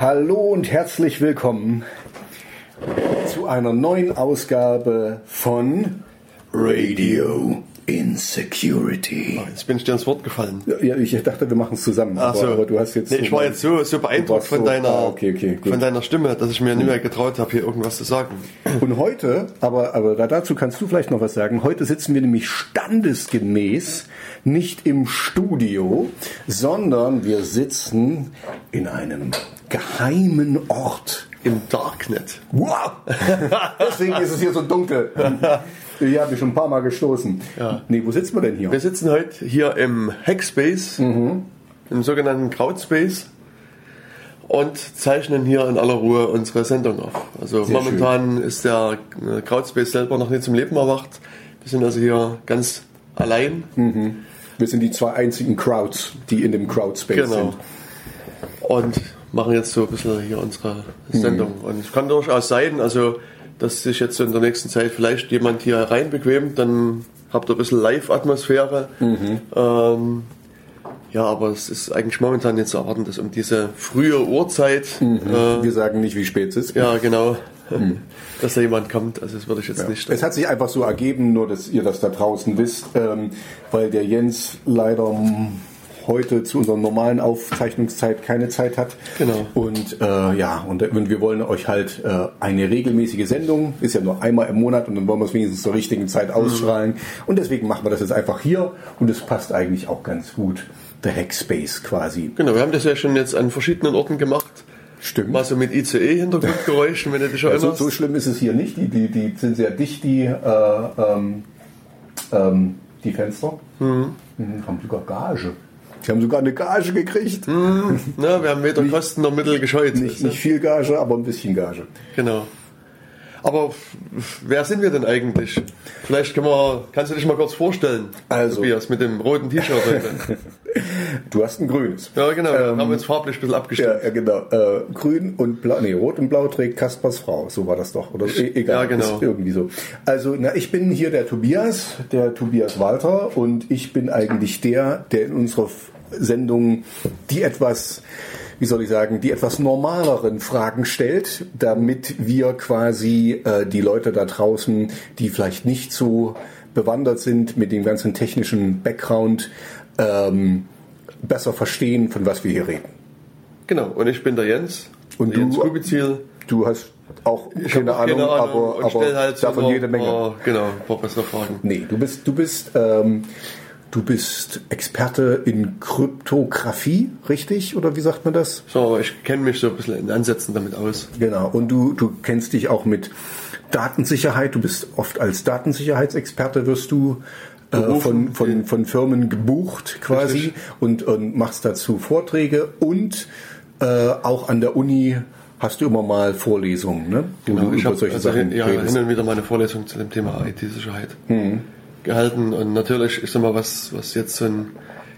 Hallo und herzlich willkommen zu einer neuen Ausgabe von Radio Insecurity. Jetzt bin ich dir ins Wort gefallen. Ja, ich dachte, wir machen es zusammen. Ach so. aber, aber du hast jetzt. Nee, ich war jetzt so, so beeindruckt von, so- deiner, ah, okay, okay, von deiner Stimme, dass ich mir nicht mehr getraut habe, hier irgendwas zu sagen. Und heute, aber, aber da- dazu kannst du vielleicht noch was sagen. Heute sitzen wir nämlich standesgemäß nicht im Studio, sondern wir sitzen in einem geheimen Ort. Im Darknet. Wow! Deswegen ist es hier so dunkel. Hier habe ich schon ein paar Mal gestoßen. Ja. Nee, wo sitzen wir denn hier? Wir sitzen heute hier im Hackspace, Mhm. im sogenannten Crowdspace und zeichnen hier in aller Ruhe unsere Sendung auf. Also Sehr momentan ist der äh, Crowdspace selber noch nicht zum Leben erwacht. Wir sind also hier ganz allein. Wir sind die zwei einzigen Crowds, die in dem Crowdspace Genau. sind. Und machen jetzt so ein bisschen hier unsere Sendung. Und es kann durchaus sein, also dass sich jetzt in der nächsten Zeit vielleicht jemand hier rein bequemt, dann habt ihr ein bisschen Live-Atmosphäre. Ähm, ja, aber es ist eigentlich momentan nicht zu erwarten, dass um diese frühe Uhrzeit, äh, Wir sagen nicht, wie spät es ist. ja genau, dass da jemand kommt. Also das würde ich jetzt nicht. Es hat sich einfach so ergeben, nur dass ihr das da draußen wisst, ähm, weil der Jens leider heute zu unserer normalen Aufzeichnungszeit keine Zeit hat. Genau. Und äh, ja, und, und wir wollen euch halt äh, eine regelmäßige Sendung, ist ja nur einmal im Monat und dann wollen wir es wenigstens zur richtigen Zeit ausstrahlen. Und deswegen machen wir das jetzt einfach hier und es passt eigentlich auch ganz gut. Der Hackspace quasi. Genau, wir haben das ja schon jetzt an verschiedenen Orten gemacht. Stimmt. Mal so mit ICE-Hintergrundgeräuschen, wenn du dich erinnerst. so schlimm ist es hier nicht. Die, die, die sind sehr dicht, die, äh, ähm, ähm, die Fenster. Mhm. Haben sogar Gage. Die haben sogar eine Gage gekriegt. Na, wir haben weder Kosten noch Mittel gescheut. Nicht, nicht viel Gage, aber ein bisschen Gage. Genau. Aber wer sind wir denn eigentlich? Vielleicht können wir, kannst du dich mal kurz vorstellen, Also- Tobias, mit dem roten T-Shirt heute. Du hast ein grünes. Ja, genau, wir Ähm, haben uns farblich ein bisschen abgestimmt. ja genau. Äh, grün und blau, nee, rot und blau trägt Kaspers Frau. So war das doch. Oder e egal. Ja, genau. Ist irgendwie so. Also, na, ich bin hier der Tobias, der Tobias Walter und ich bin eigentlich der, der in unserer F- Sendung die etwas, wie soll ich sagen, die etwas normaleren Fragen stellt, damit wir quasi äh, die Leute da draußen, die vielleicht nicht so bewandert sind mit dem ganzen technischen Background, ähm, besser verstehen, von was wir hier reden. Genau, und ich bin der Jens. Und der Jens du- Kubizil. Du hast auch Ich keine, hab auch Ahnung, aber, aber halt so davon jede Menge. Paar, genau, ein paar bessere Fragen. Nee, du bist, du bist, ähm, du bist Experte in Kryptographie, richtig? Oder wie sagt man das? So, ich kenne mich so ein bisschen in Ansätzen damit aus. Genau. Und du, du kennst dich auch mit Datensicherheit. Du bist oft als Datensicherheitsexperte wirst du äh, von, von, von Firmen gebucht quasi Richtig. und, und machst dazu Vorträge und äh, auch an der Uni hast du immer mal Vorlesungen, ne? Wo Genau, ich habe solche also Sachen hin, ja, hin und wieder meine Vorlesung zu dem Thema IT-Sicherheit Mhm. Gehalten. Und natürlich ist immer was, was jetzt so ein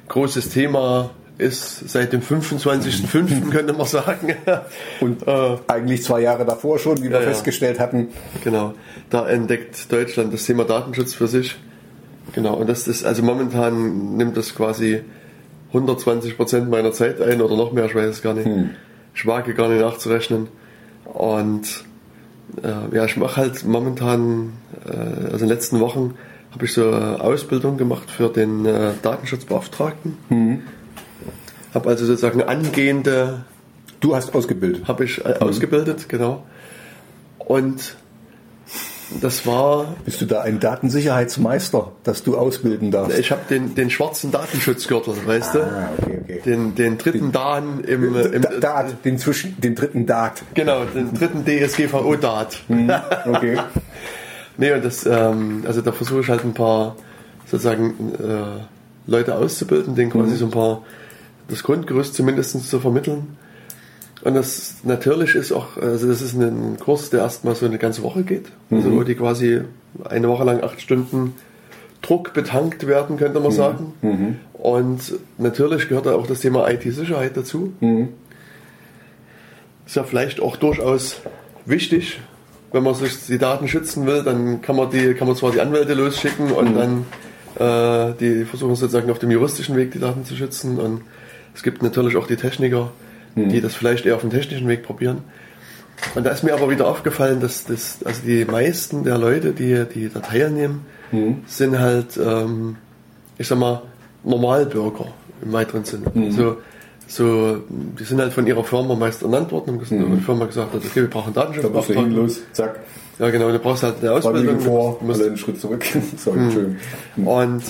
großes Thema ist, seit dem 25.05. könnte man sagen. Und äh, eigentlich zwei Jahre davor schon, wie wir Ja, festgestellt hatten. Genau, da entdeckt Deutschland das Thema Datenschutz für sich. Genau, und das ist, also momentan nimmt das quasi 120 Prozent meiner Zeit ein oder noch mehr, ich weiß es gar nicht. Ich wage gar nicht nachzurechnen. Und äh, ja, ich mache halt momentan, äh, also in den letzten Wochen habe ich so eine Ausbildung gemacht für den äh, Datenschutzbeauftragten. Habe also sozusagen angehende Du hast ausgebildet. habe ich äh, ausgebildet, genau. Und das war, Bist du da ein Datensicherheitsmeister, dass du ausbilden darfst? ich habe den, den schwarzen Datenschutzgürtel, weißt du? Ah, okay, okay. Den, den dritten Dan im, äh, im Da- Dat, den, zwischen, den dritten Dat. genau, den dritten DSGVO-Dat. Okay. Nee, und das, ähm, also da versuche ich halt ein paar sozusagen äh, Leute auszubilden, denen quasi so ein paar das Grundgerüst zumindest zu vermitteln. Und das natürlich ist auch, also das ist ein Kurs, der erstmal so eine ganze Woche geht. Also wo die quasi eine Woche lang acht Stunden Druck betankt werden, könnte man sagen. Und natürlich gehört da auch das Thema IT-Sicherheit dazu. Ist ja vielleicht auch durchaus wichtig, wenn man sich die Daten schützen will, dann kann man die, kann man zwar die Anwälte losschicken und dann äh, die versuchen sozusagen auf dem juristischen Weg die Daten zu schützen. Und es gibt natürlich auch die Techniker, die das vielleicht eher auf dem technischen Weg probieren. Und da ist mir aber wieder aufgefallen, dass das, also die meisten der Leute, die, die da teilnehmen, sind halt, ähm, ich sag mal, Normalbürger im weiteren Sinne. So, so, die sind halt von ihrer Firma meist ernannt worden und mhm. die Firma gesagt hat, okay, wir brauchen Da du Datenschutzbeauftragten. los, zack, Ja, genau, du brauchst halt eine Ausbildung. vor, du musst- alle einen Schritt zurück. Sorry, Entschuldigung. Und,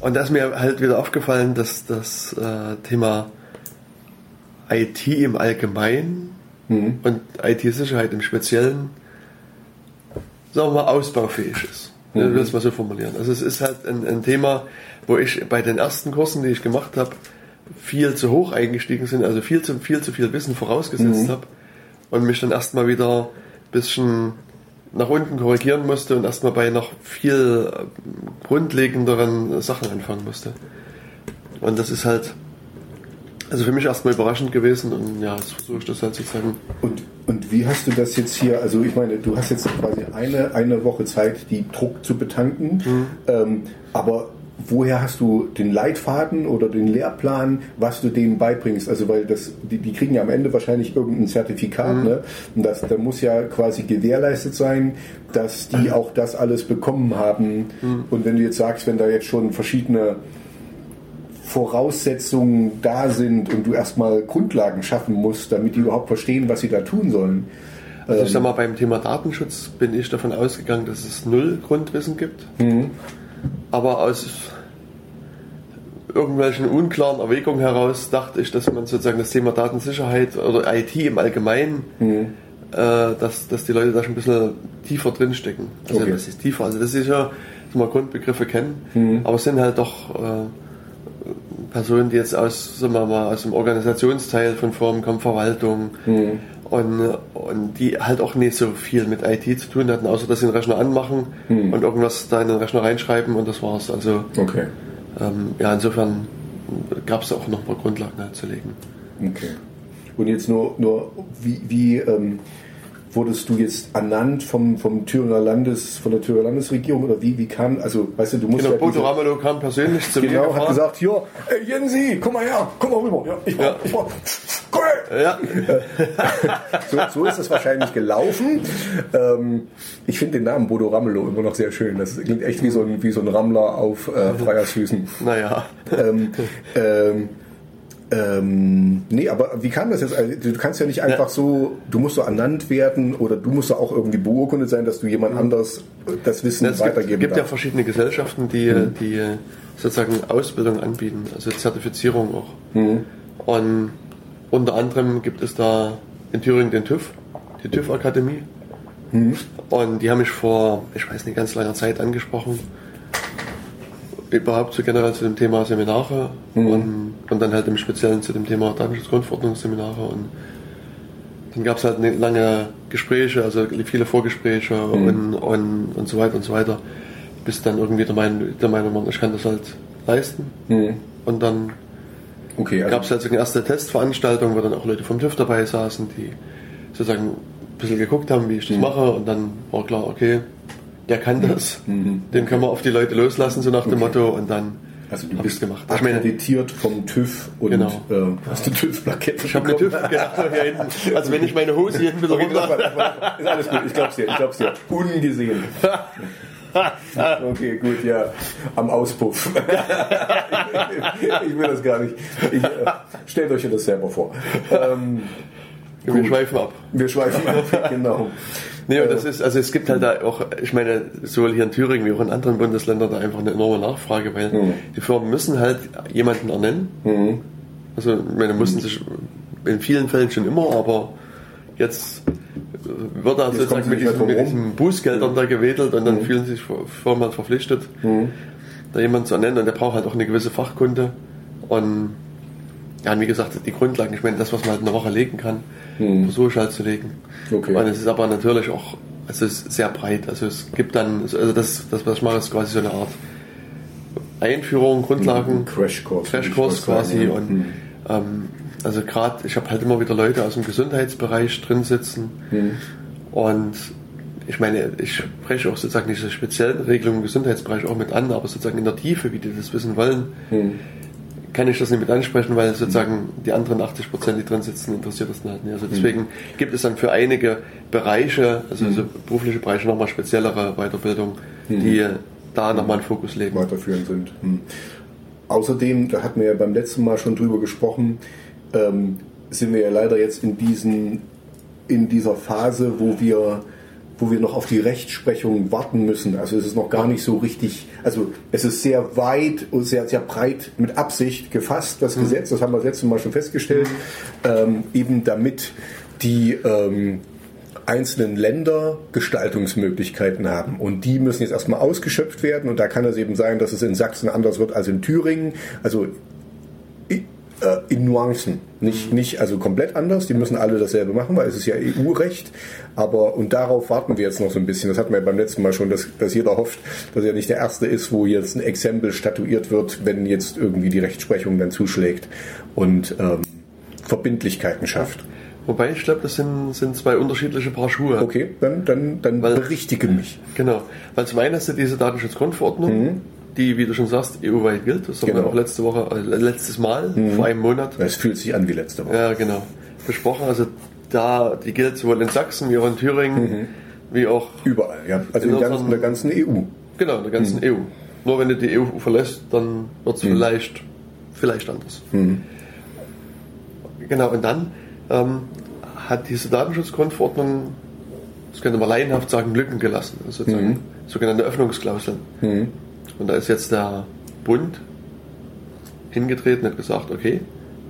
und da ist mir halt wieder aufgefallen, dass das äh, Thema IT im Allgemeinen und IT-Sicherheit im Speziellen, sagen wir mal, ausbaufähig ist. Ich will es mal so formulieren. Also es ist halt ein, ein Thema, wo ich bei den ersten Kursen, die ich gemacht habe, viel zu hoch eingestiegen sind, also viel zu viel, zu viel Wissen vorausgesetzt habe und mich dann erstmal wieder ein bisschen nach unten korrigieren musste und erstmal bei noch viel äh, grundlegenderen Sachen anfangen musste. Und das ist halt also für mich erstmal überraschend gewesen und ja, jetzt versuche ich das halt sozusagen. Und, und wie hast du das jetzt hier, also ich meine, du hast jetzt quasi eine, eine Woche Zeit, die Druck zu betanken, Mhm. ähm, aber woher hast du den Leitfaden oder den Lehrplan, was du denen beibringst? Also weil das, die, die kriegen ja am Ende wahrscheinlich irgendein Zertifikat, Mhm. ne? Und das, da muss ja quasi gewährleistet sein, dass die auch das alles bekommen haben. Mhm. Und wenn du jetzt sagst, wenn da jetzt schon verschiedene Voraussetzungen da sind und du erstmal Grundlagen schaffen musst, damit die überhaupt verstehen, was sie da tun sollen. Also ich sag mal, beim Thema Datenschutz bin ich davon ausgegangen, dass es null Grundwissen gibt. Aber aus irgendwelchen unklaren Erwägungen heraus dachte ich, dass man sozusagen das Thema Datensicherheit oder IT im Allgemeinen, äh, dass, dass die Leute da schon ein bisschen tiefer drinstecken. Also Okay. das ist tiefer. Also das ist ja, dass man Grundbegriffe kennen, aber es sind halt doch äh, Personen, die jetzt aus, sagen wir mal, aus dem Organisationsteil von Firmen kommen, Verwaltung und, und die halt auch nicht so viel mit IT zu tun hatten, außer dass sie den Rechner anmachen und irgendwas da in den Rechner reinschreiben und das war's. Also Okay. Ähm, ja, insofern gab es auch noch ein paar Grundlagen halt zu legen. Okay. Und jetzt nur, nur wie, wie ähm, wurdest du jetzt ernannt vom, vom Thüringer Landes, von der Thüringer Landesregierung oder wie, wie kam, also weißt du, du musst Genau, ja Bodo diese- Ramelow kam persönlich zu mir Genau, hat gesagt, hier, ey, Jensi, komm mal her, komm mal rüber. Ja, ich brauch, Ja. ich brauch, komm her. ja, So, so ist es wahrscheinlich gelaufen. Ähm, ich finde den Namen Bodo Ramelow immer noch sehr schön. Das klingt echt wie so ein, wie so ein Rammler auf äh, Freiersfüßen. naja. ähm, ähm, ähm, nee, aber wie kam das jetzt? Also, du kannst ja nicht einfach so, du musst so ernannt werden oder du musst ja auch irgendwie beurkundet sein, dass du jemand anders das Wissen Es gibt, weitergeben gibt ja darfst. verschiedene Gesellschaften, die, die sozusagen Ausbildung anbieten, also Zertifizierung auch. Und unter anderem gibt es da in Thüringen den TÜV, die TÜV-Akademie. Und die haben mich vor, ich weiß nicht, ganz langer Zeit angesprochen. Überhaupt so generell zu dem Thema Seminare und, und dann halt im Speziellen zu dem Thema Datenschutzgrundverordnungsseminare. Und dann gab es halt eine lange Gespräche, also viele Vorgespräche und, und, und so weiter und so weiter, bis dann irgendwie der Meinung, der Meinung war, ich kann das halt leisten. Und dann Okay, also, gab es halt so eine erste Testveranstaltung, wo dann auch Leute vom TÜV dabei saßen, die sozusagen ein bisschen geguckt haben, wie ich Mhm. das mache. Und dann war klar, okay, der kann das. Den können wir auf die Leute loslassen, so nach dem Motto. Und dann also du bist gemacht. Ich meine, akkreditiert vom TÜV und Genau. äh, hast du TÜV-Plakette ich habe eine TÜV hier hinten. Also wenn ich meine Hose hier hinten wieder runter... Ist alles gut, ich glaub's dir, ich glaub's dir. Ungesehen. Okay, gut, ja. Am Auspuff. ich will das gar nicht. Ich, äh, stellt euch das selber vor. Ähm, Wir schweifen ab. wir schweifen ab, genau. Nee, und das ist, also es gibt halt da auch, ich meine, sowohl hier in Thüringen wie auch in anderen Bundesländern da einfach eine enorme Nachfrage, weil die Firmen müssen halt jemanden ernennen. Also, ich meine, mussten sich in vielen Fällen schon immer, aber jetzt äh, wird da sozusagen mit diesen, mit diesen Bußgeldern da gewedelt und dann fühlen sich Firmen halt verpflichtet, da jemanden zu ernennen. Und der braucht halt auch eine gewisse Fachkunde. Und ja, und wie gesagt, die Grundlagen, ich meine, das, was man halt in einer Woche legen kann, versuche ich halt zu legen. Okay. Und es ist aber natürlich auch, also es ist sehr breit. Also es gibt dann, also das, das was ich mache, ist quasi so eine Art Einführung, Grundlagen, Crashkurs. Crashkurs fast quasi. ja. Und ähm, also gerade, ich habe halt immer wieder Leute aus dem Gesundheitsbereich drin sitzen. Und ich meine, ich spreche auch sozusagen diese speziellen Regelungen im Gesundheitsbereich auch mit an, aber sozusagen in der Tiefe, wie die das wissen wollen, kann ich das nicht mit ansprechen, weil sozusagen die anderen 80 Prozent, die drin sitzen, interessiert das nicht. Also deswegen gibt es dann für einige Bereiche, also, also berufliche Bereiche nochmal speziellere Weiterbildung, die da nochmal einen Fokus legen. weiterführend sind. Hm. Außerdem, da hatten wir ja beim letzten Mal schon drüber gesprochen, ähm, sind wir ja leider jetzt in, diesen, in dieser Phase, wo wir, wo wir noch auf die Rechtsprechung warten müssen. Also es ist noch gar nicht so richtig, also es ist sehr weit und sehr, sehr breit mit Absicht gefasst, das Gesetz, das haben wir das letzte Mal schon festgestellt, ähm, eben damit die ähm, einzelnen Länder Gestaltungsmöglichkeiten haben. Und die müssen jetzt erstmal ausgeschöpft werden. Und da kann es eben sein, dass es in Sachsen anders wird als in Thüringen. Also äh, in Nuancen. Nicht, nicht also komplett anders. Die müssen alle dasselbe machen, weil es ist ja EU-Recht. Aber und darauf warten wir jetzt noch so ein bisschen. Das hatten wir ja beim letzten Mal schon, dass, dass jeder hofft, dass er nicht der Erste ist, wo jetzt ein Exempel statuiert wird, wenn jetzt irgendwie die Rechtsprechung dann zuschlägt und ähm, Verbindlichkeiten schafft. Wobei ich glaube, das sind, sind zwei unterschiedliche Paar Schuhe. Okay, dann, dann, dann Weil- berichtige mich. Genau. Weil zum einen hast du diese Datenschutzgrundverordnung, die, wie du schon sagst, EU-weit gilt. Das haben wir Mhm. Genau. Mhm. auch letzte Woche, äh, letztes Mal, vor einem Monat. Es fühlt sich an wie letzte Woche. Ja, genau. Besprochen. Also da, die gilt sowohl in Sachsen wie auch in Thüringen, wie auch Überall, ja. Also in, In ganz, unseren- in der ganzen EU. genau in der ganzen Mhm. EU. Nur wenn du die EU verlässt, dann wird es vielleicht, vielleicht anders. Mhm. Genau, und dann ähm, hat diese Datenschutzgrundverordnung, das könnte man laienhaft sagen, Lücken gelassen. Also sozusagen Mhm. sogenannte Öffnungsklauseln. Und da ist jetzt der Bund hingetreten und hat gesagt, okay,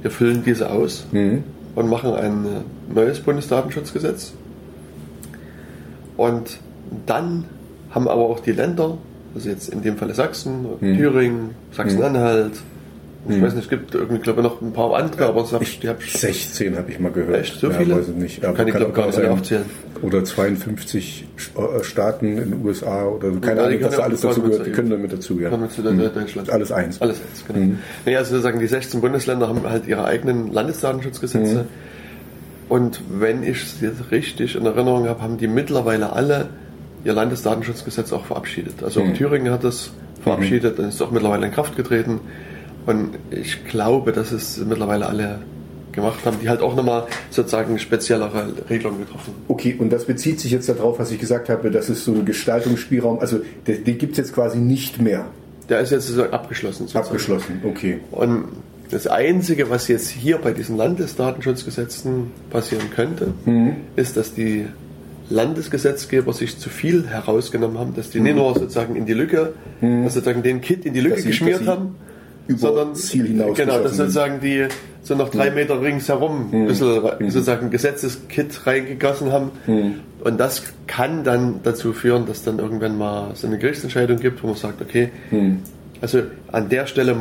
wir füllen diese aus Mhm. und machen ein äh, neues Bundesdatenschutzgesetz. Und dann haben aber auch die Länder, also jetzt in dem Falle Sachsen, Mhm. Thüringen, Sachsen-Anhalt, ich weiß nicht, es gibt irgendwie, glaube ich, noch ein paar andere, aber hab ich, die habe ich 16 habe ich mal gehört. Echt? So ja, viele? Weiß ich nicht. Aber Kann ich, glaub, auch gar nicht aufzählen. Oder 52 äh, Staaten in den USA oder keine Ja, Ahnung, was da ja alles dazu gehört. Die dazu. können damit dazu, ja. Kommen wir zu der- Deutschland. Alles eins. Alles eins, genau. Nee, also sozusagen die 16 Bundesländer haben halt ihre eigenen Landesdatenschutzgesetze. Und wenn ich es jetzt richtig in Erinnerung habe, haben die mittlerweile alle ihr Landesdatenschutzgesetz auch verabschiedet. Also auch Thüringen hat das verabschiedet, dann ist es auch mittlerweile in Kraft getreten. Und ich glaube, dass es mittlerweile alle gemacht haben, die halt auch nochmal sozusagen speziellere Regelungen getroffen. Okay, und das bezieht sich jetzt darauf, was ich gesagt habe, das ist so ein Gestaltungsspielraum. Also den, den gibt es jetzt quasi nicht mehr Der ist jetzt sozusagen abgeschlossen. Sozusagen. abgeschlossen. Okay. Und das Einzige, was jetzt hier bei diesen Landesdatenschutzgesetzen passieren könnte, ist, dass die Landesgesetzgeber sich zu viel herausgenommen haben, dass die nicht nur sozusagen in die Lücke, dass sozusagen den Kit in die Lücke Dass sie- geschmiert dass sie haben, über sondern Ziel hinaus genau, sind. sozusagen die so noch drei Meter ringsherum ein bisschen sozusagen Gesetzeskit reingegossen haben. Und das kann dann dazu führen, dass dann irgendwann mal so eine Gerichtsentscheidung gibt, wo man sagt, okay, also an der Stelle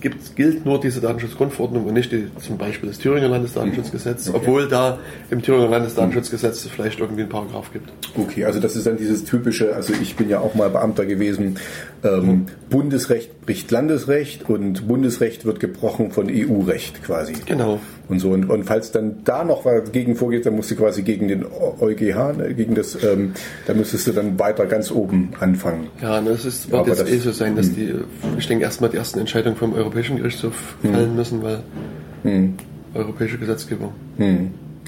gibt, gilt nur diese Datenschutzgrundverordnung und nicht die, zum Beispiel das Thüringer Landesdatenschutzgesetz, obwohl da im Thüringer Landesdatenschutzgesetz vielleicht irgendwie einen Paragraph gibt. Okay, also das ist dann dieses typische, also ich bin ja auch mal Beamter gewesen, ähm, Bundesrecht bricht Landesrecht und Bundesrecht wird gebrochen von EU-Recht quasi. Genau. Und so. Und, und falls dann da noch was gegen vorgeht, dann musst du quasi gegen den EuGH, ne, gegen das, ähm, da müsstest du dann weiter ganz oben anfangen. Ja, das ist, Ja, wird aber jetzt das- eh so sein, dass die, ich denke, erstmal die ersten Entscheidungen vom Europäischen Gerichtshof Hm. fallen müssen, weil europäische Gesetzgebung.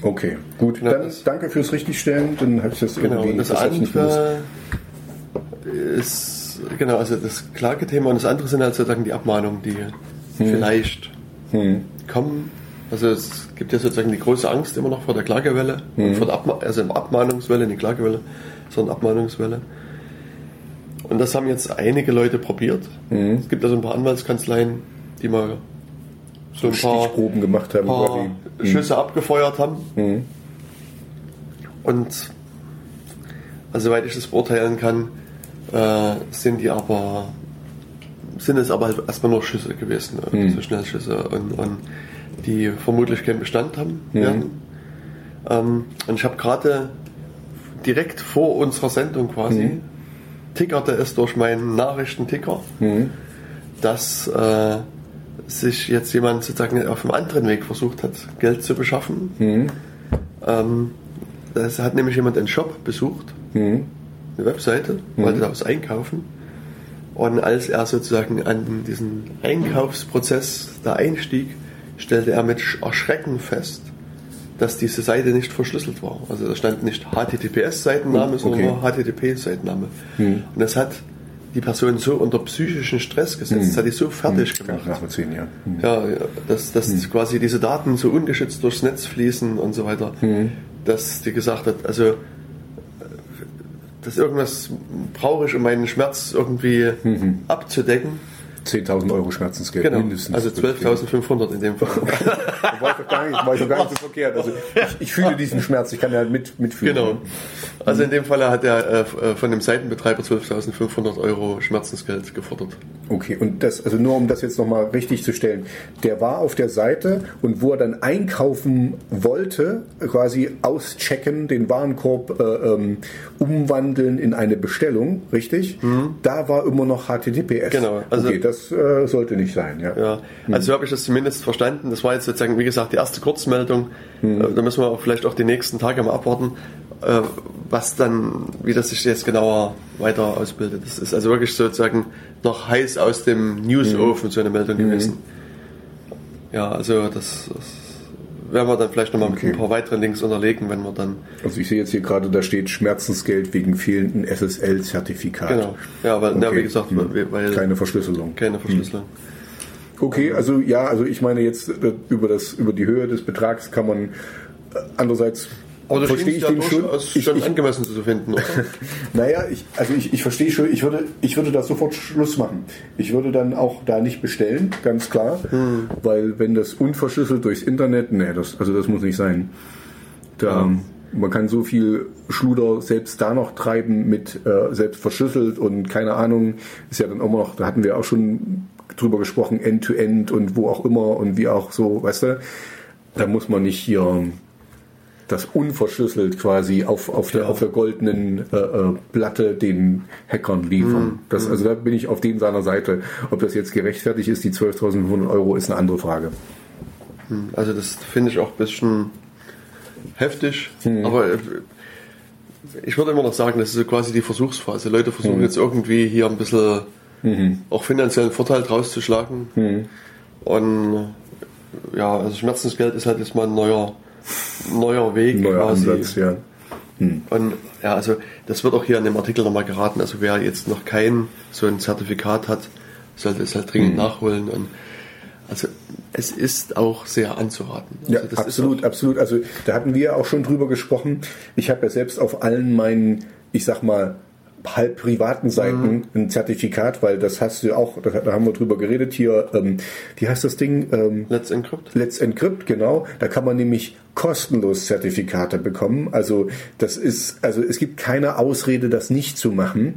Okay, gut. Ja, Dann das- danke fürs Richtigstellen. Dann habe ich das Genau, irgendwie und das gewusst. andere ist, genau, also das Klagethema und das andere sind halt sozusagen die Abmahnungen, die Hm. vielleicht kommen. Also es gibt ja sozusagen die große Angst immer noch vor der Klagewelle, Hm. und vor der Abma also Abmahnungswelle, nicht Klagewelle, sondern Abmahnungswelle. Und das haben jetzt einige Leute probiert. Hm. Es gibt also ein paar Anwaltskanzleien, die mal so ein paar, Stichproben gemacht haben. paar quasi. Schüsse abgefeuert haben. Mhm. Und also, soweit ich das beurteilen kann, äh, sind die aber sind es aber halt erstmal nur Schüsse gewesen, äh, Mhm. diese Schnellschüsse und, und die vermutlich keinen Bestand haben werden. Ähm, und ich habe gerade direkt vor unserer Sendung quasi Mhm. Tickerte es durch meinen Nachrichtenticker, Mhm. dass äh, sich jetzt jemand sozusagen auf einem anderen Weg versucht hat, Geld zu beschaffen. Mhm. Ähm, das hat nämlich jemand einen Shop besucht, Mhm. eine Webseite, wollte da was einkaufen Und als er sozusagen an diesen Einkaufsprozess da einstieg, stellte er mit Erschrecken fest, dass diese Seite nicht verschlüsselt war. Also da stand nicht HTTPS-Seitenname, sondern Okay. nur HTTP-Seitenname. Und das hat die Person so unter psychischen Stress gesetzt, das hat die so fertig Kann gemacht. nachvollziehen, ja. Hm. Ja, dass, dass quasi diese Daten so ungeschützt durchs Netz fließen und so weiter, dass die gesagt hat, also dass irgendwas brauche ich, um meinen Schmerz irgendwie abzudecken. 10.000 Euro Schmerzensgeld Genau, mindestens. also 12.500 in dem Fall. War ich doch gar nicht, war ich doch gar nicht so verkehrt. Also ich, ich fühle diesen Schmerz, ich kann ja mit, mitfühlen. genau. Also in dem Fall hat er äh, äh, von dem Seitenbetreiber 12.500 Euro Schmerzensgeld gefordert. Okay, und das, also nur um das jetzt nochmal richtig zu stellen, der war auf der Seite und wo er dann einkaufen wollte, quasi auschecken, den Warenkorb äh, ähm, umwandeln in eine Bestellung, richtig? Da war immer noch HTTPS. Genau, also- okay, das äh, sollte nicht sein, ja. Ja, also so habe ich das zumindest verstanden. Das war jetzt sozusagen, wie gesagt, die erste Kurzmeldung. Äh, Da müssen wir auch vielleicht auch die nächsten Tage mal abwarten, äh, was dann, wie das sich jetzt genauer weiter ausbildet. Das ist also wirklich sozusagen noch heiß aus dem Newsofen so eine Meldung gewesen. Ja, also das, das werden wir dann vielleicht nochmal Okay. mit ein paar weiteren Links unterlegen, wenn wir dann, Also ich sehe jetzt hier gerade, da steht Schmerzensgeld wegen fehlenden SSL-Zertifikat. genau, ja, na, Okay. wie gesagt, Hm. weil, Keine Verschlüsselung. keine Verschlüsselung. Okay, also ja, also ich meine jetzt äh, über das über die Höhe des Betrags kann man äh, andererseits Aber verstehe ich ja den schon. durchaus Ich, ich, angemessen zu finden, naja, ich, also ich, ich verstehe schon, ich würde, ich würde da sofort Schluss machen. Ich würde dann auch da nicht bestellen, ganz klar, Hm. weil wenn das unverschlüsselt durchs Internet, nee, das, also das muss nicht sein. Da, Man kann so viel Schluder selbst da noch treiben mit äh, selbst verschlüsselt und keine Ahnung, ist ja dann immer noch, da hatten wir auch schon drüber gesprochen, End-to-End und wo auch immer und wie auch so, weißt du, da muss man nicht hier das unverschlüsselt quasi auf, auf, der, Ja. auf der goldenen äh, äh, Platte den Hackern liefern. Das, also da bin ich auf den seiner Seite. Ob das jetzt gerechtfertigt ist, die 12.500 Euro, ist eine andere Frage. Also das finde ich auch ein bisschen heftig, Hm. aber äh, ich würde immer noch sagen, das ist so quasi die Versuchsphase. Leute versuchen Hm. jetzt irgendwie hier ein bisschen Mhm. auch finanziellen Vorteil draus zu schlagen. Hm. Und ja, also Schmerzensgeld ist halt jetzt mal ein neuer, neuer Weg Neuer quasi. Ansatz, ja. Und ja, also das wird auch hier in dem Artikel nochmal geraten. Also wer jetzt noch kein so ein Zertifikat hat, sollte es halt Hm. dringend nachholen. Und also es ist auch sehr anzuraten. Also Ja, absolut, absolut. Also da hatten wir auch schon drüber gesprochen. Ich habe ja selbst auf allen meinen, ich sag mal, halb privaten Seiten ein Zertifikat, weil das hast du auch, da, da haben wir drüber geredet hier, ähm, wie heißt das Ding? Ähm, Let's Encrypt. Let's Encrypt, genau. Da kann man nämlich kostenlos Zertifikate bekommen. Also das ist, also es gibt keine Ausrede, das nicht zu machen.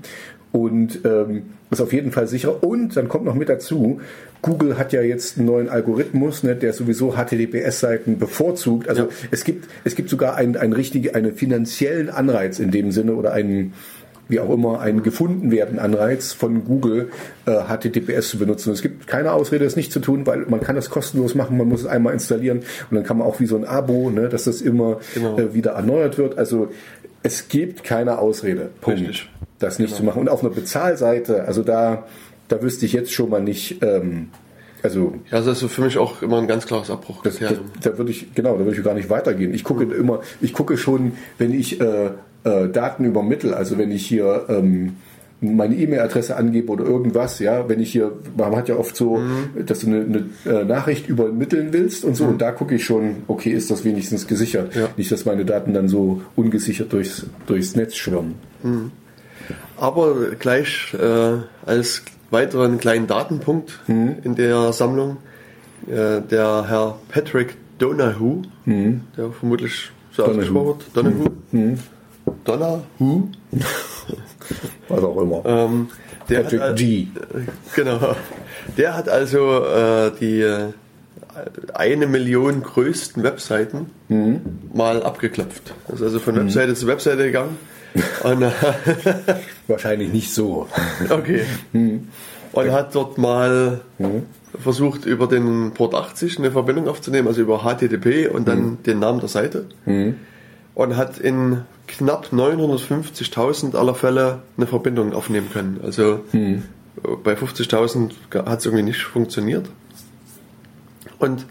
Und ähm, ist auf jeden Fall sicher. Und dann kommt noch mit dazu, Google hat ja jetzt einen neuen Algorithmus, ne, der sowieso HTTPS-Seiten bevorzugt. Also Ja. es gibt es gibt sogar einen, einen richtigen, einen finanziellen Anreiz in dem Sinne oder einen wie auch immer, einen gefunden werden Anreiz von Google, äh, HTTPS zu benutzen. Es gibt keine Ausrede, das nicht zu tun, weil man kann das kostenlos machen, man muss es einmal installieren und dann kann man auch wie so ein Abo, ne, dass das immer Genau. äh, wieder erneuert wird. Also es gibt keine Ausrede, Punkt, Richtig. das nicht zu machen. Und auf einer Bezahlseite, also da, da wüsste ich jetzt schon mal nicht, ähm, also Ja, das ist für mich auch immer ein ganz klares das, das, Abbruchkriterium. da würde ich genau, da würde ich gar nicht weitergehen. Ich gucke immer, ich gucke schon, wenn ich äh, äh, Daten übermittel, also wenn ich hier ähm, meine E-Mail-Adresse angebe oder irgendwas, ja, wenn ich hier, man hat ja oft so, dass du eine, eine äh, Nachricht übermitteln willst und so, und da gucke ich schon, okay, ist das wenigstens gesichert. Ja. Nicht, dass meine Daten dann so ungesichert durchs, durchs Netz schwirren. Aber gleich äh, als weiteren kleinen Datenpunkt in der Sammlung, äh, der Herr Patrick Donahue, der vermutlich so ausgesprochen wird, Donahue, Donahue, Was auch immer. ähm, der Patrick hat, G. Genau. Der hat also äh, die äh, eine Million größten Webseiten mal abgeklopft. Ist also von Webseite zu Webseite gegangen. Äh, Wahrscheinlich nicht so. okay. Und hat dort mal versucht, über den Port 80 eine Verbindung aufzunehmen, also über HTTP und dann den Namen der Seite. Und hat in knapp 950.000 aller Fälle eine Verbindung aufnehmen können. Also bei 50.000 hat es irgendwie nicht funktioniert. Und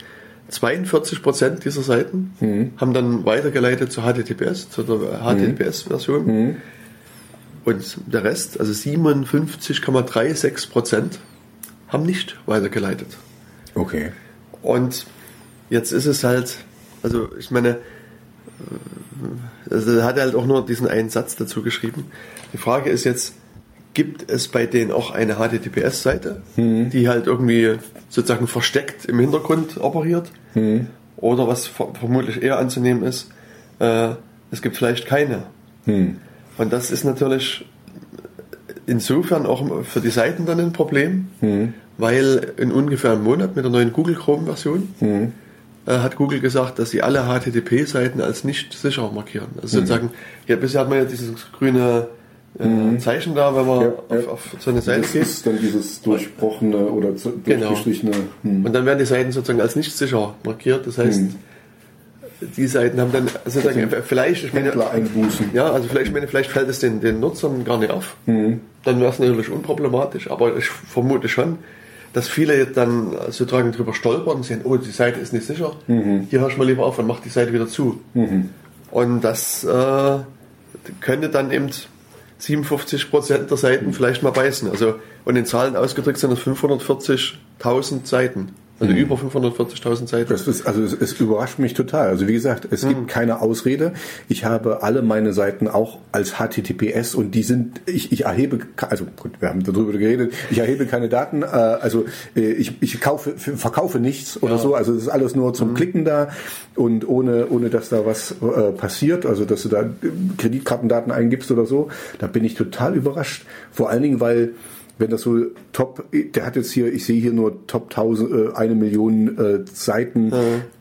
42 Prozent dieser Seiten Mhm. haben dann weitergeleitet zu HTTPS, zu der HTTPS-Version. Mhm. Und der Rest, also 57,36 Prozent, haben nicht weitergeleitet. Okay. Und jetzt ist es halt, also ich meine, also er hat halt auch nur diesen einen Satz dazu geschrieben. Die Frage ist jetzt, gibt es bei denen auch eine HTTPS-Seite, die halt irgendwie sozusagen versteckt im Hintergrund operiert? Oder was ver vermutlich eher anzunehmen ist, äh, es gibt vielleicht keine. Und das ist natürlich insofern auch für die Seiten dann ein Problem, weil in ungefähr einem Monat mit der neuen Google Chrome-Version äh, hat Google gesagt, dass sie alle HTTP-Seiten als nicht sicher markieren. Also sozusagen, ja, bisher hat man ja dieses grüne äh, Zeichen da, wenn man Ja, auf, auf so eine Seite Das geht. ist dann dieses durchbrochene oder Genau. durchgestrichene. Hm. Und dann werden die Seiten sozusagen als nicht sicher markiert. Das heißt, die Seiten haben dann sozusagen vielleicht, ich meine, einbußen. Ja, also vielleicht, ich meine, vielleicht fällt es den, den Nutzern gar nicht auf. Mhm. Dann wäre es natürlich unproblematisch, aber ich vermute schon, dass viele dann sozusagen drüber stolpern und sehen, oh, die Seite ist nicht sicher, Mhm. hier hörst du mal lieber auf und mach die Seite wieder zu. Und das äh, könnte dann eben 57 Prozent der Seiten vielleicht mal beißen. Also, und in Zahlen ausgedrückt sind es 540.000 Seiten. Also über 540.000 Seiten. Das ist, also es, es überrascht mich total. Also wie gesagt, es Hm. gibt keine Ausrede. Ich habe alle meine Seiten auch als HTTPS und die sind, ich, ich erhebe, also gut, wir haben darüber geredet, ich erhebe keine Daten, äh, also äh, ich, ich kaufe, verkaufe nichts oder so, also es ist alles nur Hm. zum Klicken da und ohne, ohne dass da was äh, passiert, also dass du da Kreditkartendaten eingibst oder so, da bin ich total überrascht. Vor allen Dingen, weil wenn das so top, der hat jetzt hier, ich sehe hier nur Top 1000, äh, eine Million äh, Seiten.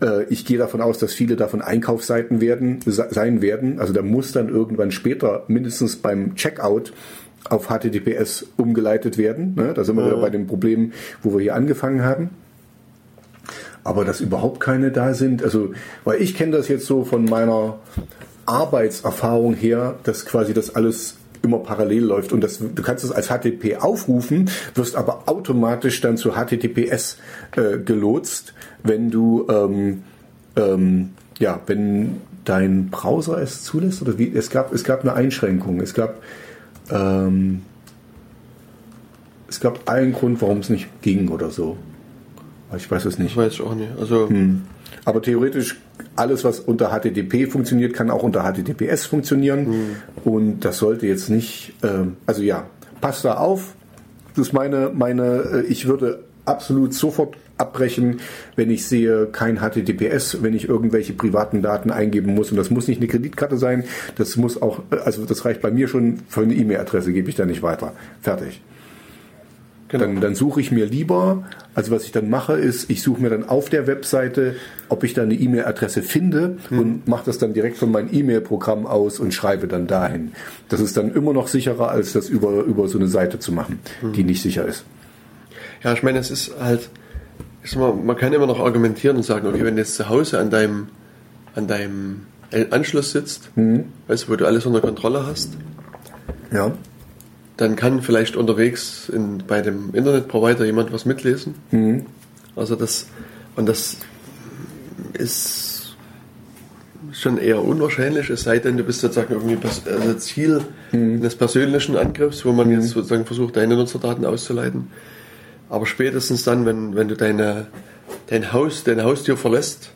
Äh, ich gehe davon aus, dass viele davon Einkaufsseiten werden, se- sein werden. Also da muss dann irgendwann später mindestens beim Checkout auf HTTPS umgeleitet werden. Ne? Da sind wir wieder bei dem Problem, wo wir hier angefangen haben. Aber dass überhaupt keine da sind, also, weil ich kenne das jetzt so von meiner Arbeitserfahrung her, dass quasi das alles immer parallel läuft und das, du kannst es als HTTP aufrufen, wirst aber automatisch dann zu HTTPS äh, gelotst, wenn du ähm, ähm, ja, wenn dein Browser es zulässt oder wie es gab es gab eine Einschränkung, es gab ähm, es gab einen Grund, warum es nicht ging oder so. Ich weiß es nicht. Das weiß ich auch nicht. Also, Aber theoretisch alles, was unter HTTP funktioniert, kann auch unter HTTPS funktionieren. Und das sollte jetzt nicht, ähm, also ja, passt da auf. Das ist meine, meine, äh, ich würde absolut sofort abbrechen, wenn ich sehe kein HTTPS, wenn ich irgendwelche privaten Daten eingeben muss. Und das muss nicht eine Kreditkarte sein. Das muss auch, äh, also das reicht bei mir schon für eine E-Mail-Adresse, gebe ich da nicht weiter. Fertig. Genau. Dann, dann suche ich mir lieber, also was ich dann mache, ist, ich suche mir dann auf der Webseite, ob ich da eine E-Mail-Adresse finde und mache das dann direkt von meinem E-Mail-Programm aus und schreibe dann dahin. Das ist dann immer noch sicherer, als das über, über so eine Seite zu machen, die nicht sicher ist. Ja, ich meine, es ist halt, ich sag mal, man kann immer noch argumentieren und sagen, okay, wenn du jetzt zu Hause an deinem, an deinem Anschluss sitzt, weißt du, wo du alles unter Kontrolle hast, Ja. Dann kann vielleicht unterwegs in, bei dem Internetprovider jemand was mitlesen. Also das, und das ist schon eher unwahrscheinlich, es sei denn, du bist sozusagen irgendwie also Ziel eines persönlichen Angriffs, wo man jetzt sozusagen versucht, deine Nutzerdaten auszuleiten. Aber spätestens dann, wenn, wenn du deine, dein Haus, deine Haustür verlässt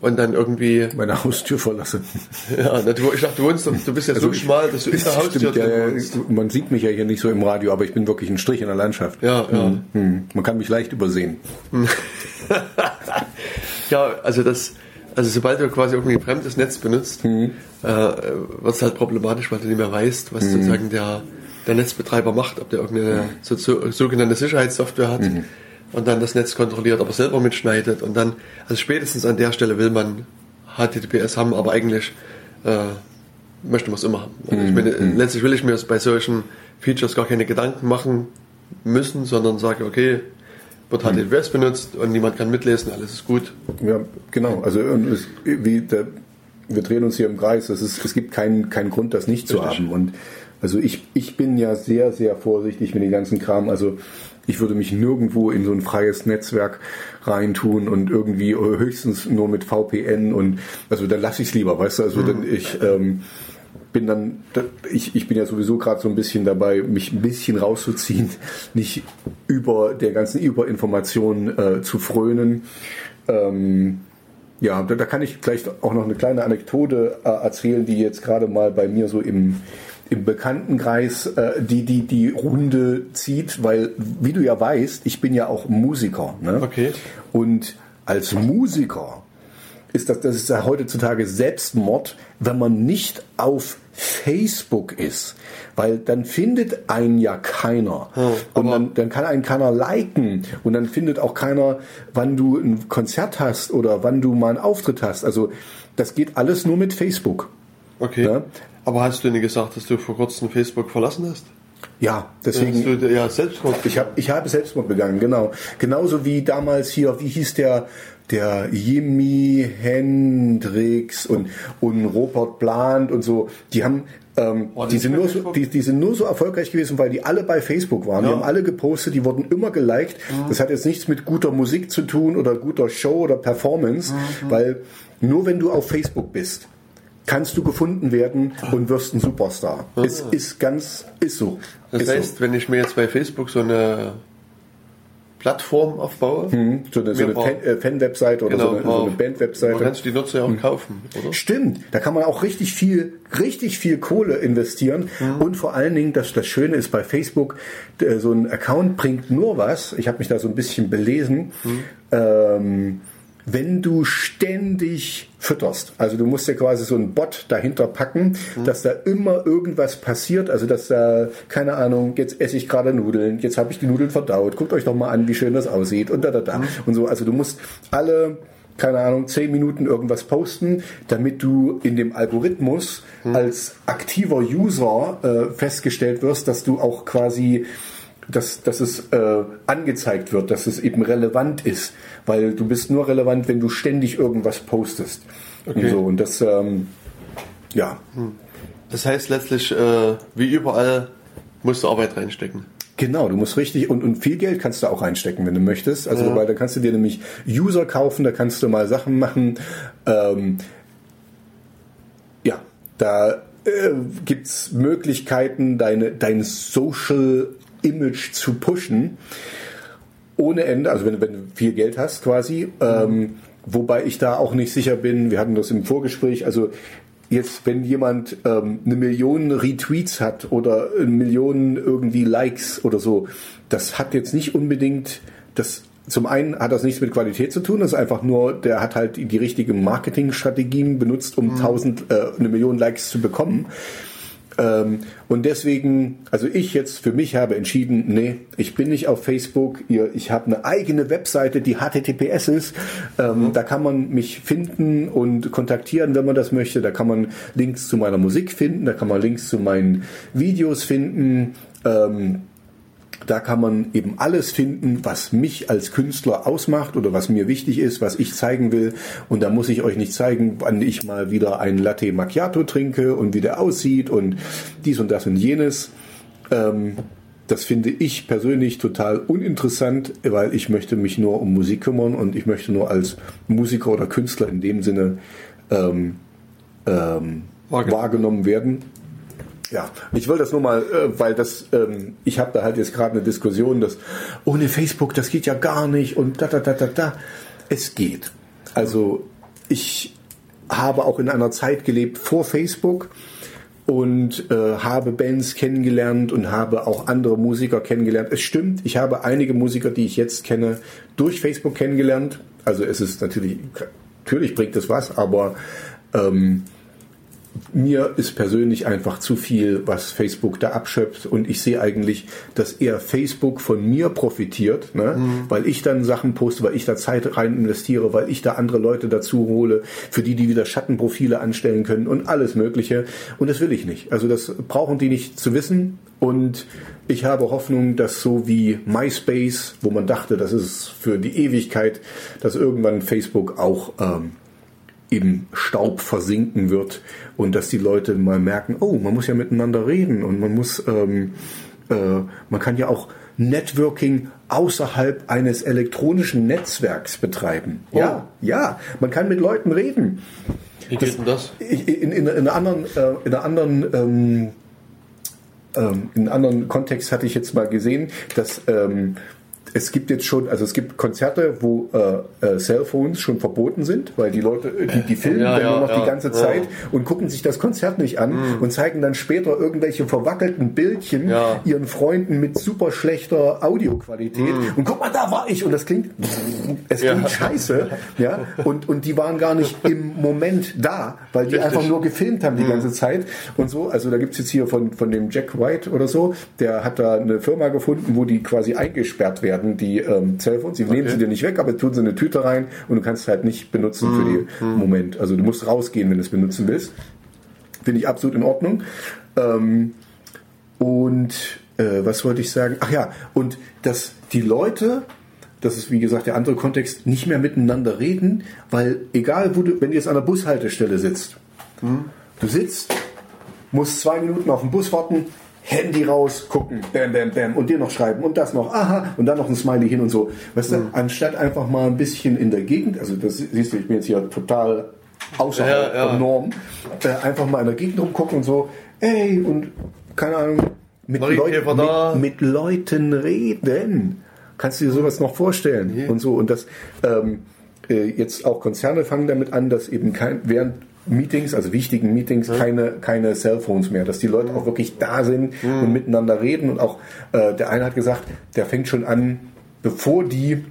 und dann irgendwie, Meine Haustür verlassen. ja, du, ich dachte, du wohnst, du bist ja so schmal, dass du in der Haustür Stimmt, ja, wohnst. man sieht mich ja hier nicht so im Radio, aber ich bin wirklich ein Strich in der Landschaft. Ja, ja. Hm. Man kann mich leicht übersehen. Ja, also das, also sobald du quasi irgendwie ein fremdes Netz benutzt, Mhm. äh, wird es halt problematisch, weil du nicht mehr weißt, was sozusagen der, der Netzbetreiber macht, ob der irgendeine so, so, sogenannte Sicherheitssoftware hat Mhm. Und dann das Netz kontrolliert, aber selber mitschneidet und dann, also spätestens an der Stelle will man HTTPS haben, aber eigentlich äh, möchte man es immer haben. Also ich meine, letztlich will ich mir bei solchen Features gar keine Gedanken machen müssen, sondern sage, okay, wird HTTPS benutzt und niemand kann mitlesen, alles ist gut. Ja, genau. Also es, wie der, wir drehen uns hier im Kreis. Es, ist, es gibt keinen, keinen Grund, das nicht zu Richtig. haben. Und Also ich, ich bin ja sehr, sehr vorsichtig mit dem ganzen Kram. Also ich würde mich nirgendwo in so ein freies Netzwerk reintun und irgendwie höchstens nur mit VPN und also dann lasse ich es lieber, weißt du, also dann ich ähm, bin dann, ich, ich bin ja sowieso gerade so ein bisschen dabei, mich ein bisschen rauszuziehen, nicht über der ganzen Überinformation äh, zu frönen. Ähm, ja, da, da, kann ich gleich auch noch eine kleine Anekdote äh, erzählen, die jetzt gerade mal bei mir so im, im Bekanntenkreis äh, die, die, die Runde zieht, weil, wie du ja weißt, ich bin ja auch Musiker. Ne? Okay. Und als Musiker ist das, das ist ja heutzutage Selbstmord, wenn man nicht auf Facebook ist, weil dann findet einen ja keiner Hm, und dann, dann kann einen keiner liken und dann findet auch keiner, wann du ein Konzert hast oder wann du mal einen Auftritt hast. Also das geht alles nur mit Facebook. Okay. Ja. Aber hast du nicht gesagt, dass du vor kurzem Facebook verlassen hast? Ja, deswegen. Hast du ja Selbstmord Ich habe ich habe Selbstmord begangen, genau. Genauso wie damals hier, wie hieß der, der Jimi Hendrix und, und Robert Plant und so. Die haben, ähm, War die, sind nur so, die, die sind nur so erfolgreich gewesen, weil die alle bei Facebook waren. Die Ja. haben alle gepostet, die wurden immer geliked. Das hat jetzt nichts mit guter Musik zu tun oder guter Show oder Performance, weil nur wenn du auf Facebook bist, kannst du gefunden werden und wirst ein Superstar. Es ist ganz, ist so. Das ist so. heißt, wenn ich mir jetzt bei Facebook so eine Plattform aufbaue, Mhm. So eine, so eine äh, Fan-Website oder Genau, so eine, so eine dann Band-Website. kannst du die Nutzer ja auch kaufen, oder? Stimmt, da kann man auch richtig viel, richtig viel Kohle investieren. Und vor allen Dingen, das, das Schöne ist bei Facebook, so ein Account bringt nur was. Ich habe mich da so ein bisschen belesen. Ähm, wenn du ständig fütterst, also du musst ja quasi so einen Bot dahinter packen, dass da immer irgendwas passiert, also dass da, keine Ahnung, jetzt esse ich gerade Nudeln, jetzt habe ich die Nudeln verdaut, guckt euch doch mal an, wie schön das aussieht und da, da, da. Und so, also du musst alle keine Ahnung, zehn Minuten irgendwas posten, damit du in dem Algorithmus als aktiver User äh, festgestellt wirst, dass du auch quasi, dass, dass es äh, angezeigt wird, dass es eben relevant ist. Weil du bist nur relevant, wenn du ständig irgendwas postest. Und Okay. so. Und das, ähm, ja, Das heißt letztlich, äh, wie überall, musst du Arbeit reinstecken. Genau, du musst richtig und, und viel Geld kannst du auch reinstecken, wenn du möchtest. Also weil da kannst du dir nämlich User kaufen, da kannst du mal Sachen machen. Ähm, ja, da äh, gibt's Möglichkeiten, deine, dein Social Image zu pushen ohne Ende, also wenn, wenn du viel Geld hast quasi. Ähm, wobei ich da auch nicht sicher bin, wir hatten das im Vorgespräch, also jetzt, wenn jemand ähm, eine Million Retweets hat oder eine Million irgendwie Likes oder so, das hat jetzt nicht unbedingt das. Zum einen hat das nichts mit Qualität zu tun, das ist einfach nur, der hat halt die richtigen Marketingstrategien benutzt, um 1000, äh, eine Million Likes zu bekommen. Ähm, und deswegen, also ich jetzt für mich habe entschieden, nee, ich bin nicht auf Facebook. Ihr, ich habe eine eigene Webseite, die HTTPS ist. Ähm, Da kann man mich finden und kontaktieren, wenn man das möchte. Da kann man Links zu meiner Musik finden, da kann man Links zu meinen Videos finden. Ähm, da kann man eben alles finden, was mich als Künstler ausmacht oder was mir wichtig ist, was ich zeigen will. Und da muss ich euch nicht zeigen, wann ich mal wieder ein Latte Macchiato trinke und wie der aussieht und dies und das und jenes. Ähm, das finde ich persönlich total uninteressant, weil ich möchte mich nur um Musik kümmern und ich möchte nur als Musiker oder Künstler in dem Sinne ähm, ähm, Wahrgenommen. wahrgenommen werden. Ja, ich will das nur mal, äh, weil das, ähm, ich habe da halt jetzt gerade eine Diskussion, dass ohne Facebook, das geht ja gar nicht und da, da, da, da, da. Es geht. Also ich habe auch in einer Zeit gelebt vor Facebook und äh, habe Bands kennengelernt und habe auch andere Musiker kennengelernt. Es stimmt, ich habe einige Musiker, die ich jetzt kenne, durch Facebook kennengelernt. Also es ist natürlich, natürlich bringt es was, aber ähm, mir ist persönlich einfach zu viel, was Facebook da abschöpft und ich sehe eigentlich, dass eher Facebook von mir profitiert, ne? weil ich dann Sachen poste, weil ich da Zeit rein investiere, weil ich da andere Leute dazu hole, für die die wieder Schattenprofile anstellen können und alles Mögliche und das will ich nicht. Also das brauchen die nicht zu wissen und ich habe Hoffnung, dass so wie MySpace, wo man dachte, das ist für die Ewigkeit, dass irgendwann Facebook auch ähm, im Staub versinken wird und dass die Leute mal merken, oh, man muss ja miteinander reden und man muss, ähm, äh, man kann ja auch Networking außerhalb eines elektronischen Netzwerks betreiben. Oh. Ja, ja, man kann mit Leuten reden. Wie geht denn das? In, in, in einer anderen, äh, in einer anderen ähm, ähm, in einem anderen Kontext hatte ich jetzt mal gesehen, dass ähm, es gibt jetzt schon, also es gibt Konzerte, wo äh, äh, Cellphones schon verboten sind, weil die Leute, äh, die, die filmen Ja, dann ja, nur noch ja, die ganze. Zeit und gucken sich das Konzert nicht an und zeigen dann später irgendwelche verwackelten Bildchen ihren Freunden mit super schlechter Audioqualität und guck mal, da war ich und das klingt, es klingt scheiße, ja, und, und die waren gar nicht im Moment da, weil die Richtig. einfach nur gefilmt haben die ganze Zeit und so. Also da gibt's jetzt hier von, von dem Jack White oder so, der hat da eine Firma gefunden, wo die quasi eingesperrt werden, die ähm, Cellphones. Die nehmen sie dir nicht weg, aber tun sie eine Tüte rein und du kannst halt nicht benutzen für den Moment. Also du musst rausgehen, wenn du es benutzen willst. Finde ich absolut in Ordnung. Ähm, und äh, was wollte ich sagen? Ach ja, und dass die Leute, das ist wie gesagt der andere Kontext, nicht mehr miteinander reden, weil egal wo du, wenn du jetzt an der Bushaltestelle sitzt, du sitzt, musst zwei Minuten auf den Bus warten, Handy raus, gucken, bam, bam, bam, und dir noch schreiben und das noch, aha, und dann noch ein Smiley hin und so. Weißt du, anstatt einfach mal ein bisschen in der Gegend, also das siehst du, ich bin jetzt hier total außerhalb Ja, ja. der Norm, äh, einfach mal in der Gegend rumgucken und so, ey, und keine Ahnung, mit, da. mit, mit Leuten reden. Kannst du dir sowas noch vorstellen? Und so, und das, ähm, äh, jetzt auch Konzerne fangen damit an, dass eben kein, während Meetings, also wichtigen Meetings, keine, keine Cellphones mehr, dass die Leute auch wirklich da sind und miteinander reden. Und auch äh, der eine hat gesagt, der fängt schon an, bevor die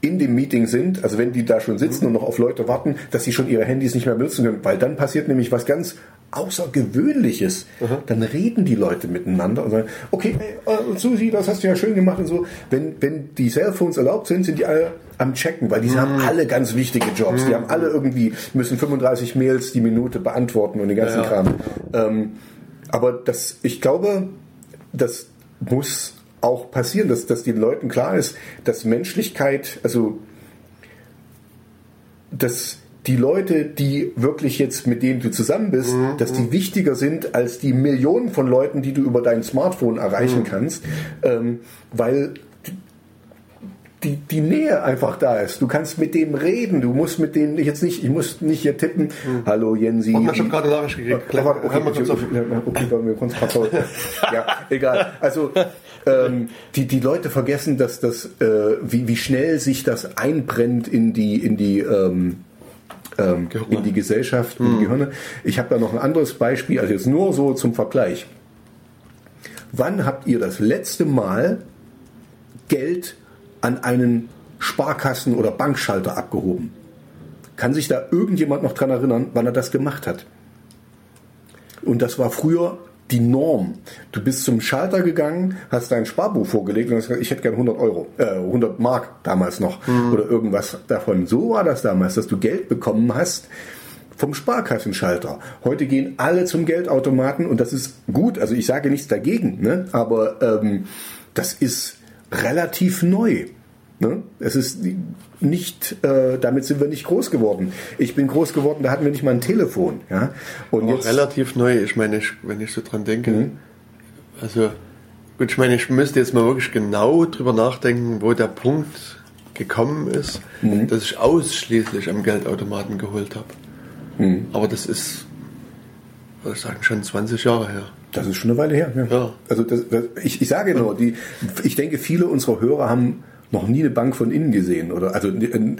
in dem Meeting sind, also wenn die da schon sitzen und noch auf Leute warten, dass sie schon ihre Handys nicht mehr benutzen können, weil dann passiert nämlich was ganz Außergewöhnliches. Dann reden die Leute miteinander und sagen, okay, ey, äh, Susi, das hast du ja schön gemacht und so. Wenn, wenn die Cellphones erlaubt sind, sind die alle am Checken, weil die haben alle ganz wichtige Jobs. Die haben alle irgendwie, müssen 35 Mails die Minute beantworten und den ganzen Ja. Kram. Ähm, aber das, ich glaube, das muss auch passieren, dass, dass den Leuten klar ist, dass Menschlichkeit, also dass die Leute, die wirklich jetzt mit denen du zusammen bist, dass die wichtiger sind als die Millionen von Leuten, die du über dein Smartphone erreichen kannst, ähm, weil die, die Nähe einfach da ist. Du kannst mit dem reden. Du musst mit denen jetzt nicht, ich muss nicht hier tippen. Hallo Jensi. Und ich habe gerade eine Nachricht gekriegt. Hör okay, okay, es kurz Ja, egal. Also ähm, die, die Leute vergessen, dass das, äh, wie, wie schnell sich das einbrennt in die, in die ähm, ähm, in die Gesellschaft, in die Gehirne. Ich habe da noch ein anderes Beispiel, also jetzt nur so zum Vergleich. Wann habt ihr das letzte Mal Geld an einen Sparkassen- oder Bankschalter abgehoben? Kann sich da irgendjemand noch dran erinnern, wann er das gemacht hat? Und das war früher die Norm. Du bist zum Schalter gegangen, hast dein Sparbuch vorgelegt und hast gesagt, ich hätte gern 100 Euro, äh, 100 Mark damals noch oder irgendwas davon. So war das damals, dass du Geld bekommen hast vom Sparkassenschalter. Heute gehen alle zum Geldautomaten und das ist gut. Also ich sage nichts dagegen, ne? aber ähm, das ist relativ neu. Ne? Es ist nicht, äh, damit sind wir nicht groß geworden. Ich bin groß geworden, da hatten wir nicht mal ein Telefon. Ja? Und jetzt, relativ neu. Ich meine, ich, wenn ich so dran denke, Mhm. also gut, ich meine, ich müsste jetzt mal wirklich genau drüber nachdenken, wo der Punkt gekommen ist, Mhm. dass ich ausschließlich am Geldautomaten geholt habe. Mhm. Aber das ist, würde ich sagen, schon 20 Jahre her. Das ist schon eine Weile her. Ja. Ja. Also das, das, ich, ich sage nur, die, ich denke, viele unserer Hörer haben noch nie eine Bank von innen gesehen oder also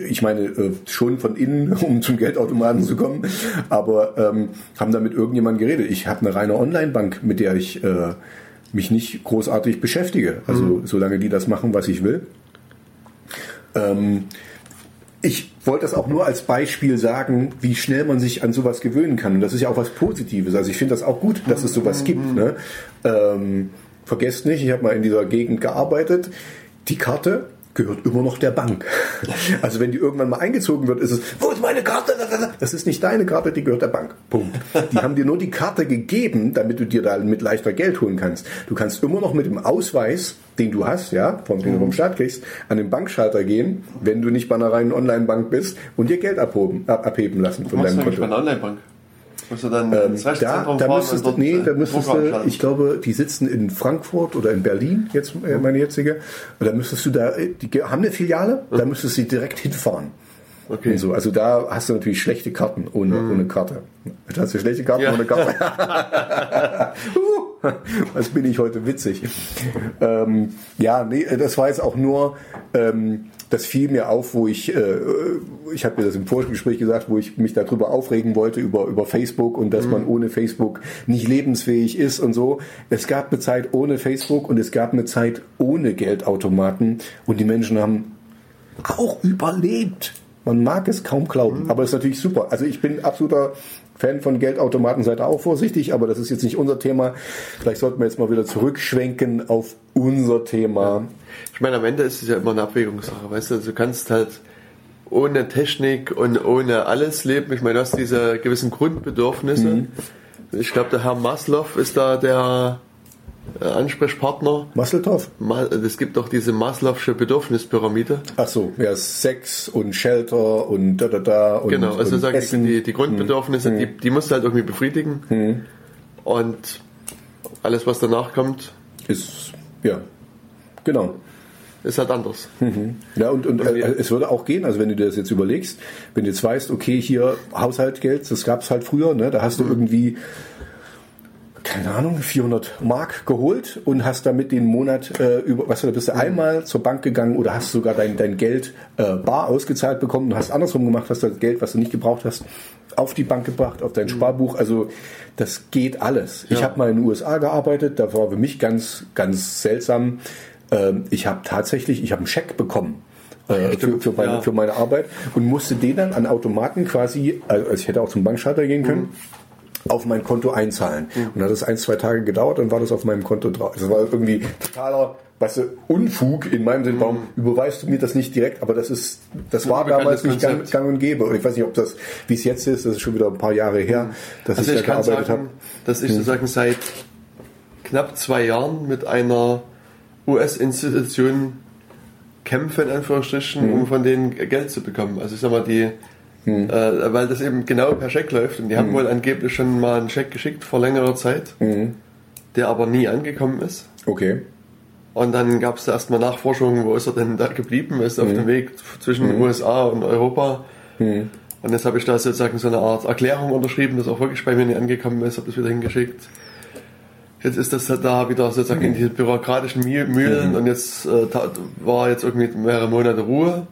ich meine äh, schon von innen, um zum Geldautomaten zu kommen, aber ähm, haben da mit irgendjemandem geredet. Ich habe eine reine Online-Bank, mit der ich äh, mich nicht großartig beschäftige. Also solange die das machen, was ich will. Ähm, ich wollte das auch nur als Beispiel sagen, wie schnell man sich an sowas gewöhnen kann. Und das ist ja auch was Positives. Also ich finde das auch gut, dass es sowas gibt. Ne? Ähm, vergesst nicht, ich habe mal in dieser Gegend gearbeitet. Die Karte gehört immer noch der Bank. Also wenn die irgendwann mal eingezogen wird, ist es, wo ist meine Karte? Das ist nicht deine Karte, die gehört der Bank. Punkt. Die haben dir nur die Karte gegeben, damit du dir da mit leichter Geld holen kannst. Du kannst immer noch mit dem Ausweis, den du hast, ja, vom den du vom Staat kriegst, an den Bankschalter gehen, wenn du nicht bei einer reinen Online-Bank bist und dir Geld abhoben, ab, abheben lassen von Was deinem Konto. bei einer Online-Bank? Musst du dann Ähm, ins da, da fahren müsstest du, nee, da äh, müsstest du, ich glaube, die sitzen in Frankfurt oder in Berlin, jetzt äh, meine jetzige, und da müsstest du da, die ge- haben eine Filiale, da müsstest du direkt hinfahren. Okay. Und so. Also da hast du natürlich schlechte Karten ohne, ohne Karte. Da hast du schlechte Karten Ja. ohne Karte. Uh, Was bin ich heute witzig. Ähm, ja, nee, das war jetzt auch nur, ähm, das fiel mir auf, wo ich, äh, ich habe mir das im Vorgespräch gesagt, wo ich mich darüber aufregen wollte, über, über Facebook und dass man ohne Facebook nicht lebensfähig ist und so. Es gab eine Zeit ohne Facebook und es gab eine Zeit ohne Geldautomaten und die Menschen haben auch überlebt. Man mag es kaum glauben, aber es ist natürlich super. Also ich bin absoluter Fan von Geldautomaten, seid auch vorsichtig, aber das ist jetzt nicht unser Thema. Vielleicht sollten wir jetzt mal wieder zurückschwenken auf unser Thema. Ich meine, am Ende ist es ja immer eine Abwägungssache, weißt du, also du kannst halt ohne Technik und ohne alles leben. Ich meine, du hast diese gewissen Grundbedürfnisse. Mhm. Ich glaube, der Herr Maslow ist da der Ansprechpartner. Masseltorf? Ma- Es gibt doch diese Maslow'sche Bedürfnispyramide. Ach so, ja, Sex und Shelter und da da da und, Genau, also und sagen Essen. Mhm. die, die Grundbedürfnisse, die, die musst du halt irgendwie befriedigen. Und alles, was danach kommt, ist ja genau. ist halt anders. Ja, und, und äh, es würde auch gehen, also wenn du dir das jetzt überlegst, wenn du jetzt weißt, okay, hier Haushaltgeld, das gab es halt früher, ne, da hast du irgendwie, keine Ahnung, 400 Mark geholt und hast damit den Monat äh, über, was du, da bist du einmal zur Bank gegangen oder hast sogar dein, dein Geld äh, bar ausgezahlt bekommen und hast andersrum gemacht, hast das Geld, was du nicht gebraucht hast, auf die Bank gebracht, auf dein Sparbuch. Also das geht alles. Ich Ja. habe mal in den USA gearbeitet, da war für mich ganz, ganz seltsam. Ähm, ich habe tatsächlich, ich habe einen Scheck bekommen. Äh, für, für, meine, ja. für meine Arbeit und musste den dann an Automaten quasi, also ich hätte auch zum Bankschalter gehen können, auf mein Konto einzahlen. Und dann hat es ein, zwei Tage gedauert, dann war das auf meinem Konto drauf. Das war irgendwie totaler, weißt du, Unfug in meinem Sinne, warum überweist du mir das nicht direkt? Aber das ist, das war damals nicht gang, gang und gäbe. Und ich weiß nicht, ob das, wie es jetzt ist, das ist schon wieder ein paar Jahre her, dass Also ich ich da gearbeitet habe. dass ich sozusagen seit knapp zwei Jahren mit einer US-Institution kämpfe, in Anführungsstrichen, um von denen Geld zu bekommen. Also ich sag mal, die, äh, weil das eben genau per Scheck läuft und die haben wohl angeblich schon mal einen Scheck geschickt vor längerer Zeit, der aber nie angekommen ist. Okay. Und dann gab es da erstmal Nachforschungen, wo ist er denn da geblieben ist, auf dem Weg zwischen den USA und Europa. Und jetzt habe ich da sozusagen so eine Art Erklärung unterschrieben, das auch wirklich bei mir nicht angekommen ist, habe das wieder hingeschickt. Jetzt ist das halt da wieder sozusagen in die bürokratischen Müh- Mühlen und jetzt äh, war jetzt irgendwie mehrere Monate Ruhe.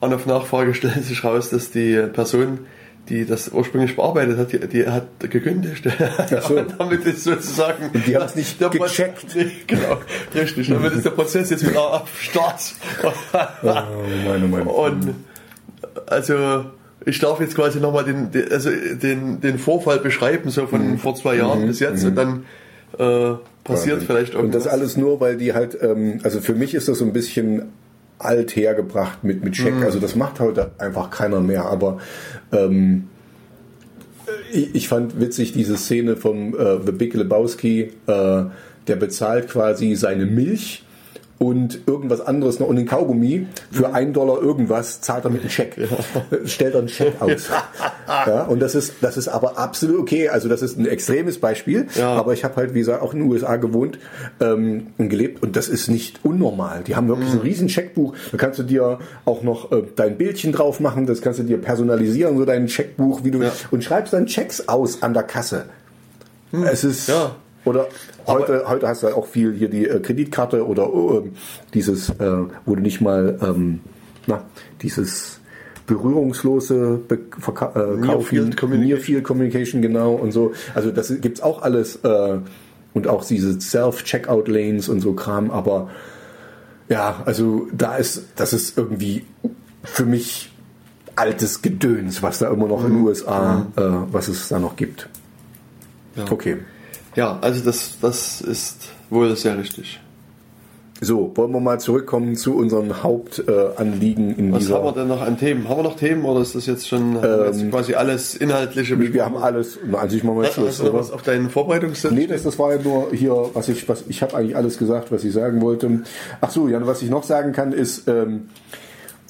Und auf Nachfrage stellt sich raus, dass die Person, die das ursprünglich bearbeitet hat, die, die hat gekündigt. so. Und damit ist sozusagen die haben es nicht der Pro- gecheckt. Nee, genau, richtig. Damit ist der Prozess jetzt wieder auf Start. Oh, meine, meine. Und also ich darf jetzt quasi nochmal den, den, also den, den Vorfall beschreiben, so von vor zwei Jahren bis jetzt und dann äh, passiert Wahnsinn. vielleicht Und irgendwas. das alles nur, weil die halt, ähm, also für mich ist das so ein bisschen alt hergebracht mit, mit Scheck. Also das macht heute einfach keiner mehr. Aber ähm, ich, ich fand witzig diese Szene vom äh, The Big Lebowski, äh, der bezahlt quasi seine Milch und irgendwas anderes noch und den Kaugummi für ein Dollar irgendwas zahlt er mit einem Scheck. Stellt er einen Scheck aus. ja, und das ist, das ist aber absolut okay. Also das ist ein extremes Beispiel. Ja. Aber ich habe halt, wie gesagt, auch in den USA gewohnt ähm, und gelebt und das ist nicht unnormal. Die haben wirklich Mhm. ein riesen Scheckbuch. Da kannst du dir auch noch äh, dein Bildchen drauf machen. Das kannst du dir personalisieren, so dein Scheckbuch, wie du Ja. und schreibst dann Checks aus an der Kasse. Es ist. Ja. Oder heute, heute hast du halt auch viel hier die äh, Kreditkarte oder äh, dieses, äh, wo du nicht mal ähm, na, dieses berührungslose Be Verka äh, Near Field Communication. Near Field Communication, genau und so. Also das gibt's auch alles äh, und auch diese Self-Checkout-Lanes und so Kram, aber ja, also da ist, das ist irgendwie für mich altes Gedöns, was da immer noch in den USA, äh, was es da noch gibt. Ja. Okay. Ja, also das, das ist wohl sehr richtig. So, wollen wir mal zurückkommen zu unseren Hauptanliegen äh, in Was dieser... haben wir denn noch an Themen? Haben wir noch Themen oder ist das jetzt schon ähm, jetzt quasi alles Inhaltliche? Wir haben alles, na, an sich machen wir jetzt Hast du noch was auf deinen Vorbereitungslisten? Nee, das, das war ja nur hier, was ich, was ich habe eigentlich alles gesagt, was ich sagen wollte. Ach so, ja, was ich noch sagen kann, ist ähm,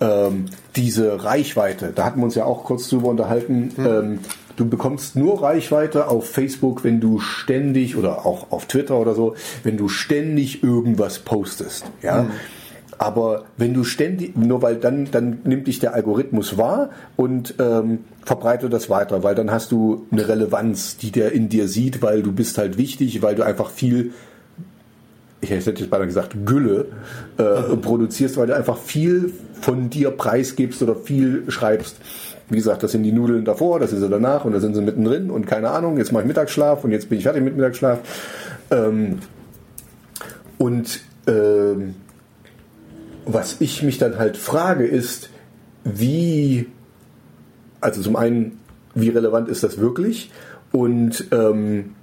ähm, diese Reichweite. Da hatten wir uns ja auch kurz drüber unterhalten. Hm. Du bekommst nur Reichweite auf Facebook, wenn du ständig oder auch auf Twitter oder so, wenn du ständig irgendwas postest. Ja. Aber wenn du ständig, nur weil dann, dann nimmt dich der Algorithmus wahr und ähm, verbreitet das weiter, weil dann hast du eine Relevanz, die der in dir sieht, weil du bist halt wichtig, weil du einfach viel, ich hätte jetzt beinahe gesagt, Gülle äh, produzierst, weil du einfach viel von dir preisgibst oder viel schreibst. Wie gesagt, das sind die Nudeln davor, das sind sie danach und da sind sie mittendrin und keine Ahnung, jetzt mache ich Mittagsschlaf und jetzt bin ich fertig mit Mittagsschlaf. Ähm, und ähm, was ich mich dann halt frage ist, wie, also zum einen, wie relevant ist das wirklich und ähm,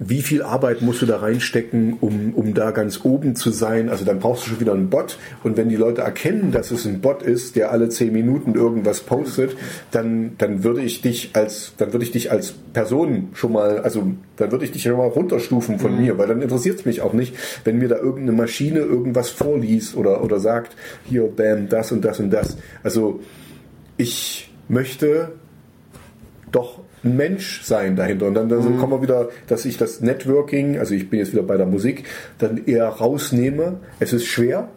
wie viel Arbeit musst du da reinstecken, um, um da ganz oben zu sein? Also dann brauchst du schon wieder einen Bot. Und wenn die Leute erkennen, dass es ein Bot ist, der alle zehn Minuten irgendwas postet, dann, dann würde ich dich als, dann würde ich dich als Person schon mal, also dann würde ich dich schon mal runterstufen von mir, weil dann interessiert es mich auch nicht, wenn mir da irgendeine Maschine irgendwas vorliest oder, oder sagt, hier, bam, das und das und das. Also ich möchte doch ein Mensch sein dahinter. Und dann, dann kommen wir wieder, dass ich das Networking, also ich bin jetzt wieder bei der Musik, dann eher rausnehme. Es ist schwer,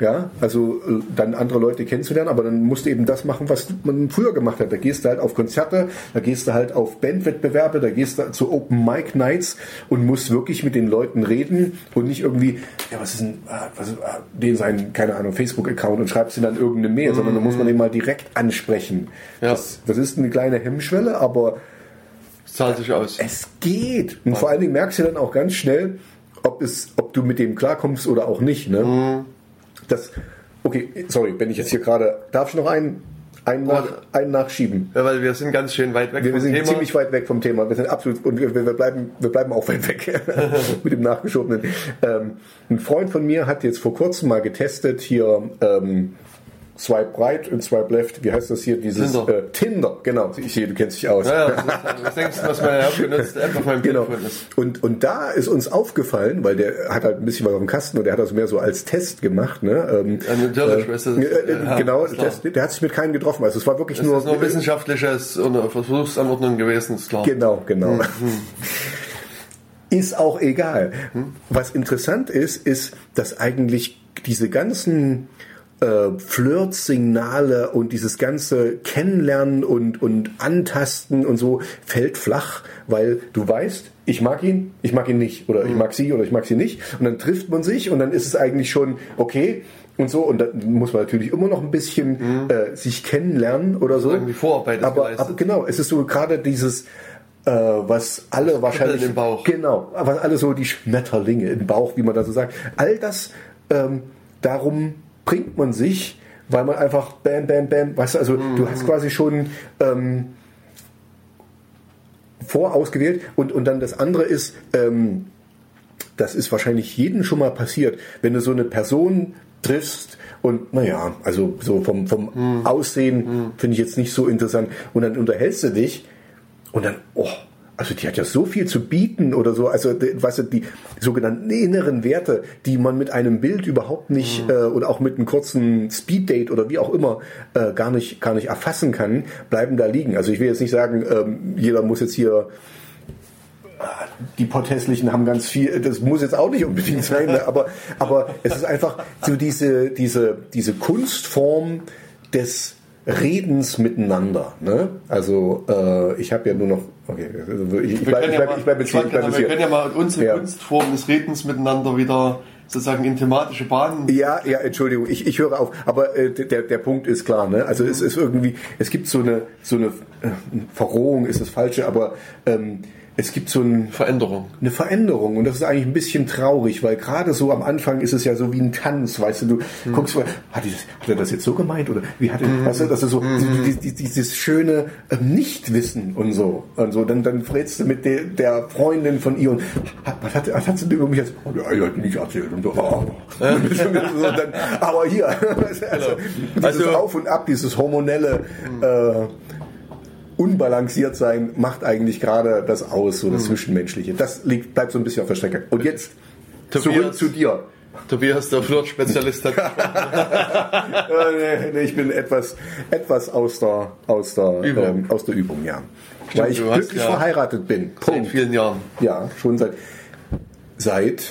ja, also äh, dann andere Leute kennenzulernen, aber dann musst du eben das machen, was man früher gemacht hat. Da gehst du halt auf Konzerte, da gehst du halt auf Bandwettbewerbe, da gehst du zu Open Mic Nights und musst wirklich mit den Leuten reden und nicht irgendwie, ja, was ist denn, ah, was ist, ah, den sein, keine Ahnung, Facebook-Account und schreibst dir dann irgendeine Mail, sondern da muss man den mal direkt ansprechen. Ja. Das, das ist eine kleine Hemmschwelle, aber Es zahlt sich aus. es geht. Und vor allen Dingen merkst du dann auch ganz schnell, ob, es, ob du mit dem klarkommst oder auch nicht. Ne? Das, okay, sorry, wenn ich jetzt hier gerade, darf ich noch einen, einen, nach, einen nachschieben? Ja, weil wir sind ganz schön weit weg Wir vom sind Thema. ziemlich weit weg vom Thema. Wir sind absolut und wir, wir, bleiben, wir bleiben auch weit weg mit dem nachgeschobenen. Ähm, ein Freund von mir hat jetzt vor kurzem mal getestet hier ähm, Swipe Right und Swipe Left. Wie heißt das hier? Dieses Tinder. Äh, Tinder, genau. Ich sehe, du kennst dich aus. ja, das ist das denkst du, was meine abgenutzte App auf meinem Genau. Telefon ist. Und, und da ist uns aufgefallen, weil der hat halt ein bisschen was auf dem Kasten und der hat das mehr so als Test gemacht. Ne? Ähm, du, äh, äh, ja, genau. Test, der hat sich mit keinem getroffen. Also es war wirklich Das nur, ist nur wissenschaftliches und Versuchsanordnung gewesen, ist klar. Genau, genau. Ist auch egal. Was interessant ist, ist, dass eigentlich diese ganzen äh, Flirt-Signale und dieses ganze Kennenlernen und, und Antasten und so fällt flach, weil du weißt, ich mag ihn, ich mag ihn nicht oder ich mag sie oder ich mag sie nicht. Und dann trifft man sich und dann ist es eigentlich schon okay und so. Und dann muss man natürlich immer noch ein bisschen äh, sich kennenlernen oder so. Irgendwie Vorarbeit ist aber, aber genau, es ist so gerade dieses äh, was alle wahrscheinlich im Bauch. genau, was alle so die Schmetterlinge im Bauch, wie man da so sagt, all das ähm, darum bringt man sich, weil man einfach bam bam bam, weißt du, also du hast quasi schon ähm, vorausgewählt und und dann das andere ist ähm, das ist wahrscheinlich jedem schon mal passiert, wenn du so eine Person triffst und naja, also so vom, vom Aussehen finde ich jetzt nicht so interessant. Und dann unterhältst du dich und dann, oh, also die hat ja so viel zu bieten oder so, also die- weißt du, die sogenannten inneren Werte, die man mit einem Bild überhaupt nicht äh, oder auch mit einem kurzen Speeddate oder wie auch immer äh, gar nicht gar nicht erfassen kann, bleiben da liegen. Also ich will jetzt nicht sagen, ähm, jeder muss jetzt hier die Potthässlichen haben ganz viel, das muss jetzt auch nicht unbedingt sein, ne? aber, aber es ist einfach so diese, diese, diese Kunstform des Redens miteinander. Ne? Also äh, ich habe ja nur noch, okay, also ich, ich Wir bleibe ja bleib, bleib jetzt. Ich wir bleib jetzt können ja mal unsere Ja. Kunstform des Redens miteinander wieder sozusagen in thematische Bahnen. Ja, ja, Entschuldigung, ich, ich höre auf. Aber äh, der, der Punkt ist klar, ne? Also es ist irgendwie, es gibt so eine so eine äh, Verrohung ist das falsche, aber ähm, es gibt so ein, Veränderung. eine Veränderung und das ist eigentlich ein bisschen traurig, weil gerade so am Anfang ist es ja so wie ein Tanz, weißt du, du Mhm. guckst, hat, das, hat er das jetzt so gemeint oder wie hat er, weißt du, das ist so Mhm. die- die- dieses schöne äh, Nichtwissen und so und so, dann, dann frätst du mit der, der Freundin von ihr und was hat, was hat sie über mich jetzt, oh, ja, ich hat nicht erzählt und so, oh. und so dann, aber hier, also, dieses Also- Mhm. Auf und Ab, dieses hormonelle, äh, unbalanciert sein macht eigentlich gerade das aus, so das Mhm. Zwischenmenschliche. Das liegt, bleibt so ein bisschen auf der Strecke. Und jetzt Tobias- zurück zu dir. Tobias, der Flirt-Spezialist, hat ich bin etwas, etwas aus der, aus der, Übung. ähm, aus der Übung, ja. Weil ich glücklich ja- verheiratet bin. seit Punkt. vielen Jahren. Ja, schon seit, seit,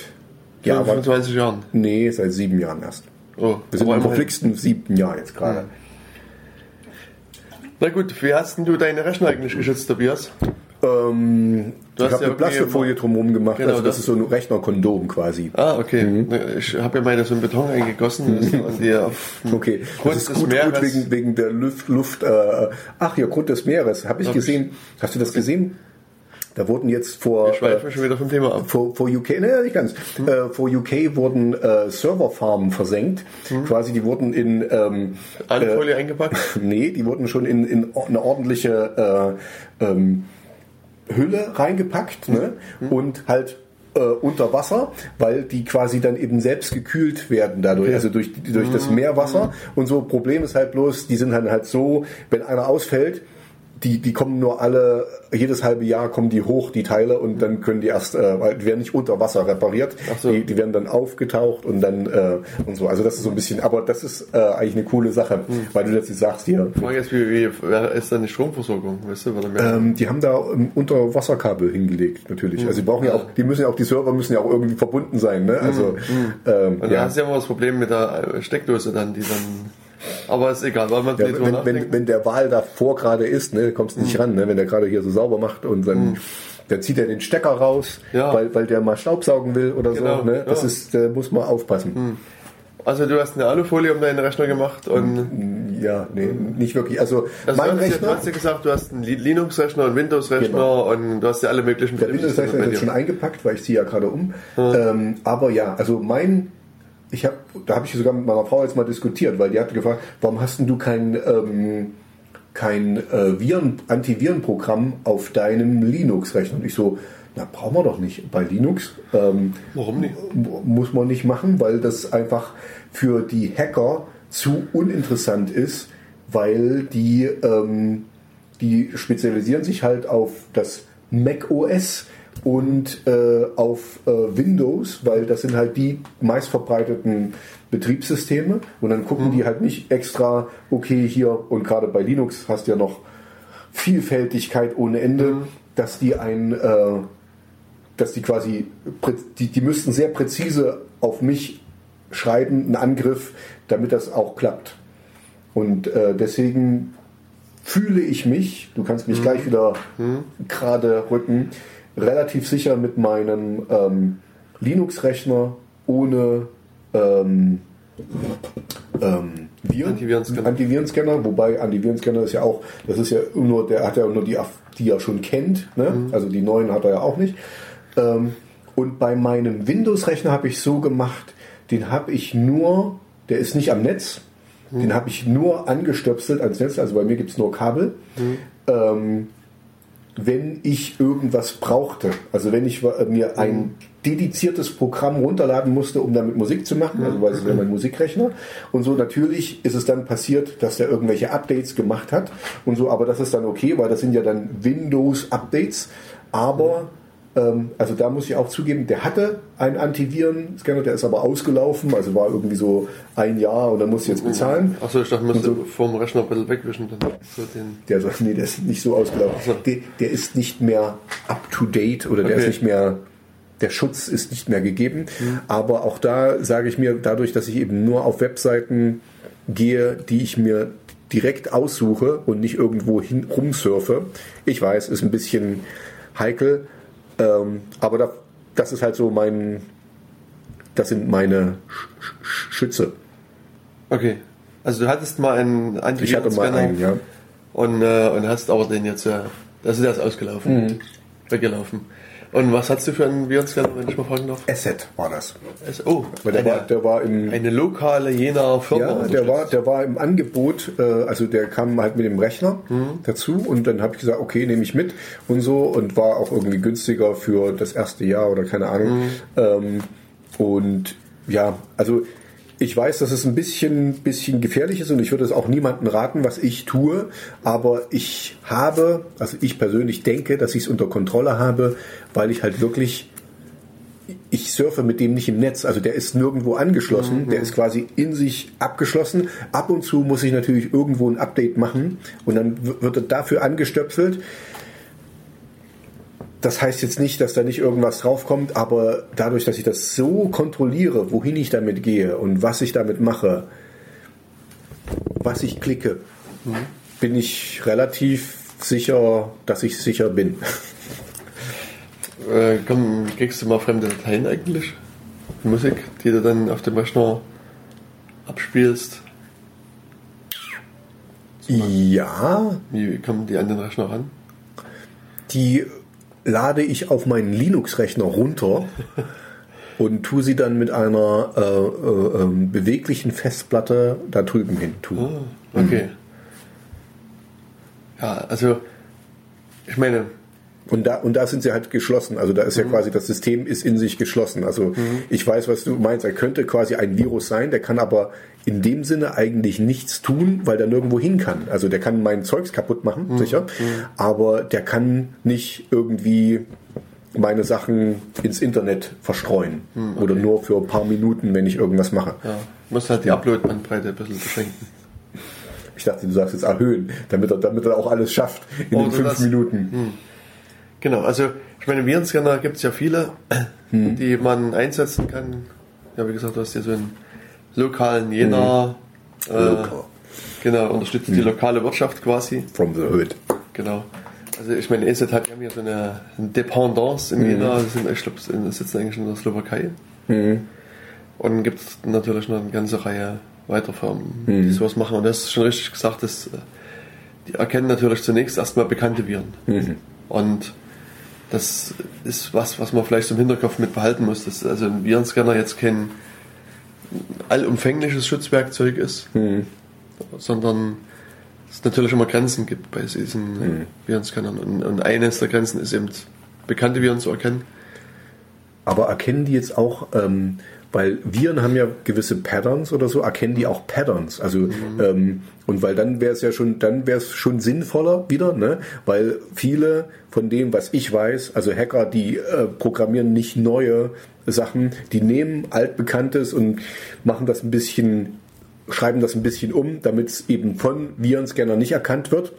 ja, aber, 25 Jahren. nee, seit sieben Jahren erst. Oh, Wir sind im verflixten siebten Jahr jetzt gerade. Na gut, wie hast denn du deine Rechner eigentlich geschützt, Tobias? Ähm, Du ich habe ja eine Plastifolie irgendwie- drumherum gemacht, Genau, also das das- ist so ein Rechnerkondom quasi. Ah, okay. Mhm. Ich habe ja meine so in Beton eingegossen und die auf Okay, das Grund ist des gut, gut wegen, wegen der Luft. Luft äh, ach ja, Grund des Meeres. Habe ich Hab gesehen. Hast du das gesehen? Da wurden jetzt vor Ich schweife schon wieder vom Thema ab. vor, vor UK, ne, nicht ganz. Äh, vor UK wurden äh, Serverfarmen versenkt. Quasi, die wurden in ähm, Alufolie eingepackt. nee, die wurden schon in, in eine ordentliche äh, ähm, Hülle reingepackt ne? und halt äh, unter Wasser, weil die quasi dann eben selbst gekühlt werden dadurch, also durch, durch das Meerwasser. Und so Problem ist halt bloß, die sind dann halt so, wenn einer ausfällt, die, die kommen nur alle, jedes halbe Jahr kommen die hoch, die Teile, und dann können die erst, äh, weil die werden nicht unter Wasser repariert, so. die, die werden dann aufgetaucht und dann äh, und so. Also das ist so ein bisschen, aber das ist äh, eigentlich eine coole Sache, weil du jetzt sagst hier, Ich frage jetzt, wie, wie wer ist die Stromversorgung? Weißt du, ähm, die haben da ähm, Unterwasserkabel hingelegt, natürlich. Also die brauchen ja auch, die müssen ja auch, die Server müssen ja auch irgendwie verbunden sein, ne? Also ähm, und dann ja. hast du ja immer das Problem mit der Steckdose dann, die dann. Aber ist egal, weil man Ja, nicht wenn, wenn, nachdenken. wenn der Wal davor gerade ist, ne, kommst du Mhm. nicht ran, ne, wenn der gerade hier so sauber macht und dann, dann zieht er den Stecker raus, Ja. weil, weil der mal Staubsaugen will oder Genau, so. Ne? Das ja. ist, da muss man aufpassen. Also du hast eine Alufolie um deinen Rechner gemacht und Ja, nee, nicht wirklich. Also, also mein du, hast ja, du Rechner, hast ja gesagt, du hast einen Li- Linux-Rechner, einen Windows-Rechner Genau. und du hast ja alle möglichen der Windows-Rechner ist jetzt schon eingepackt, weil ich ziehe ja gerade um. Ähm, aber ja, also mein, ich habe, da habe ich sogar mit meiner Frau jetzt mal diskutiert, weil die hatte gefragt, warum hast denn du kein, ähm, kein äh, Viren, Antivirenprogramm auf deinem Linux-Rechner? Und ich so, na, brauchen wir doch nicht bei Linux. Ähm, Warum nicht? muss man nicht machen, weil das einfach für die Hacker zu uninteressant ist, weil die, ähm, die spezialisieren sich halt auf das Mac OS und äh, auf äh, Windows, weil das sind halt die meistverbreiteten Betriebssysteme. Und dann gucken die halt nicht extra, okay, hier und gerade bei Linux hast du ja noch Vielfältigkeit ohne Ende, dass die ein äh, dass die quasi, die, die müssten sehr präzise auf mich schreiben, einen Angriff, damit das auch klappt. Und äh, deswegen fühle ich mich, du kannst mich gleich wieder gerade rücken, relativ sicher mit meinem ähm, Linux-Rechner ohne ähm, ähm, Viren, Antivirenscanner. Antivirenscanner, wobei Antivirenscanner ist ja auch, das ist ja nur, der hat ja nur die, die er schon kennt, ne? also die neuen hat er ja auch nicht. Ähm, und bei meinem Windows-Rechner habe ich so gemacht, den habe ich nur, der ist nicht am Netz, den habe ich nur angestöpselt ans Netz, also bei mir gibt es nur Kabel. Ähm, wenn ich irgendwas brauchte, also wenn ich äh, mir ein dediziertes Programm runterladen musste, um damit Musik zu machen, also weil es ist ja mein Musikrechner. Und so natürlich ist es dann passiert, dass der irgendwelche Updates gemacht hat. Und so, aber das ist dann okay, weil das sind ja dann Windows Updates, aber ähm, also da muss ich auch zugeben, der hatte einen Antiviren-Scanner, der ist aber ausgelaufen, also war irgendwie so ein Jahr und dann musste ich jetzt bezahlen. Achso, ich dachte, man müsste vom Rechner ein bisschen wegwischen. Dann so den Der sagt, nee, der ist nicht so ausgelaufen. so. Der, der ist nicht mehr up to date oder der Okay. ist nicht mehr, der Schutz ist nicht mehr gegeben. Aber auch da sage ich mir, dadurch, dass ich eben nur auf Webseiten gehe, die ich mir direkt aussuche und nicht irgendwo hin rumsurfe. Ich weiß, ist ein bisschen heikel, ähm, aber da, das ist halt so mein, das sind meine Sch Sch Schütze. Okay. Also du hattest mal einen Antivirenscanner Ich hatte mal einen, ja. und, äh, und hast aber den jetzt, äh, das ist erst ausgelaufen. weggelaufen. Und was hast du für einen Virenscanner, wenn ich mal fragen darf? Asset war das. Oh, der, eine, war, der war im eine lokale Jener Firma. Ja, der war, der war im Angebot, äh, also der kam halt mit dem Rechner Mhm. dazu und dann habe ich gesagt, okay, nehme ich mit und so und war auch irgendwie günstiger für das erste Jahr oder keine Ahnung. Mhm. Ähm, und ja, also ich weiß, dass es ein bisschen, bisschen gefährlich ist und ich würde es auch niemandem raten, was ich tue, aber ich habe, also ich persönlich denke, dass ich es unter Kontrolle habe, weil ich halt wirklich ich surfe mit dem nicht im Netz. Also der ist nirgendwo angeschlossen. Der ist quasi in sich abgeschlossen. Ab und zu muss ich natürlich irgendwo ein Update machen und dann wird er dafür angestöpselt. Das heißt jetzt nicht, dass da nicht irgendwas draufkommt, aber dadurch, dass ich das so kontrolliere, wohin ich damit gehe und was ich damit mache, was ich klicke, bin ich relativ sicher, dass ich sicher bin. Äh, komm, kriegst du mal fremde Dateien eigentlich? Musik, die du dann auf dem Rechner abspielst. Ja, Wie kommen die an den Rechner ran? die lade ich auf meinen Linux-Rechner runter und tue sie dann mit einer äh, äh, ähm, beweglichen Festplatte da drüben hin tun. Ah, okay. Ja, also, ich meine, Und da, und da sind sie halt geschlossen. Also da ist ja quasi, das System ist in sich geschlossen. Also ich weiß, was du meinst. Er könnte quasi ein Virus sein, der kann aber in dem Sinne eigentlich nichts tun, weil der nirgendwo hin kann. Also der kann mein Zeugs kaputt machen, sicher. Aber der kann nicht irgendwie meine Sachen ins Internet verstreuen. Oder nur für ein paar Minuten, wenn ich irgendwas mache. ja, musst halt die Upload-Bandbreite ein bisschen beschränken. Ich dachte, du sagst jetzt erhöhen, damit er, damit er auch alles schafft in den Oder fünf das- Minuten. Genau, also ich meine, Virenscanner gibt es ja viele, Hm. die man einsetzen kann. Ja, wie gesagt, du hast hier so einen lokalen Jena, äh, Local. genau, unterstützt Hm. die lokale Wirtschaft quasi. From the hood. Genau. Also ich meine, ESET hat ja hier so eine Dependance in Jena, das sind, ich glaube, sitzen eigentlich in der Slowakei. Und gibt es natürlich noch eine ganze Reihe weiterer Firmen, die sowas machen. Und das ist schon richtig gesagt, dass, äh, die erkennen natürlich zunächst erstmal bekannte Viren. Und das ist was, was man vielleicht im Hinterkopf mit behalten muss, dass also ein Virenscanner jetzt kein allumfängliches Schutzwerkzeug ist, sondern es natürlich immer Grenzen gibt bei diesen äh, Virenscannern. Und, und eines der Grenzen ist eben, bekannte Viren zu erkennen. Aber erkennen die jetzt auch, ähm, weil Viren haben ja gewisse Patterns oder so, erkennen die auch Patterns. Also ähm, und weil dann wäre es ja schon, dann wäre es schon sinnvoller wieder, ne? Weil viele von dem, was ich weiß, also Hacker, die äh, programmieren nicht neue Sachen, die nehmen altbekanntes und machen das ein bisschen, schreiben das ein bisschen um, damit es eben von Virenscanner nicht erkannt wird.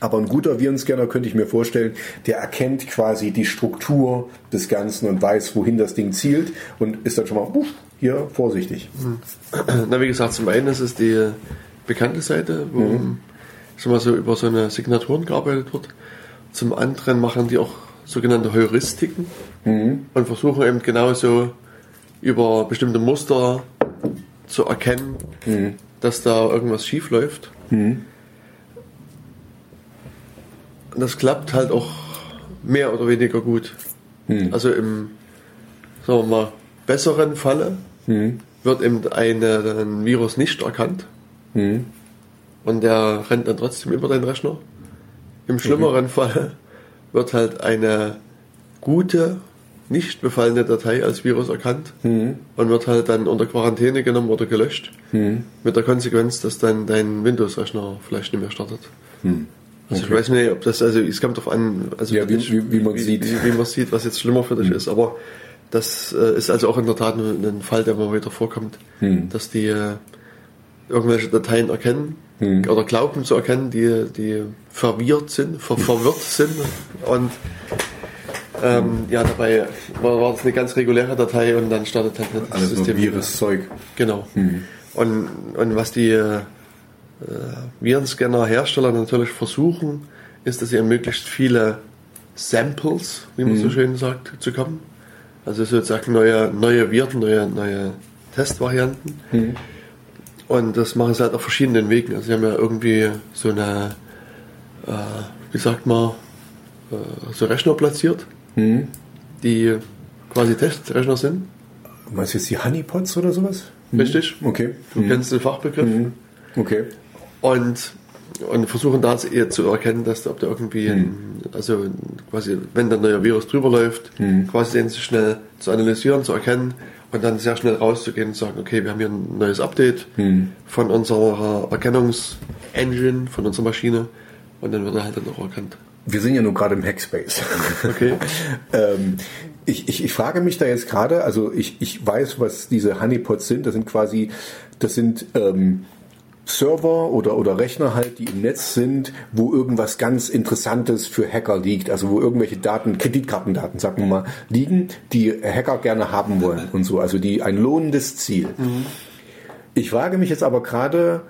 Aber ein guter Virenscanner könnte ich mir vorstellen, der erkennt quasi die Struktur des Ganzen und weiß, wohin das Ding zielt und ist dann schon mal uff, hier vorsichtig. Na, wie gesagt, zum einen ist es die bekannte Seite, wo schon mal so über so eine Signaturen gearbeitet wird. Zum anderen machen die auch sogenannte Heuristiken und versuchen eben genauso über bestimmte Muster zu erkennen, dass da irgendwas schief läuft. Und das klappt halt auch mehr oder weniger gut. Also im, sagen wir mal, besseren Falle wird eben eine, ein Virus nicht erkannt und der rennt dann trotzdem über den Rechner. Im schlimmeren Fall wird halt eine gute, nicht befallene Datei als Virus erkannt und wird halt dann unter Quarantäne genommen oder gelöscht. Mit der Konsequenz, dass dann dein Windows-Rechner vielleicht nicht mehr startet. Also ich weiß nicht, ob das, also es kommt darauf an, also Ja, wie- ich- wie- wie man sieht. wie, wie man sieht, was jetzt schlimmer für dich ist. Aber das äh, ist also auch in der Tat ein, ein Fall, der mal wieder vorkommt, dass die äh, irgendwelche Dateien erkennen oder glauben zu erkennen, die, die verwirrt sind, ver verwirrt sind und ähm, ja, dabei war, war das eine ganz reguläre Datei und dann startet halt das Alles System. Viruszeug. Genau. Und, und was die äh, Virenscanner-Hersteller natürlich versuchen, ist, dass sie an möglichst viele Samples, wie man so schön sagt, zu kommen. Also sozusagen neue, neue Viren, neue, neue Testvarianten. Und das machen sie halt auf verschiedenen Wegen. Also sie haben ja irgendwie so eine, äh, wie sagt man, äh, so Rechner platziert, die quasi Testrechner sind. Meinst du jetzt die Honeypots oder sowas? Richtig? Okay. Du kennst den Fachbegriff. Okay. Und, und versuchen da eher zu erkennen, dass da, ob da irgendwie, ein, also quasi, wenn da ein neuer Virus drüber läuft, quasi den so schnell zu analysieren, zu erkennen und dann sehr schnell rauszugehen und sagen, okay, wir haben hier ein neues Update von unserer Erkennungsengine, von unserer Maschine und dann wird er halt dann auch erkannt. Wir sind ja nur gerade im Hackspace. Okay. ähm, ich, ich, ich frage mich da jetzt gerade, also ich, ich weiß, was diese Honeypots sind. Das sind quasi, das sind ähm, Server oder, oder Rechner halt, die im Netz sind, wo irgendwas ganz Interessantes für Hacker liegt. Also wo irgendwelche Daten, Kreditkartendaten, sagen wir mal, liegen, die Hacker gerne haben wollen und so. Also die ein lohnendes Ziel. Ich frage mich jetzt aber gerade,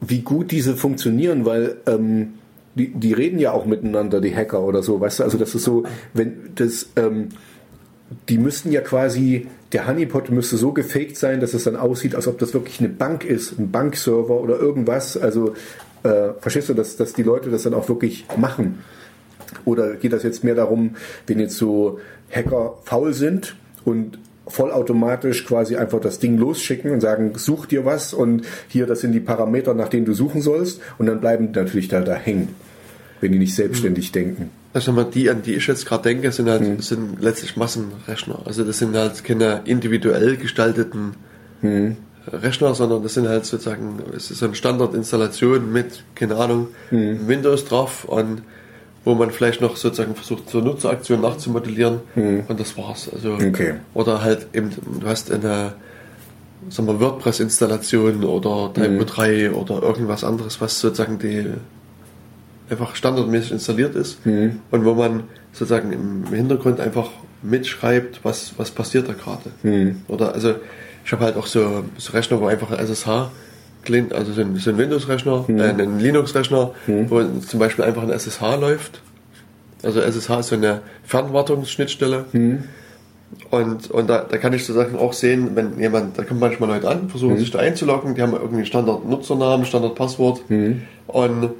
wie gut diese funktionieren, weil ähm, die, die reden ja auch miteinander, die Hacker oder so, weißt du? Also das ist so, wenn das, ähm, die müssten ja quasi, der Honeypot müsste so gefaked sein, dass es dann aussieht, als ob das wirklich eine Bank ist, ein Bankserver oder irgendwas. Also äh, verstehst du, dass, dass die Leute das dann auch wirklich machen? Oder geht das jetzt mehr darum, wenn jetzt so Hacker faul sind und vollautomatisch quasi einfach das Ding losschicken und sagen, such dir was und hier, das sind die Parameter, nach denen du suchen sollst und dann bleiben die natürlich da, da hängen, wenn die nicht selbstständig denken. Also mal die, an die ich jetzt gerade denke, sind halt sind letztlich Massenrechner. Also das sind halt keine individuell gestalteten Rechner, sondern das sind halt sozusagen, es ist so eine Standardinstallation mit, keine Ahnung, Windows drauf und wo man vielleicht noch sozusagen versucht, so Nutzeraktionen nachzumodellieren und das war's. Also, Okay. Oder halt eben, du hast eine sagen wir, WordPress-Installation oder Typo 3 oder irgendwas anderes, was sozusagen die einfach standardmäßig installiert ist und wo man sozusagen im Hintergrund einfach mitschreibt, was, was passiert da gerade. Oder also ich habe halt auch so, so Rechner, wo einfach ein SSH klingt, also so ein, so ein Windows-Rechner, äh, ein Linux-Rechner, wo zum Beispiel einfach ein SSH läuft. Also SSH ist so eine Fernwartungsschnittstelle. Und, und da, da kann ich sozusagen auch sehen, wenn jemand, da kommen manchmal Leute an, versuchen sich da einzuloggen, die haben irgendwie Standard-Nutzernamen, Standard-Passwort. Und,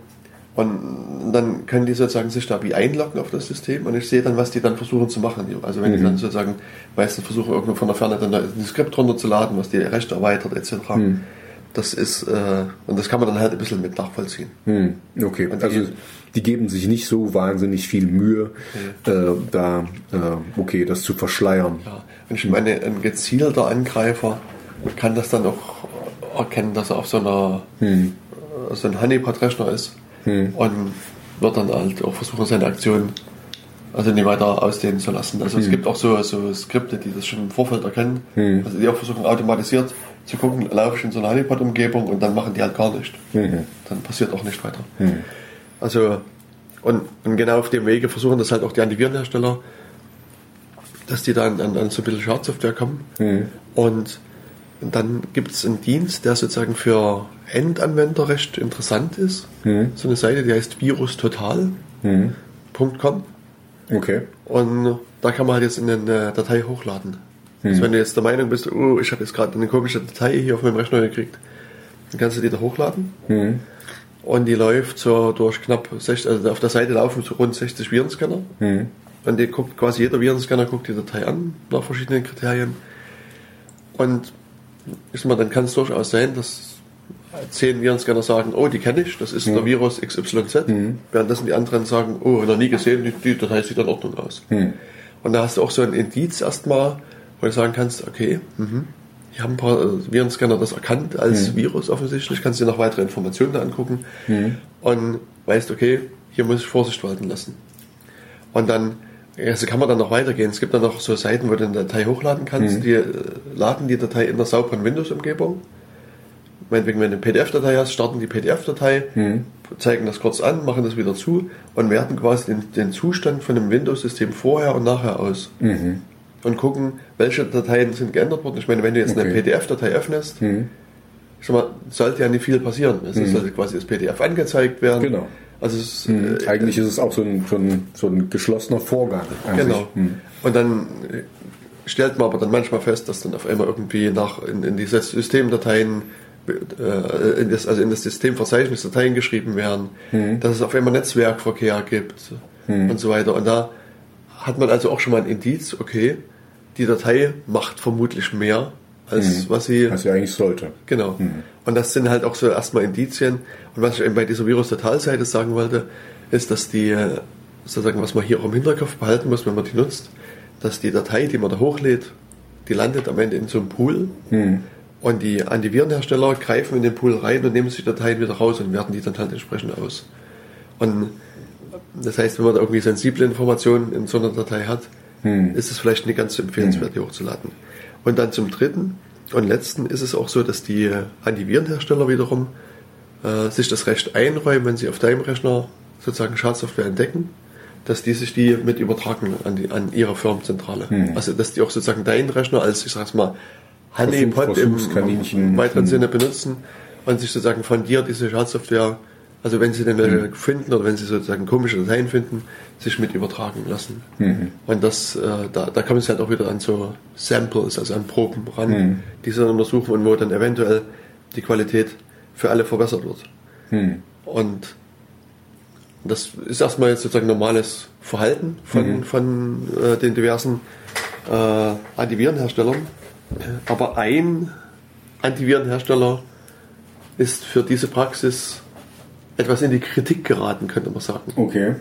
und dann können die sozusagen sich da wie einloggen auf das System und ich sehe dann, was die dann versuchen zu machen. Also wenn die dann sozusagen meistens versuchen, irgendwo von der Ferne dann ein Skript runterzuladen, was die Rechte erweitert etc. Das ist, äh, und das kann man dann halt ein bisschen mit nachvollziehen. Hm, okay, Und also die- die geben sich nicht so wahnsinnig viel Mühe, äh, da äh, okay, das zu verschleiern. Ja, und ich meine, ein gezielter Angreifer kann das dann auch erkennen, dass er auf so einer Hm. äh, so ein Honeypot-Rechner ist und wird dann halt auch versuchen, seine Aktion also nicht weiter ausdehnen zu lassen. Also Hm. es gibt auch so, so Skripte, die das schon im Vorfeld erkennen, also die auch versuchen automatisiert zu gucken, laufe ich in so einer Honeypot-Umgebung und dann machen die halt gar nicht. Mhm. Dann passiert auch nicht weiter. Also und, und genau auf dem Wege versuchen das halt auch die Antivirenhersteller, dass die dann an, an so ein bisschen Schadsoftware kommen. Und dann gibt es einen Dienst, der sozusagen für Endanwender recht interessant ist. So eine Seite, die heißt virustotal.com. Okay. Und da kann man halt jetzt in eine Datei hochladen. Also wenn du jetzt der Meinung bist, oh, ich habe jetzt gerade eine komische Datei hier auf meinem Rechner gekriegt, dann kannst du die da hochladen. Und die läuft so durch knapp 60, also auf der Seite laufen so rund 60 Virenscanner. Und die guckt quasi jeder Virenscanner guckt die Datei an nach verschiedenen Kriterien. Und ich sag mal, dann kann es durchaus sein, dass zehn Virenscanner sagen, oh, die kenne ich, das ist der Virus XYZ, währenddessen die anderen sagen, oh, noch nie gesehen, die, die Datei sieht in Ordnung aus. Und da hast du auch so ein Indiz erstmal, wo du sagen kannst, okay, mhm, hier haben ein paar äh, Virenscanner das erkannt als Virus offensichtlich, kannst dir noch weitere Informationen da angucken und weißt, okay, hier muss ich Vorsicht walten lassen. Und dann also kann man dann noch weitergehen. Es gibt dann noch so Seiten, wo du eine Datei hochladen kannst. Die äh, laden die Datei in der sauberen Windows-Umgebung. Meinetwegen, wenn du eine PDF-Datei hast, starten die PDF-Datei, zeigen das kurz an, machen das wieder zu und werten quasi den, den Zustand von dem Windows-System vorher und nachher aus. Und gucken, welche Dateien sind geändert worden. Ich meine, wenn du jetzt eine Okay. PDF-Datei öffnest, ich sag mal, sollte ja nicht viel passieren. Es sollte quasi das PDF angezeigt werden. Genau. Also es, Hm, äh, Eigentlich ist es auch so ein, so ein, so ein geschlossener Vorgang. an Genau. Hm. Und dann äh, stellt man aber dann manchmal fest, dass dann auf einmal irgendwie nach in, in diese Systemdateien, äh, in das, also in das Systemverzeichnis Dateien geschrieben werden, Mhm. dass es auf einmal Netzwerkverkehr gibt und so weiter. Und da hat man also auch schon mal ein Indiz, okay, die Datei macht vermutlich mehr, als was sie. Was sie eigentlich sollte. Genau. Und das sind halt auch so erstmal Indizien. Und was ich eben bei dieser Virus-Totalseite sagen wollte, ist, dass die, äh, sozusagen, was man hier auch im Hinterkopf behalten muss, wenn man die nutzt, dass die Datei, die man da hochlädt, die landet am Ende in so einem Pool. Und die Antivirenhersteller greifen in den Pool rein und nehmen sich die Dateien wieder raus und werten die dann halt entsprechend aus. Und das heißt, wenn man da irgendwie sensible Informationen in so einer Datei hat, ist es vielleicht nicht ganz so empfehlenswert, die hochzuladen. Und dann zum dritten und letzten ist es auch so, dass die Antivirenhersteller wiederum äh, sich das Recht einräumen, wenn sie auf deinem Rechner sozusagen Schadsoftware entdecken, dass die sich die mit übertragen an, die, an ihre Firmenzentrale. Also dass die auch sozusagen deinen Rechner als, ich sag's mal, Honeypot im, im weiteren Hm. Sinne benutzen und sich sozusagen von dir diese Schadsoftware, also wenn sie denn welche finden oder wenn sie sozusagen komische Dateien finden, sich mit übertragen lassen. Und das, äh, da, da kommen sie halt auch wieder an so Samples, also an Proben ran, die sie dann untersuchen und wo dann eventuell die Qualität für alle verbessert wird. Und das ist erstmal jetzt sozusagen normales Verhalten von, von äh, den diversen äh, Antivirenherstellern. Aber ein Antivirenhersteller ist für diese Praxis etwas in die Kritik geraten, könnte man sagen. Okay.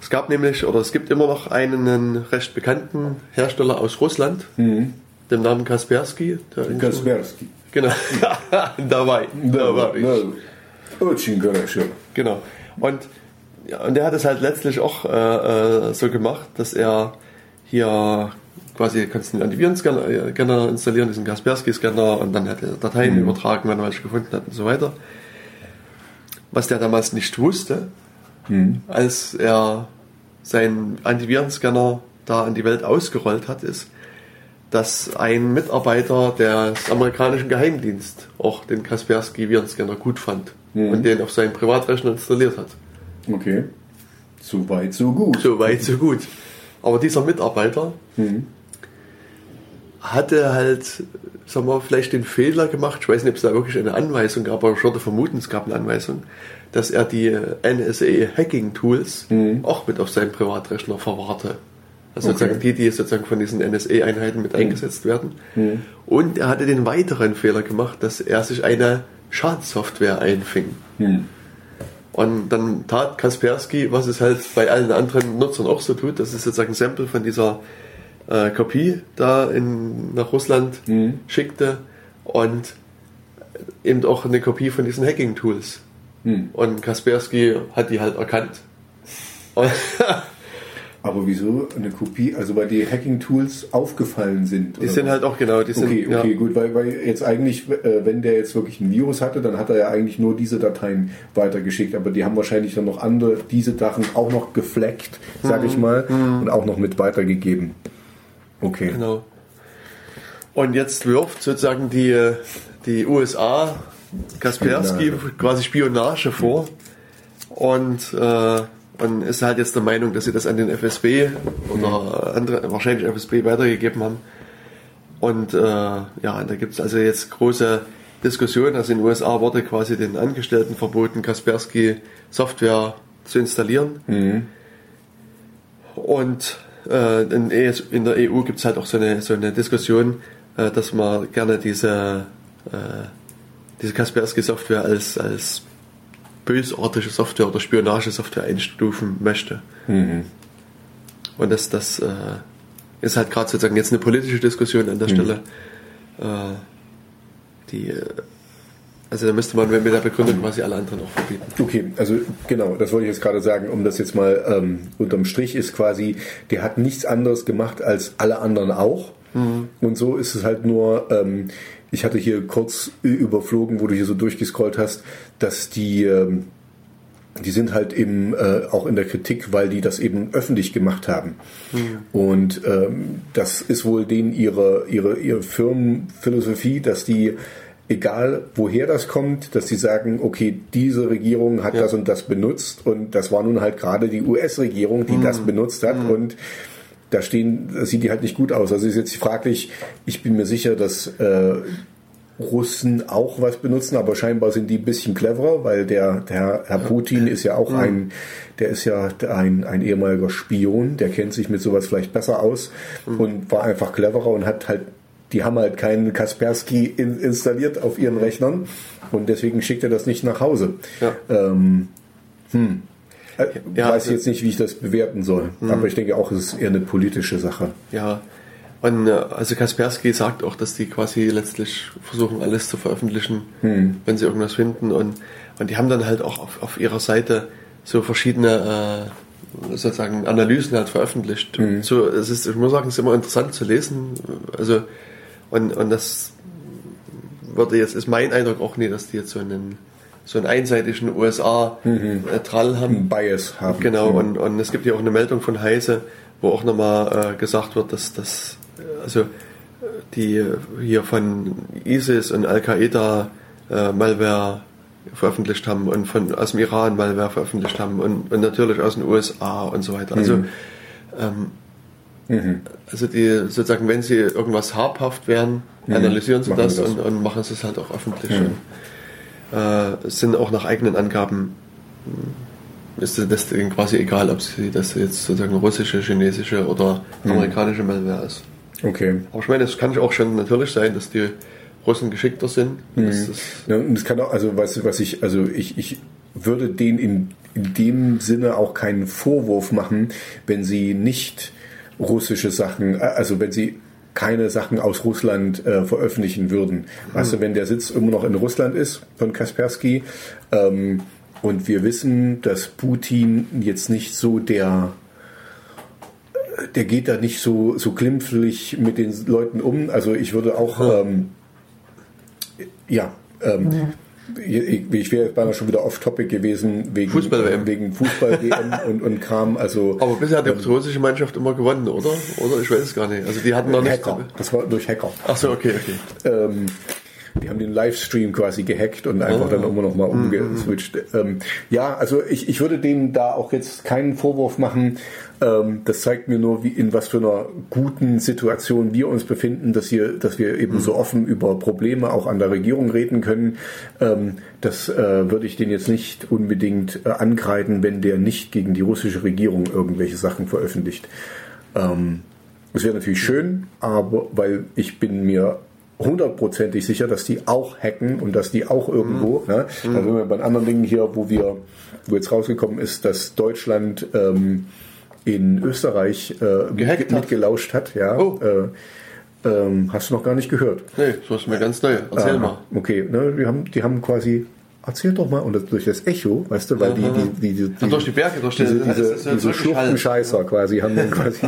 Es gab nämlich, oder es gibt immer noch einen recht bekannten Hersteller aus Russland, dem Namen Kaspersky. Der Kaspersky. Genau. Dabei. Да, war ich. да. Очень хорошо. Genau. Und, ja, und der hat es halt letztlich auch äh, äh, so gemacht, dass er hier quasi kannst du den Antivirenscanner äh, Scanner installieren, diesen Kaspersky-Scanner und dann hat er Dateien übertragen, wenn er welche gefunden hat und so weiter. Was der damals nicht wusste, als er seinen Antivirenscanner da an die Welt ausgerollt hat, ist, dass ein Mitarbeiter des amerikanischen Geheimdienstes auch den Kaspersky Virenscanner gut fand und den auf seinen Privatrechner installiert hat. Okay. So weit, so gut. So weit, so gut. Aber dieser Mitarbeiter hatte halt, sagen wir, vielleicht den Fehler gemacht, ich weiß nicht, ob es da wirklich eine Anweisung gab, aber ich würde vermuten, es gab eine Anweisung, dass er die NSA-Hacking-Tools auch mit auf seinem Privatrechner verwahrte. Also Okay. sozusagen die, die sozusagen von diesen NSA-Einheiten mit eingesetzt werden. Und er hatte den weiteren Fehler gemacht, dass er sich eine Schadsoftware einfing. Und dann tat Kaspersky, was es halt bei allen anderen Nutzern auch so tut, das ist sozusagen ein Sample von dieser äh, Kopie da in, nach Russland schickte und eben auch eine Kopie von diesen Hacking-Tools. Und Kaspersky hat die halt erkannt. Aber wieso eine Kopie, also weil die Hacking-Tools aufgefallen sind? die sind was? halt auch genau, die sind, Okay, okay, ja, gut, weil, weil jetzt eigentlich, äh, wenn der jetzt wirklich ein Virus hatte, dann hat er ja eigentlich nur diese Dateien weitergeschickt, aber die haben wahrscheinlich dann noch andere, diese Sachen auch noch gefleckt, sag Mhm. ich mal, und auch noch mit weitergegeben. Okay. genau. Und jetzt wirft sozusagen die, die USA Kaspersky Spionage. quasi Spionage vor und, äh, und ist halt jetzt der Meinung, dass sie das an den FSB oder andere, wahrscheinlich FSB weitergegeben haben. Und äh, ja, da gibt es also jetzt große Diskussionen. Also in den USA wurde quasi den Angestellten verboten, Kaspersky Software zu installieren. Und äh, in, ES in der EU gibt es halt auch so eine, so eine Diskussion, äh, dass man gerne diese, äh, diese Kaspersky-Software als, als bösartige Software oder Spionagesoftware einstufen möchte. Und das, das äh, ist halt gerade sozusagen jetzt eine politische Diskussion an der Stelle. Äh, die, äh, also da müsste man mit der Begründung quasi alle anderen auch verbieten. Okay, also genau, das wollte ich jetzt gerade sagen, um das jetzt mal ähm, unterm Strich ist quasi, der hat nichts anderes gemacht als alle anderen auch. Und so ist es halt nur, ähm, ich hatte hier kurz überflogen, wo du hier so durchgescrollt hast, dass die, ähm, die sind halt eben äh, auch in der Kritik, weil die das eben öffentlich gemacht haben. Und ähm, das ist wohl denen ihre, ihre, ihre Firmenphilosophie, dass die, egal woher das kommt, dass die sagen, okay, diese Regierung hat Ja. das und das benutzt und das war nun halt gerade die US-Regierung, die das benutzt hat und da stehen, das sieht die halt nicht gut aus. Also ist jetzt fraglich, ich bin mir sicher, dass äh, Russen auch was benutzen, aber scheinbar sind die ein bisschen cleverer, weil der, der Herr Putin ist ja auch mhm. ein, der ist ja ein, ein ehemaliger Spion, der kennt sich mit sowas vielleicht besser aus mhm. und war einfach cleverer und hat halt, die haben halt keinen Kaspersky in, installiert auf ihren Rechnern und deswegen schickt er das nicht nach Hause. Ja. Ähm, hm. Ich äh, ja, weiß also, jetzt nicht, wie ich das bewerten soll, mhm. aber ich denke auch, es ist eher eine politische Sache. Ja, und äh, also Kaspersky sagt auch, dass die quasi letztlich versuchen, alles zu veröffentlichen, hm. wenn sie irgendwas finden. Und, und die haben dann halt auch auf, auf ihrer Seite so verschiedene äh, sozusagen Analysen halt veröffentlicht. Hm. So, es ist, ich muss sagen, es ist immer interessant zu lesen. Also, und, und das würde jetzt, ist mein Eindruck auch nie, dass die jetzt so einen so einen einseitigen USA-Trall mhm. haben. Bias haben. Genau, mhm. und, und es gibt ja auch eine Meldung von Heise, wo auch nochmal äh, gesagt wird, dass, dass also die hier von ISIS und Al-Qaida äh, Malware veröffentlicht haben und von aus dem Iran Malware veröffentlicht haben und, und natürlich aus den USA und so weiter. Also, mhm. ähm, mhm. also die sozusagen, wenn sie irgendwas habhaft werden, mhm. analysieren sie das, das, Und, und machen sie es halt auch öffentlich. Mhm. Und, äh, sind auch nach eigenen Angaben ist das quasi egal, ob sie das jetzt sozusagen russische, chinesische oder mhm. amerikanische Malware ist. Okay. Aber ich meine, es kann auch schon natürlich sein, dass die Russen geschickter sind. Mhm. Ja, und es kann auch, also was, was ich, also ich, ich würde denen in, in dem Sinne auch keinen Vorwurf machen, wenn sie nicht russische Sachen, äh, also wenn sie keine Sachen aus Russland äh, veröffentlichen würden. Mhm. Weißt du, wenn der Sitz immer noch in Russland ist von Kaspersky ähm, und wir wissen, dass Putin jetzt nicht so der der geht da nicht so, so glimpflich mit den Leuten um. Also ich würde auch, ähm, ja, ähm, ja. Ich, ich wäre beinahe schon wieder off-topic gewesen wegen Fußball-WM wegen Fußball und, und Kram. Also, Aber bisher hat die russische Mannschaft immer gewonnen, oder? Oder ich weiß es gar nicht. Also die hatten noch nicht. Hacker. Das war durch Hacker. Ach so, okay, okay. Ähm, die haben den Livestream quasi gehackt und einfach oh. dann immer noch mal umgeswitcht. Mhm. Ähm, ja, also ich, ich würde denen da auch jetzt keinen Vorwurf machen. Ähm, das zeigt mir nur, wie in was für einer guten Situation wir uns befinden, dass, hier, dass wir eben mhm. so offen über Probleme auch an der Regierung reden können. Ähm, das äh, würde ich den jetzt nicht unbedingt äh, angreifen, wenn der nicht gegen die russische Regierung irgendwelche Sachen veröffentlicht. Ähm, das wäre natürlich schön, aber weil ich bin mir hundertprozentig sicher, dass die auch hacken und dass die auch irgendwo, mhm. ne? Mhm. Also wenn wir bei anderen Dingen hier, wo wir, wo jetzt rausgekommen ist, dass Deutschland ähm, in Österreich äh, mit, mitgelauscht hat, ja. Oh. Äh, ähm, hast du noch gar nicht gehört? Nee, das ist mir ganz neu. Erzähl ah, mal. Okay, ne, die haben, die haben quasi erzähl doch mal, und das, durch das Echo, weißt du, weil die, die, die, die, durch die Berge, durch diese, diese, diese, diese Schluchtenscheißer quasi haben dann quasi,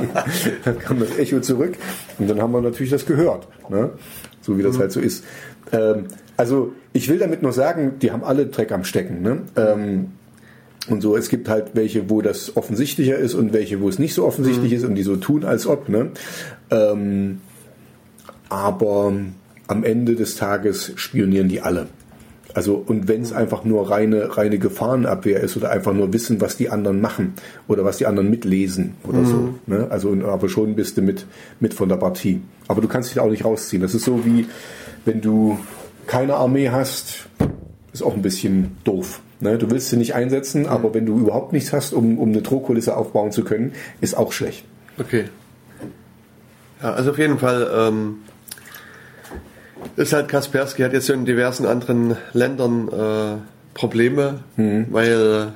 dann kam das Echo zurück und dann haben wir natürlich das gehört. Ne? So wie das mhm. halt so ist. Ähm, also ich will damit nur sagen, die haben alle Dreck am Stecken. Ne? Ähm, und so, es gibt halt welche, wo das offensichtlicher ist und welche, wo es nicht so offensichtlich mhm. ist und die so tun, als ob. Ne? Ähm, aber am Ende des Tages spionieren die alle. Also, und wenn es einfach nur reine, reine Gefahrenabwehr ist oder einfach nur wissen, was die anderen machen oder was die anderen mitlesen oder mhm. so. Ne? Also, aber schon bist du mit, mit von der Partie. Aber du kannst dich auch nicht rausziehen. Das ist so wie, wenn du keine Armee hast, ist auch ein bisschen doof. Ne? Du willst sie nicht einsetzen, mhm. aber wenn du überhaupt nichts hast, um, um eine Drohkulisse aufbauen zu können, ist auch schlecht. Okay. Ja, also auf jeden Fall, ähm, ist halt Kaspersky hat jetzt in diversen anderen Ländern äh, Probleme, mhm. weil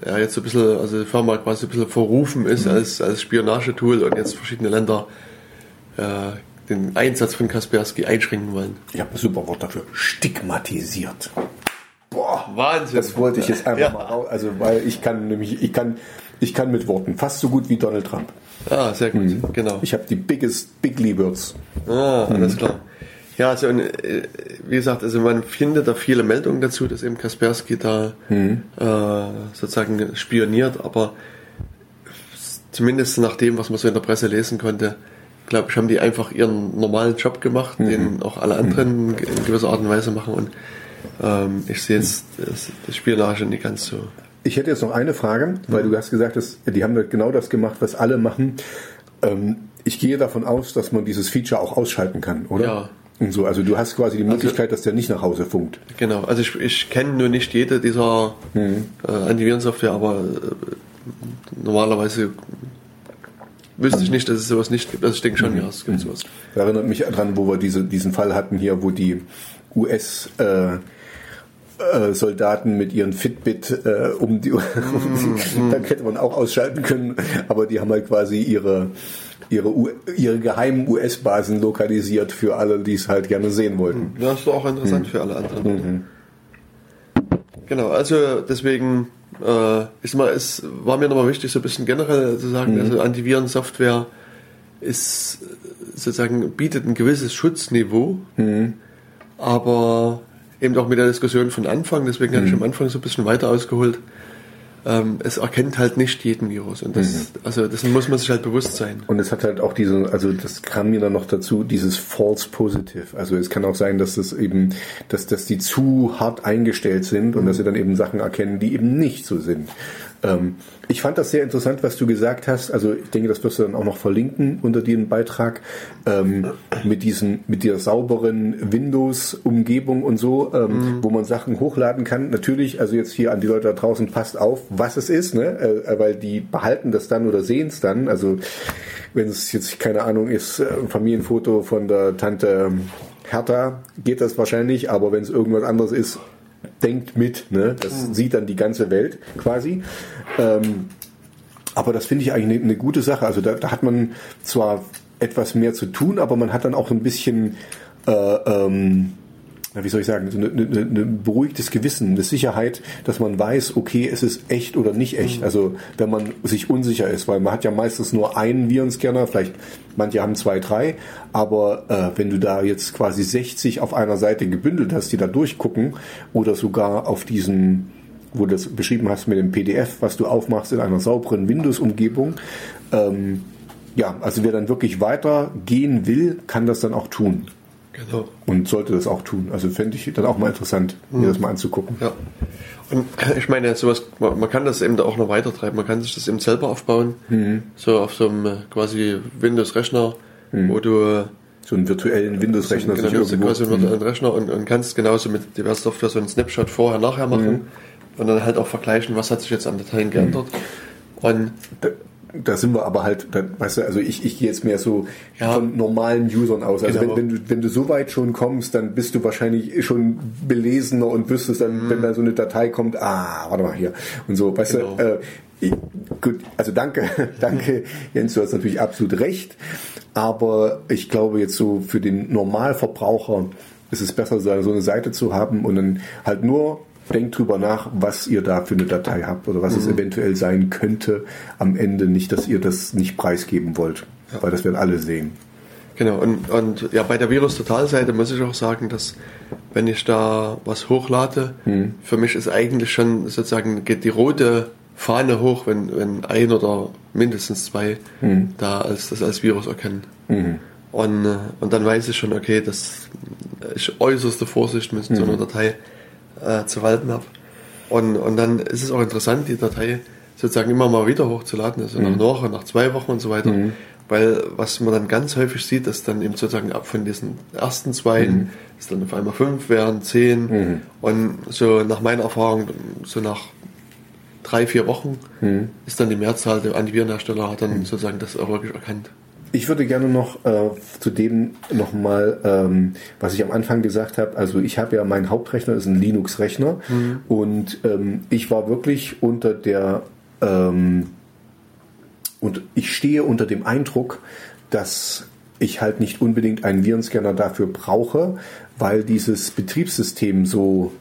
er jetzt so ein bisschen, also die Firma quasi ein bisschen verrufen ist mhm. als, als Spionagetool und jetzt verschiedene Länder äh, den Einsatz von Kaspersky einschränken wollen. Ich habe ein super Wort dafür. Stigmatisiert. Boah, Wahnsinn. Das wollte ich jetzt einfach ja. mal raus. Also, weil ich kann nämlich, ich kann, ich kann mit Worten fast so gut wie Donald Trump. Ah, sehr gut, mhm. genau. Ich habe die biggest, bigly words. Ah, alles mhm. klar. Ja, also äh, wie gesagt, also man findet da viele Meldungen dazu, dass eben Kaspersky da mhm. äh, sozusagen spioniert, aber zumindest nach dem, was man so in der Presse lesen konnte, glaube ich, haben die einfach ihren normalen Job gemacht, mhm. den auch alle anderen mhm. in gewisser Art und Weise machen und ähm, ich sehe jetzt das, das Spionage nicht ganz so. Ich hätte jetzt noch eine Frage, weil du hast gesagt, dass die haben genau das gemacht, was alle machen. Ähm, ich gehe davon aus, dass man dieses Feature auch ausschalten kann, oder? Ja. So, also du hast quasi die Möglichkeit, dass der nicht nach Hause funkt. Genau, also ich, ich kenne nur nicht jede dieser Mhm. äh, Antivirensoftware, aber äh, normalerweise wüsste ich nicht, dass es sowas nicht gibt. Also ich denke schon, ja, es gibt sowas. Das erinnert mich daran, wo wir diese, diesen Fall hatten hier, wo die US äh, äh, Soldaten mit ihren Fitbit äh, um die, um die dann hätte man auch ausschalten können, aber die haben halt quasi ihre ihre, U ihre geheimen US-Basen lokalisiert für alle, die es halt gerne sehen wollten. Ja, ist doch auch interessant für alle anderen. Genau, also deswegen äh, ist mal, es war mir nochmal wichtig, so ein bisschen generell zu sagen, also Antivirensoftware ist äh, sozusagen bietet ein gewisses Schutzniveau, aber eben auch mit der Diskussion von Anfang, deswegen habe ich am Anfang so ein bisschen weiter ausgeholt. Ähm, es erkennt halt nicht jeden Virus und das, also das muss man sich halt bewusst sein. Und es hat halt auch diese, also das kam mir dann noch dazu, dieses False Positive. Also es kann auch sein, dass das eben, dass, dass die zu hart eingestellt sind und dass sie dann eben Sachen erkennen, die eben nicht so sind. Ähm, ich fand das sehr interessant, was du gesagt hast. Also ich denke, das wirst du dann auch noch verlinken unter den Beitrag ähm, mit diesen, mit der sauberen Windows-Umgebung und so, ähm, wo man Sachen hochladen kann. Natürlich, also jetzt hier an die Leute da draußen, passt auf, was es ist, ne? Äh, weil die behalten das dann oder sehen es dann. Also wenn es jetzt keine Ahnung ist, äh, ein Familienfoto von der Tante Hertha, geht das wahrscheinlich. Aber wenn es irgendwas anderes ist, denkt mit, ne? Das sieht dann die ganze Welt quasi. Ähm, aber das finde ich eigentlich eine, eine gute Sache. Also da, da hat man zwar etwas mehr zu tun, aber man hat dann auch ein bisschen, äh, ähm, na, wie soll ich sagen, so ein eine, eine beruhigtes Gewissen, eine Sicherheit, dass man weiß, okay, es ist echt oder nicht echt. Also wenn man sich unsicher ist, weil man hat ja meistens nur einen Virenscanner, vielleicht manche haben zwei, drei, aber äh, wenn du da jetzt quasi 60 auf einer Seite gebündelt hast, die da durchgucken oder sogar auf diesen wo du das beschrieben hast mit dem PDF, was du aufmachst in einer sauberen Windows-Umgebung. Ähm, ja, also wer dann wirklich weitergehen will, kann das dann auch tun Genau. und sollte das auch tun. Also fände ich dann auch mal interessant, mir das mal anzugucken. Ja. Und ich meine, sowas, man man kann das eben da auch noch weiter treiben. Man kann sich das eben selber aufbauen. So auf so einem äh, quasi Windows-Rechner, wo du So einen virtuellen Windows-Rechner genau, hast du irgendwo. quasi einen virtuellen Rechner und, und kannst genauso mit diverser Software so einen Snapshot vorher, nachher machen und dann halt auch vergleichen, was hat sich jetzt an Dateien geändert. Und Da, da sind wir aber halt, da, weißt du, also ich, ich gehe jetzt mehr so Ja. von normalen Usern aus. Also Genau. wenn, wenn, du, wenn du so weit schon kommst, dann bist du wahrscheinlich schon belesener und wüsstest dann, wenn da so eine Datei kommt, ah, warte mal hier und so, weißt Genau. du, äh, ich, gut, also danke, danke Jens, du hast natürlich absolut recht, aber ich glaube jetzt so für den Normalverbraucher ist es besser, so eine Seite zu haben und dann halt nur denkt drüber nach, was ihr da für eine Datei habt oder was es eventuell sein könnte. Am Ende. Nicht, dass ihr das nicht preisgeben wollt, weil das werden alle sehen. Genau, und, und ja, bei der Virus-Total-Seite muss ich auch sagen, dass wenn ich da was hochlade, für mich ist eigentlich schon sozusagen geht die rote Fahne hoch, wenn, wenn ein oder mindestens zwei da als das als Virus erkennen. Und, äh, und dann weiß ich schon, okay, dass ich äußerste Vorsicht mit so einer Datei äh, zu walten habe. Und, und dann ist es auch interessant, die Datei sozusagen immer mal wieder hochzuladen, also nach einer Woche, nach zwei Wochen und so weiter. Weil was man dann ganz häufig sieht, dass dann eben sozusagen ab von diesen ersten zwei, es dann auf einmal fünf werden, zehn. Und so nach meiner Erfahrung, so nach drei, vier Wochen ist dann die Mehrzahl der Antivirenhersteller hat dann sozusagen das auch wirklich erkannt. Ich würde gerne noch äh, zu dem nochmal, ähm, was ich am Anfang gesagt habe. Also ich habe ja mein Hauptrechner ist ein Linux-Rechner und ähm, ich war wirklich unter der ähm, und ich stehe unter dem Eindruck, dass ich halt nicht unbedingt einen Virenscanner dafür brauche, weil dieses Betriebssystem so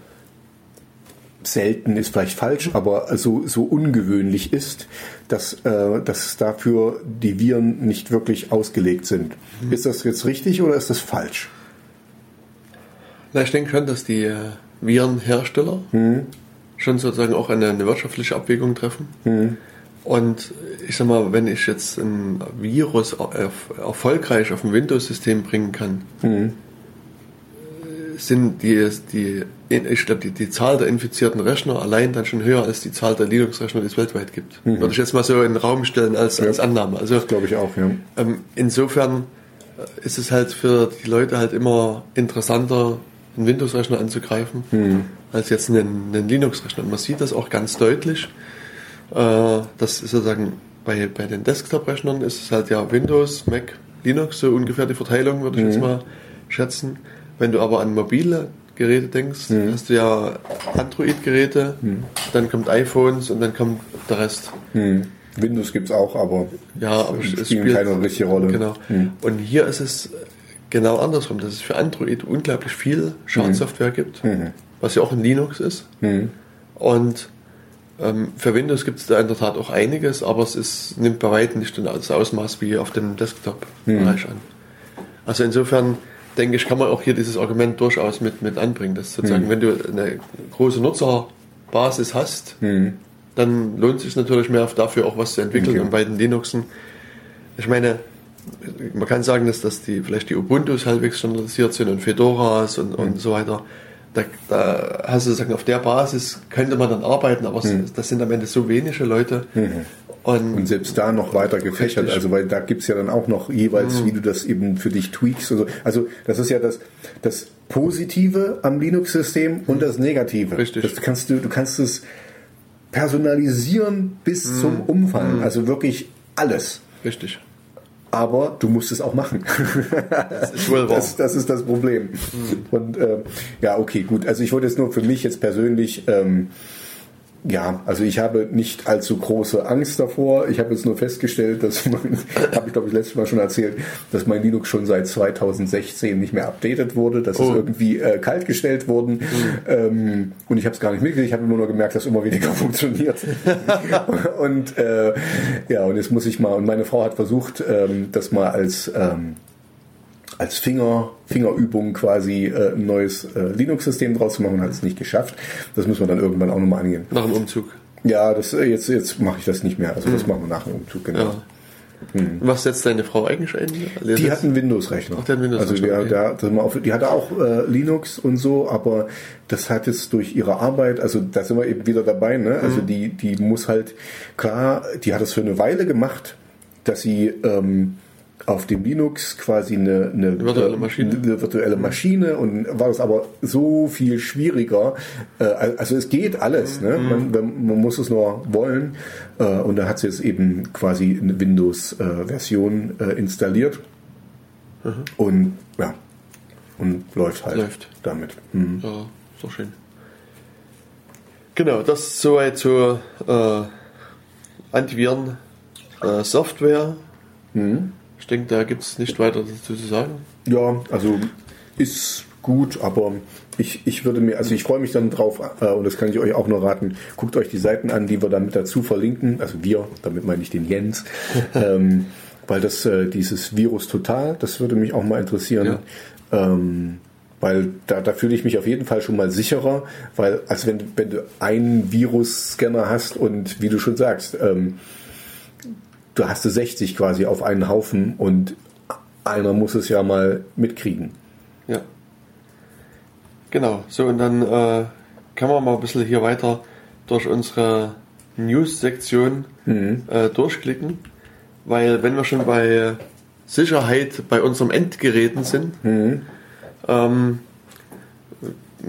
selten ist vielleicht falsch, aber so, so ungewöhnlich ist, dass, äh, dass dafür die Viren nicht wirklich ausgelegt sind. Ist das jetzt richtig oder ist das falsch? Na, ich denke schon, dass die äh, Virenhersteller schon sozusagen auch eine, eine wirtschaftliche Abwägung treffen. Und ich sag mal, wenn ich jetzt ein Virus erf- erfolgreich auf ein Windows-System bringen kann, sind die, die die, die Zahl der infizierten Rechner allein dann schon höher als die Zahl der Linux-Rechner, die es weltweit gibt. Würde ich jetzt mal so in den Raum stellen als, als Annahme. Also Das glaube ich auch, ja. ähm, insofern ist es halt für die Leute halt immer interessanter, einen Windows-Rechner anzugreifen, Hm. als jetzt einen, einen Linux-Rechner. Man sieht das auch ganz deutlich. Äh, das ist sozusagen bei, bei den Desktop-Rechnern ist es halt ja Windows, Mac, Linux, so ungefähr die Verteilung, würde ich jetzt mal schätzen. Wenn du aber an mobile Geräte denkst, hast du ja Android-Geräte, dann kommt iPhones und dann kommt der Rest. Hm. Windows gibt's auch, aber Ja, aber es spielt keine richtige Rolle. Genau. Und hier ist es genau andersrum, dass es für Android unglaublich viel Schadsoftware gibt, was ja auch in Linux ist. Und ähm, für Windows gibt es da in der Tat auch einiges, aber es ist, nimmt bei weitem nicht das Ausmaß wie auf dem Desktop-Bereich an. Also insofern denke ich, kann man auch hier dieses Argument durchaus mit, mit anbringen, dass sozusagen, wenn du eine große Nutzerbasis hast, dann lohnt es sich natürlich mehr dafür auch was zu entwickeln. Okay. Und bei den Linuxen, ich meine, man kann sagen, dass, dass die vielleicht die Ubuntus halbwegs standardisiert sind und Fedoras und, und so weiter. Da, da hast du sozusagen auf der Basis könnte man dann arbeiten, aber es, das sind am Ende so wenige Leute. Und, Und selbst da noch weiter gefächert, Richtig. also weil da gibt's ja dann auch noch jeweils, wie du das eben für dich tweakst. und so. Also das ist ja das, das Positive am Linux-System und das Negative. Richtig. Das kannst du, du kannst es personalisieren bis zum Umfallen, also wirklich alles. richtig. Aber du musst es auch machen. Das ist. Das, das ist das Problem. Und ähm, ja, okay, gut. Also ich wollte jetzt nur für mich jetzt persönlich, ähm, ja, also ich habe nicht allzu große Angst davor. Ich habe jetzt nur festgestellt, dass mein, habe ich glaube ich letztes Mal schon erzählt, dass mein Linux schon seit 2016 nicht mehr updated wurde. Das ist Oh. irgendwie äh, kalt gestellt worden. Ähm, und ich habe es gar nicht mitgekriegt. Ich habe immer nur gemerkt, dass immer weniger funktioniert. und äh, ja, und jetzt muss ich mal, und meine Frau hat versucht, ähm, das mal als ähm, als Finger, Fingerübung quasi äh, ein neues äh, Linux-System draus zu machen, hat es nicht geschafft. Das müssen wir dann irgendwann auch nochmal angehen. Nach dem Umzug. Ja, das, äh, jetzt, jetzt mache ich das nicht mehr. Also das machen wir nach dem Umzug, genau. Ja. Und Was setzt deine Frau eigentlich ein? Die hat einen Windows-Rechner. Ach, der hat einen Windows-Rechner, Also der, okay. der, auf, die hatte auch äh, Linux und so, aber das hat jetzt durch ihre Arbeit, also da sind wir eben wieder dabei, ne? Mhm. Also die, die muss halt, klar, die hat das für eine Weile gemacht, dass sie ähm, auf dem Linux quasi eine, eine, virtuelle Maschine. eine virtuelle Maschine und war das aber so viel schwieriger. Äh, also es geht alles, ne? man, man man muss es nur wollen. Äh, und da hat sie jetzt eben quasi eine Windows-Version äh, installiert. Und ja, und läuft halt Läuft. damit. Hm. Ja, doch schön. Genau, das soweit zur äh, Antiviren äh, Software. Ich denke, da gibt es nicht weiter dazu zu sagen. Ja, also ist gut, aber ich, ich würde mir, also ich freue mich dann drauf, äh, und das kann ich euch auch nur raten, guckt euch die Seiten an, die wir damit dazu verlinken, also wir, damit meine ich den Jens, ähm, weil das, äh, dieses Virus total, das würde mich auch mal interessieren. Ähm, weil da, da fühle ich mich auf jeden Fall schon mal sicherer, weil als wenn, du- wenn du einen Virusscanner hast und wie du schon sagst, ähm, du hast du 60 quasi auf einen Haufen und einer muss es ja mal mitkriegen. Ja. Genau, so und dann äh, kann man mal ein bisschen hier weiter durch unsere News-Sektion äh, durchklicken, weil wenn wir schon bei Sicherheit bei unserem Endgeräten sind, ähm,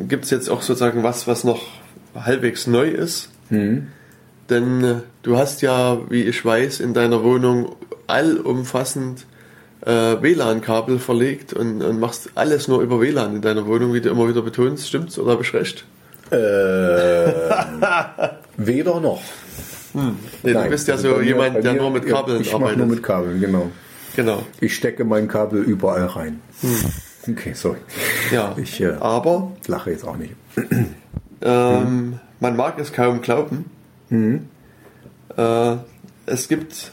gibt es jetzt auch sozusagen was, was noch halbwegs neu ist. Denn äh, du hast ja, wie ich weiß, in deiner Wohnung allumfassend äh, WLAN-Kabel verlegt und, und machst alles nur über WLAN in deiner Wohnung, wie du immer wieder betonst. Stimmt's oder habe ich recht? Äh, weder noch. Nee, Nein, du bist ja also so mir- jemand, der mir- nur mit ja, Kabeln Ich mache arbeitet. nur mit Kabeln, genau. genau. Ich stecke mein Kabel überall rein. Okay, sorry. Ja. Ich äh, Aber lache jetzt auch nicht. ähm, man mag es kaum glauben. Mhm. Äh, es gibt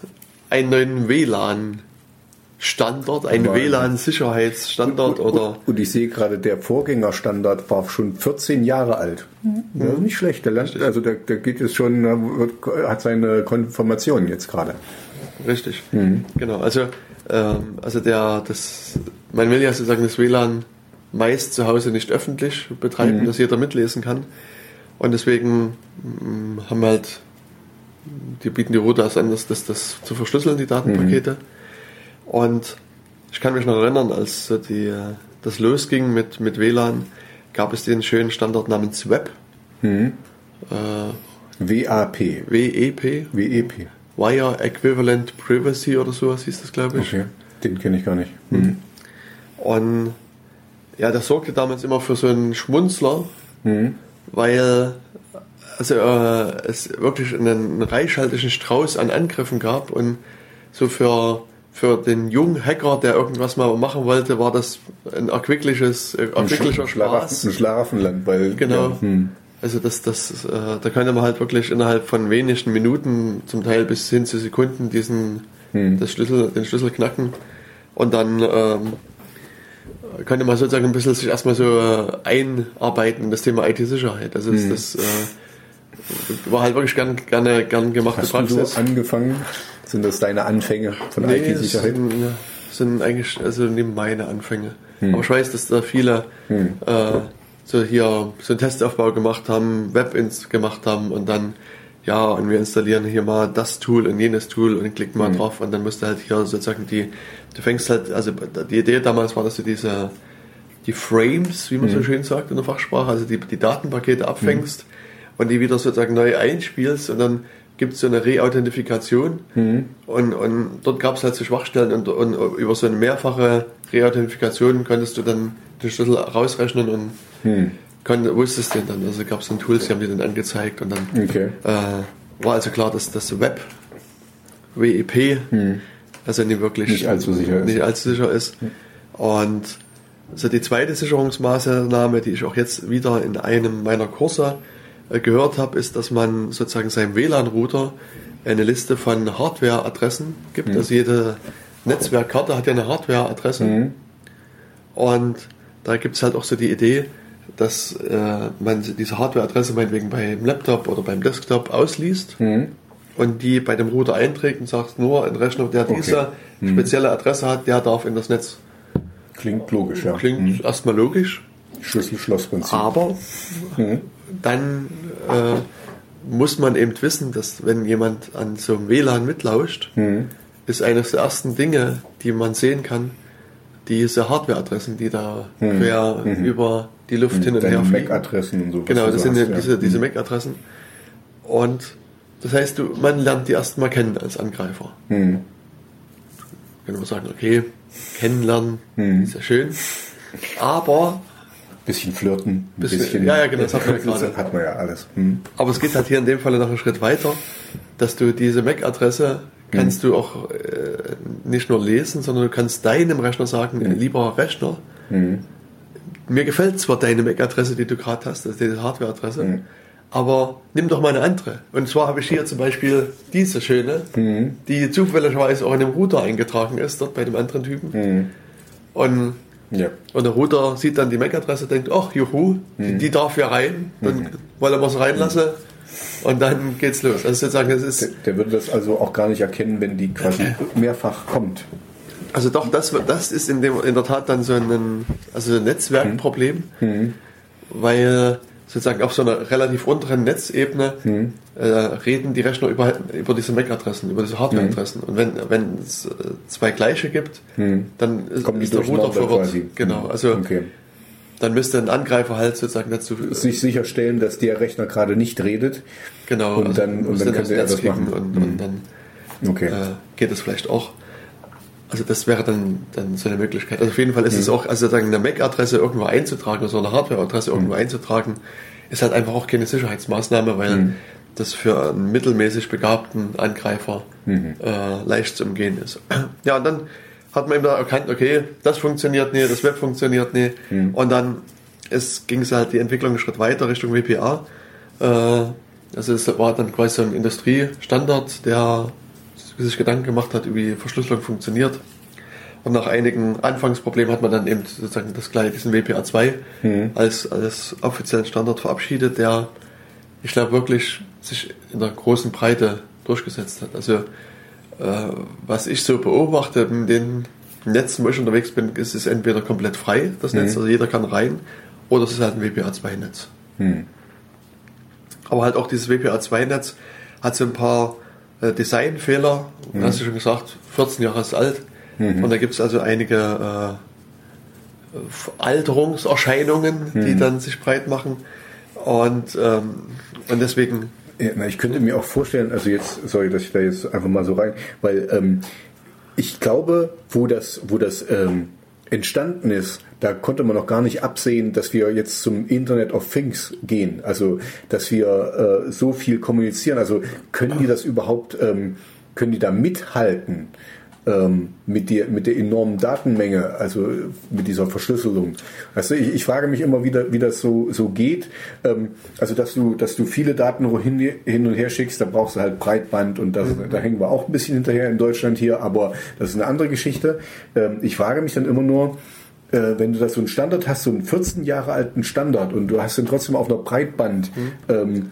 einen neuen WLAN-Standard, einen Wahnsinn. WLAN-Sicherheitsstandard oder Und ich sehe gerade, der Vorgängerstandard war schon 14 Jahre alt. Das ist nicht schlecht. Der Land, also der, der geht jetzt schon, äh, wird, hat seine Konfirmation jetzt gerade. Richtig. Genau. Also, ähm, also der, das, man will ja sozusagen das WLAN meist zu Hause nicht öffentlich betreiben, dass jeder mitlesen kann. Und deswegen mm, haben wir halt, die bieten die Routers an, das, das, das zu verschlüsseln, die Datenpakete. Und ich kann mich noch erinnern, als die, äh, das losging mit, mit WLAN, gab es den schönen Standard namens WEP. Mhm. Äh, WAP. WEP. WEP. Wire Equivalent Privacy oder sowas hieß das, glaube ich. Okay. Den kenne ich gar nicht. Mhm. Und ja, das sorgte damals immer für so einen Schmunzler, Mhm. Weil also, äh, es wirklich einen reichhaltigen Strauß an Angriffen gab und so für, für den jungen Hacker, der irgendwas mal machen wollte, war das ein erquickliches, äh, erquicklicher Spaß. Ein Schlaraffenland, weil. Genau. Ja, hm. Also das, das, äh, da könnte man halt wirklich innerhalb von wenigen Minuten, zum Teil bis hin zu Sekunden, diesen Hm. das Schlüssel, den Schlüssel knacken. Und dann ähm, könnte man sozusagen ein bisschen sich erstmal so äh, einarbeiten in das Thema IT-Sicherheit. Also Hm. das, äh, war halt wirklich gern, gerne, gern gemachte Hast du so Praxis. angefangen? Sind das deine Anfänge von Nee, IT-Sicherheit? Sind, sind eigentlich also nicht meine Anfänge. Hm. Aber ich weiß, dass da viele äh, so hier so einen Testaufbau gemacht haben, Web-Ins gemacht haben und dann ja, und wir installieren hier mal das Tool und jenes Tool und klicken Hm. mal drauf und dann musst du halt hier sozusagen die, du fängst halt, also die Idee damals war, dass du diese die Frames, wie man Hm. so schön sagt in der Fachsprache, also die, die Datenpakete abfängst und die wieder sozusagen neu einspielst und dann gibt es so eine Reauthentifikation Hm. und, und dort gab es halt so Schwachstellen und, und über so eine mehrfache Reauthentifikation konntest du dann den Schlüssel rausrechnen und Hm. konnt, wusstest den dann. Also gab es dann Tools, die haben dir dann angezeigt und dann Okay. äh, war also klar, dass das Web, WEP, also nicht wirklich Hm. Nicht allzu sicher ist. Hm. nicht allzu sicher ist. Und so die zweite Sicherungsmaßnahme, die ich auch jetzt wieder in einem meiner Kurse äh, gehört habe, ist, dass man sozusagen seinem WLAN-Router eine Liste von Hardware-Adressen gibt. Hm. Also jede Netzwerkkarte hat ja eine Hardware-Adresse. Hm. Und da gibt es halt auch so die Idee, dass äh, man diese Hardware-Adresse meinetwegen beim Laptop oder beim Desktop ausliest Hm. und die bei dem Router einträgt und sagt, nur ein Rechner, der diese Mhm. spezielle Adresse hat, der darf in das Netz. Klingt logisch, ja. Klingt erstmal logisch, Schlüssel-Schloss-Prinzip. aber Mhm. dann äh, muss man eben wissen, dass wenn jemand an so einem WLAN mitlauscht, Mhm. ist eines der ersten Dinge, die man sehen kann, diese Hardware-Adressen, die da quer über die Luft hin und her Mhm. Fliegen. MAC-Adressen und so. Genau, das sind hast, ja diese, diese Mhm. MAC-Adressen. Und das heißt, du, man lernt die erstmal kennen als Angreifer. Mhm. Kann man sagen, okay, kennenlernen, Mhm. ist ja schön. Aber, Bisschen flirten, ein Bisschen- bisschen. ja, ja, genau, das hat man ja gerade. hat man ja alles. Mhm. aber es geht halt hier in dem Fall noch einen Schritt weiter, dass du diese MAC-Adresse kannst du auch äh, nicht nur lesen, sondern du kannst deinem Rechner sagen, lieber Rechner, mir gefällt zwar deine MAC-Adresse, die du gerade hast, also diese Hardware-Adresse, aber nimm doch mal eine andere. Und zwar habe ich hier zum Beispiel diese schöne, die zufälligerweise auch in dem Router eingetragen ist, dort bei dem anderen Typen. Und, Ja. und der Router sieht dann die MAC-Adresse, denkt, ach juhu, die, die darf ja rein, dann wollen wir es reinlassen. Und dann geht's los. Also sozusagen, es ist, Der, der würde das also auch gar nicht erkennen, wenn die quasi mehrfach kommt. also doch, das, das ist in, dem, in der Tat dann so ein, also ein Netzwerkproblem, weil sozusagen auf so einer relativ unteren Netzebene äh, reden die Rechner über, über diese MAC-Adressen, über diese Hardware-Adressen. Und wenn, wenn es äh, zwei gleiche gibt, dann ist, Kommen die ist der Router verwirrt. quasi. Genau, Mhm. also Okay. Dann müsste ein Angreifer halt sozusagen dazu Sich sicherstellen, dass der Rechner gerade nicht redet. genau und dann- und dann könnte er das machen. und, und dann Okay. äh, geht es vielleicht auch. Also das wäre dann, dann so eine Möglichkeit. Also auf jeden Fall ist es auch, also sozusagen eine MAC-Adresse irgendwo einzutragen, also eine Hardware-Adresse irgendwo einzutragen, ist halt einfach auch keine Sicherheitsmaßnahme, weil das für einen mittelmäßig begabten Angreifer äh, leicht zu umgehen ist. Ja, und dann hat man eben da erkannt, okay, das funktioniert nicht, das Web funktioniert nicht. Und dann ging es halt die Entwicklung einen Schritt weiter Richtung WPA. Äh, also es war dann quasi so ein Industriestandard, der sich Gedanken gemacht hat, wie Verschlüsselung funktioniert. Und nach einigen Anfangsproblemen hat man dann eben sozusagen das gleiche, diesen WPA 2 als, als offiziellen Standard verabschiedet, der, ich glaube, wirklich sich in der großen Breite durchgesetzt hat. Also, was ich so beobachte in den Netzen, wo ich unterwegs bin, ist es entweder komplett frei, das Netz, also jeder kann rein, oder es ist halt ein WPA 2 Netz. Aber halt auch dieses WPA 2 Netz hat so ein paar äh, Designfehler, hast du schon gesagt, 14 Jahre ist alt, Mhm. Und da gibt es also einige äh, Alterungserscheinungen, die mhm. dann sich breit machen. Und, ähm, und deswegen. Ja, ich könnte mir auch vorstellen, also jetzt, sorry, dass ich da jetzt einfach mal so rein, weil ähm, ich glaube, wo das, wo das ähm, entstanden ist, da konnte man noch gar nicht absehen, dass wir jetzt zum Internet of Things gehen. Also, dass wir äh, so viel kommunizieren. Also, können die das überhaupt, ähm, können die da mithalten? Ähm, mit, der, mit der enormen Datenmenge, also mit dieser Verschlüsselung. Also ich, ich frage mich immer wieder, wie das so, so geht. Ähm, also dass du, dass du viele Daten hin, hin und her schickst, da brauchst du halt Breitband und das, mhm. da hängen wir auch ein bisschen hinterher in Deutschland hier, aber das ist eine andere Geschichte. Ähm, ich frage mich dann immer nur, äh, wenn du das so einen Standard hast, so einen 14 Jahre alten Standard und du hast den trotzdem auf einer Breitband, mhm. ähm,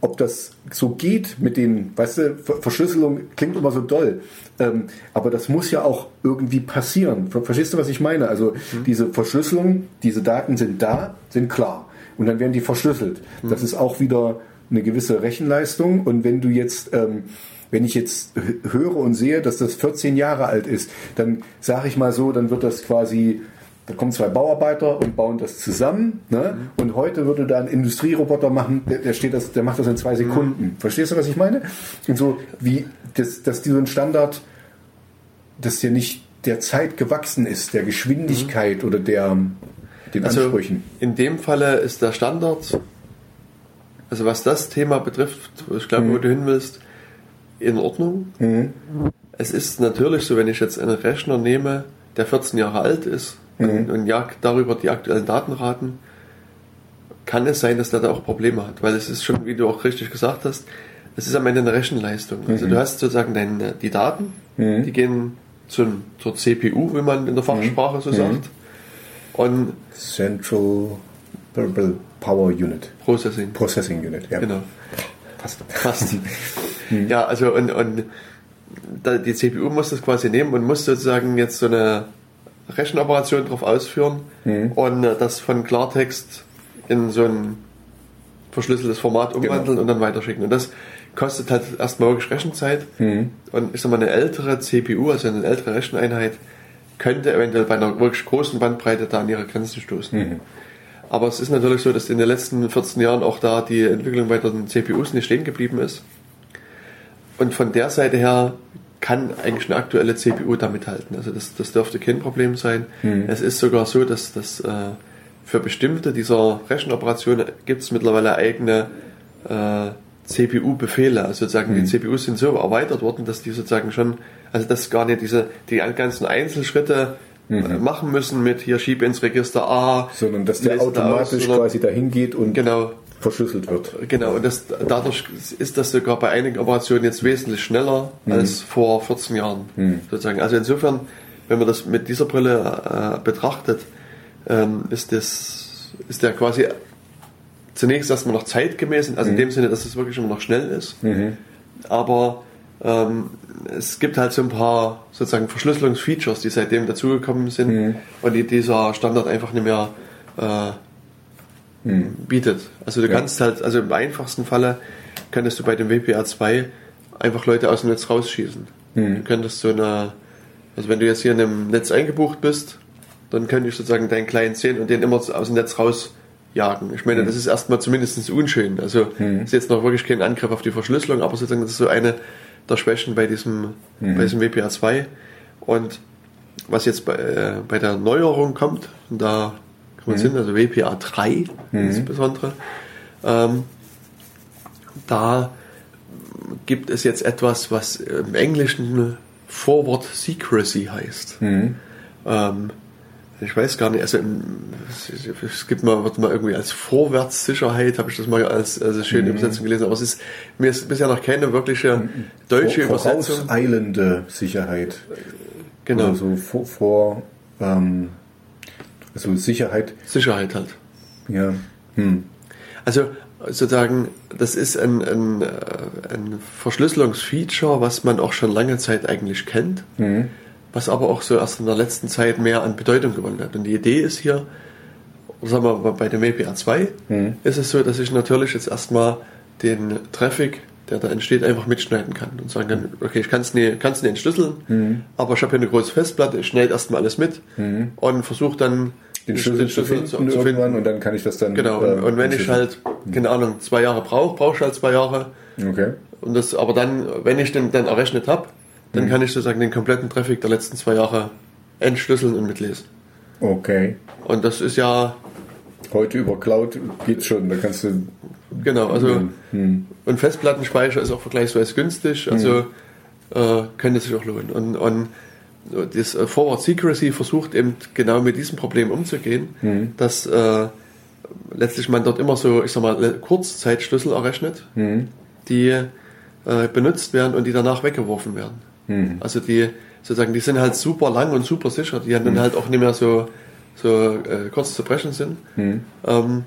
ob das so geht mit den, weißt du, Verschlüsselung klingt immer so doll, ähm, aber das muss ja auch irgendwie passieren. Verstehst du, was ich meine? Also mhm. diese Verschlüsselung, diese Daten sind da, sind klar und dann werden die verschlüsselt. Mhm. Das ist auch wieder eine gewisse Rechenleistung und wenn du jetzt ähm, wenn ich jetzt höre und sehe, dass das 14 Jahre alt ist, dann sage ich mal so, dann wird das quasi da kommen zwei Bauarbeiter und bauen das zusammen. Ne? Mhm. Und heute würde da ein Industrieroboter machen, der, der, steht das, der macht das in zwei Sekunden. Mhm. Verstehst du, was ich meine? Und so wie, das, dass dieser Standard, dass der nicht der Zeit gewachsen ist, der Geschwindigkeit mhm. oder der den also Ansprüchen. In dem Falle ist der Standard, also was das Thema betrifft, ich glaube, mhm. wo du hin willst, in Ordnung. Mhm. Es ist natürlich so, wenn ich jetzt einen Rechner nehme, der 14 Jahre alt ist, mhm. und jagt darüber die aktuellen Datenraten, kann es sein, dass der da auch Probleme hat. Weil es ist schon, wie du auch richtig gesagt hast, es ist am Ende eine Rechenleistung. Also mhm. du hast sozusagen deine, die Daten, mhm. die gehen zum, zur CPU, wie man in der Fachsprache so mhm. sagt. Und Central Power Unit. Processing. Processing Unit, ja. Genau. Passt. Passt. Mhm. ja, also und, und die CPU muss das quasi nehmen und muss sozusagen jetzt so eine Rechenoperation drauf ausführen mhm. und äh, das von Klartext in so ein verschlüsseltes Format umwandeln genau. und dann weiterschicken. Und das kostet halt erstmal wirklich Rechenzeit. Mhm. Und ich sag mal, eine ältere CPU, also eine ältere Recheneinheit, könnte eventuell bei einer wirklich großen Bandbreite da an ihre Grenzen stoßen. Mhm. Aber es ist natürlich so, dass in den letzten 14 Jahren auch da die Entwicklung bei den CPUs nicht stehen geblieben ist. Und von der Seite her kann eigentlich eine aktuelle CPU da mithalten. Also das, das dürfte kein Problem sein. Mhm. Es ist sogar so, dass das äh, für bestimmte dieser Rechenoperationen gibt es mittlerweile eigene äh, CPU-Befehle. Also sozusagen mhm. die CPUs sind so erweitert worden, dass die sozusagen schon, also dass gar nicht diese die ganzen Einzelschritte äh, mhm. machen müssen mit hier schieb ins Register A, sondern dass der automatisch aus, quasi dahin geht und genau verschlüsselt wird. Genau, und das, dadurch ist das sogar bei einigen Operationen jetzt wesentlich schneller mhm. als vor 14 Jahren. Mhm. Sozusagen. Also insofern, wenn man das mit dieser Brille äh, betrachtet, ähm, ist, das, ist der quasi zunächst erstmal noch zeitgemäß, also mhm. in dem Sinne, dass es wirklich immer noch schnell ist. Mhm. Aber ähm, es gibt halt so ein paar sozusagen Verschlüsselungsfeatures, die seitdem dazugekommen sind mhm. und die dieser Standard einfach nicht mehr äh, hm. bietet. Also du ja. kannst halt, also im einfachsten Falle könntest du bei dem WPA2 einfach Leute aus dem Netz rausschießen. Mhm. Du könntest so eine, also wenn du jetzt hier in einem Netz eingebucht bist, dann könnte ich sozusagen deinen Client sehen und den immer aus dem Netz rausjagen. Ich meine, mhm. das ist erstmal zumindest unschön. Also mhm. ist jetzt noch wirklich kein Angriff auf die Verschlüsselung, aber sozusagen das ist so eine der Schwächen bei diesem, mhm. bei diesem WPA2. Und was jetzt bei, äh, bei der Neuerung kommt, da mhm. sind, also WPA 3 mhm. insbesondere. Ähm, da gibt es jetzt etwas, was im Englischen Forward Secrecy heißt. Mhm. Ähm, ich weiß gar nicht, also es gibt mal, wird mal irgendwie als Vorwärtssicherheit, habe ich das mal als, als schöne mhm. Übersetzung gelesen, aber es ist, mir ist bisher noch keine wirkliche deutsche vor, Übersetzung. Vorauseilende Sicherheit. Genau. Also vor, vor ähm, also Sicherheit. Sicherheit halt. Ja. Hm. Also sozusagen, das ist ein, ein, äh, ein Verschlüsselungsfeature, was man auch schon lange Zeit eigentlich kennt, mhm. Was aber auch so erst in der letzten Zeit mehr an Bedeutung gewonnen hat. Und die Idee ist hier, sagen wir mal, bei dem WPA2 mhm. ist es so, dass ich natürlich jetzt erstmal den Traffic, der da entsteht, einfach mitschneiden kann und sagen kann, okay, ich kann es nicht, kann's nicht entschlüsseln, Mhm. aber ich habe hier eine große Festplatte, ich schneide erstmal alles mit und versuche dann Den Schlüssel zu finden irgendwann und dann kann ich das dann. Genau, und, äh, und wenn ich halt, keine Ahnung, zwei Jahre brauche, brauche ich halt zwei Jahre. Okay. Und das, aber dann, wenn ich den dann errechnet habe, dann Mhm. kann ich sozusagen den kompletten Traffic der letzten zwei Jahre entschlüsseln und mitlesen. Okay. Und das ist ja, Heute über Cloud geht's schon, da kannst du. genau, also, Mhm. und Festplattenspeicher ist auch vergleichsweise günstig, also äh, könnte sich auch lohnen. Und, und das äh, Forward Secrecy versucht eben genau mit diesem Problem umzugehen, dass äh, letztlich man dort immer so, ich sag mal, Kurzzeitschlüssel errechnet, die äh, benutzt werden und die danach weggeworfen werden. Also die sozusagen, die sind halt super lang und super sicher, die dann halt auch nicht mehr so, so äh, kurz zu brechen sind. Ähm,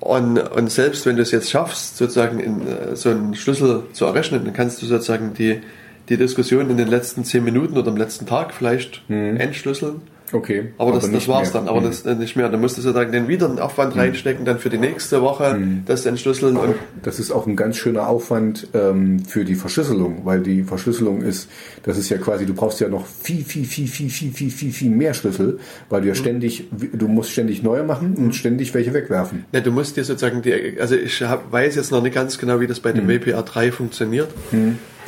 und, und selbst wenn du es jetzt schaffst, sozusagen in, äh, so einen Schlüssel zu errechnen, dann kannst du sozusagen die, die Diskussion in den letzten zehn Minuten oder am letzten Tag vielleicht entschlüsseln. Okay. Aber, das, das nicht war's mehr. dann, aber Mhm. das äh, nicht mehr. Dann musst du sozusagen den wieder einen Aufwand reinstecken, dann für die nächste Woche das entschlüsseln und Das ist auch ein ganz schöner Aufwand ähm, für die Verschlüsselung, weil die Verschlüsselung ist, das ist ja quasi, du brauchst ja noch viel, viel, viel, viel, viel, viel, viel, viel mehr Schlüssel, weil du ja ständig, du musst ständig neue machen und ständig welche wegwerfen. Ne, du musst dir sozusagen die, also ich hab, weiß jetzt noch nicht ganz genau, wie das bei dem WPA 3 funktioniert,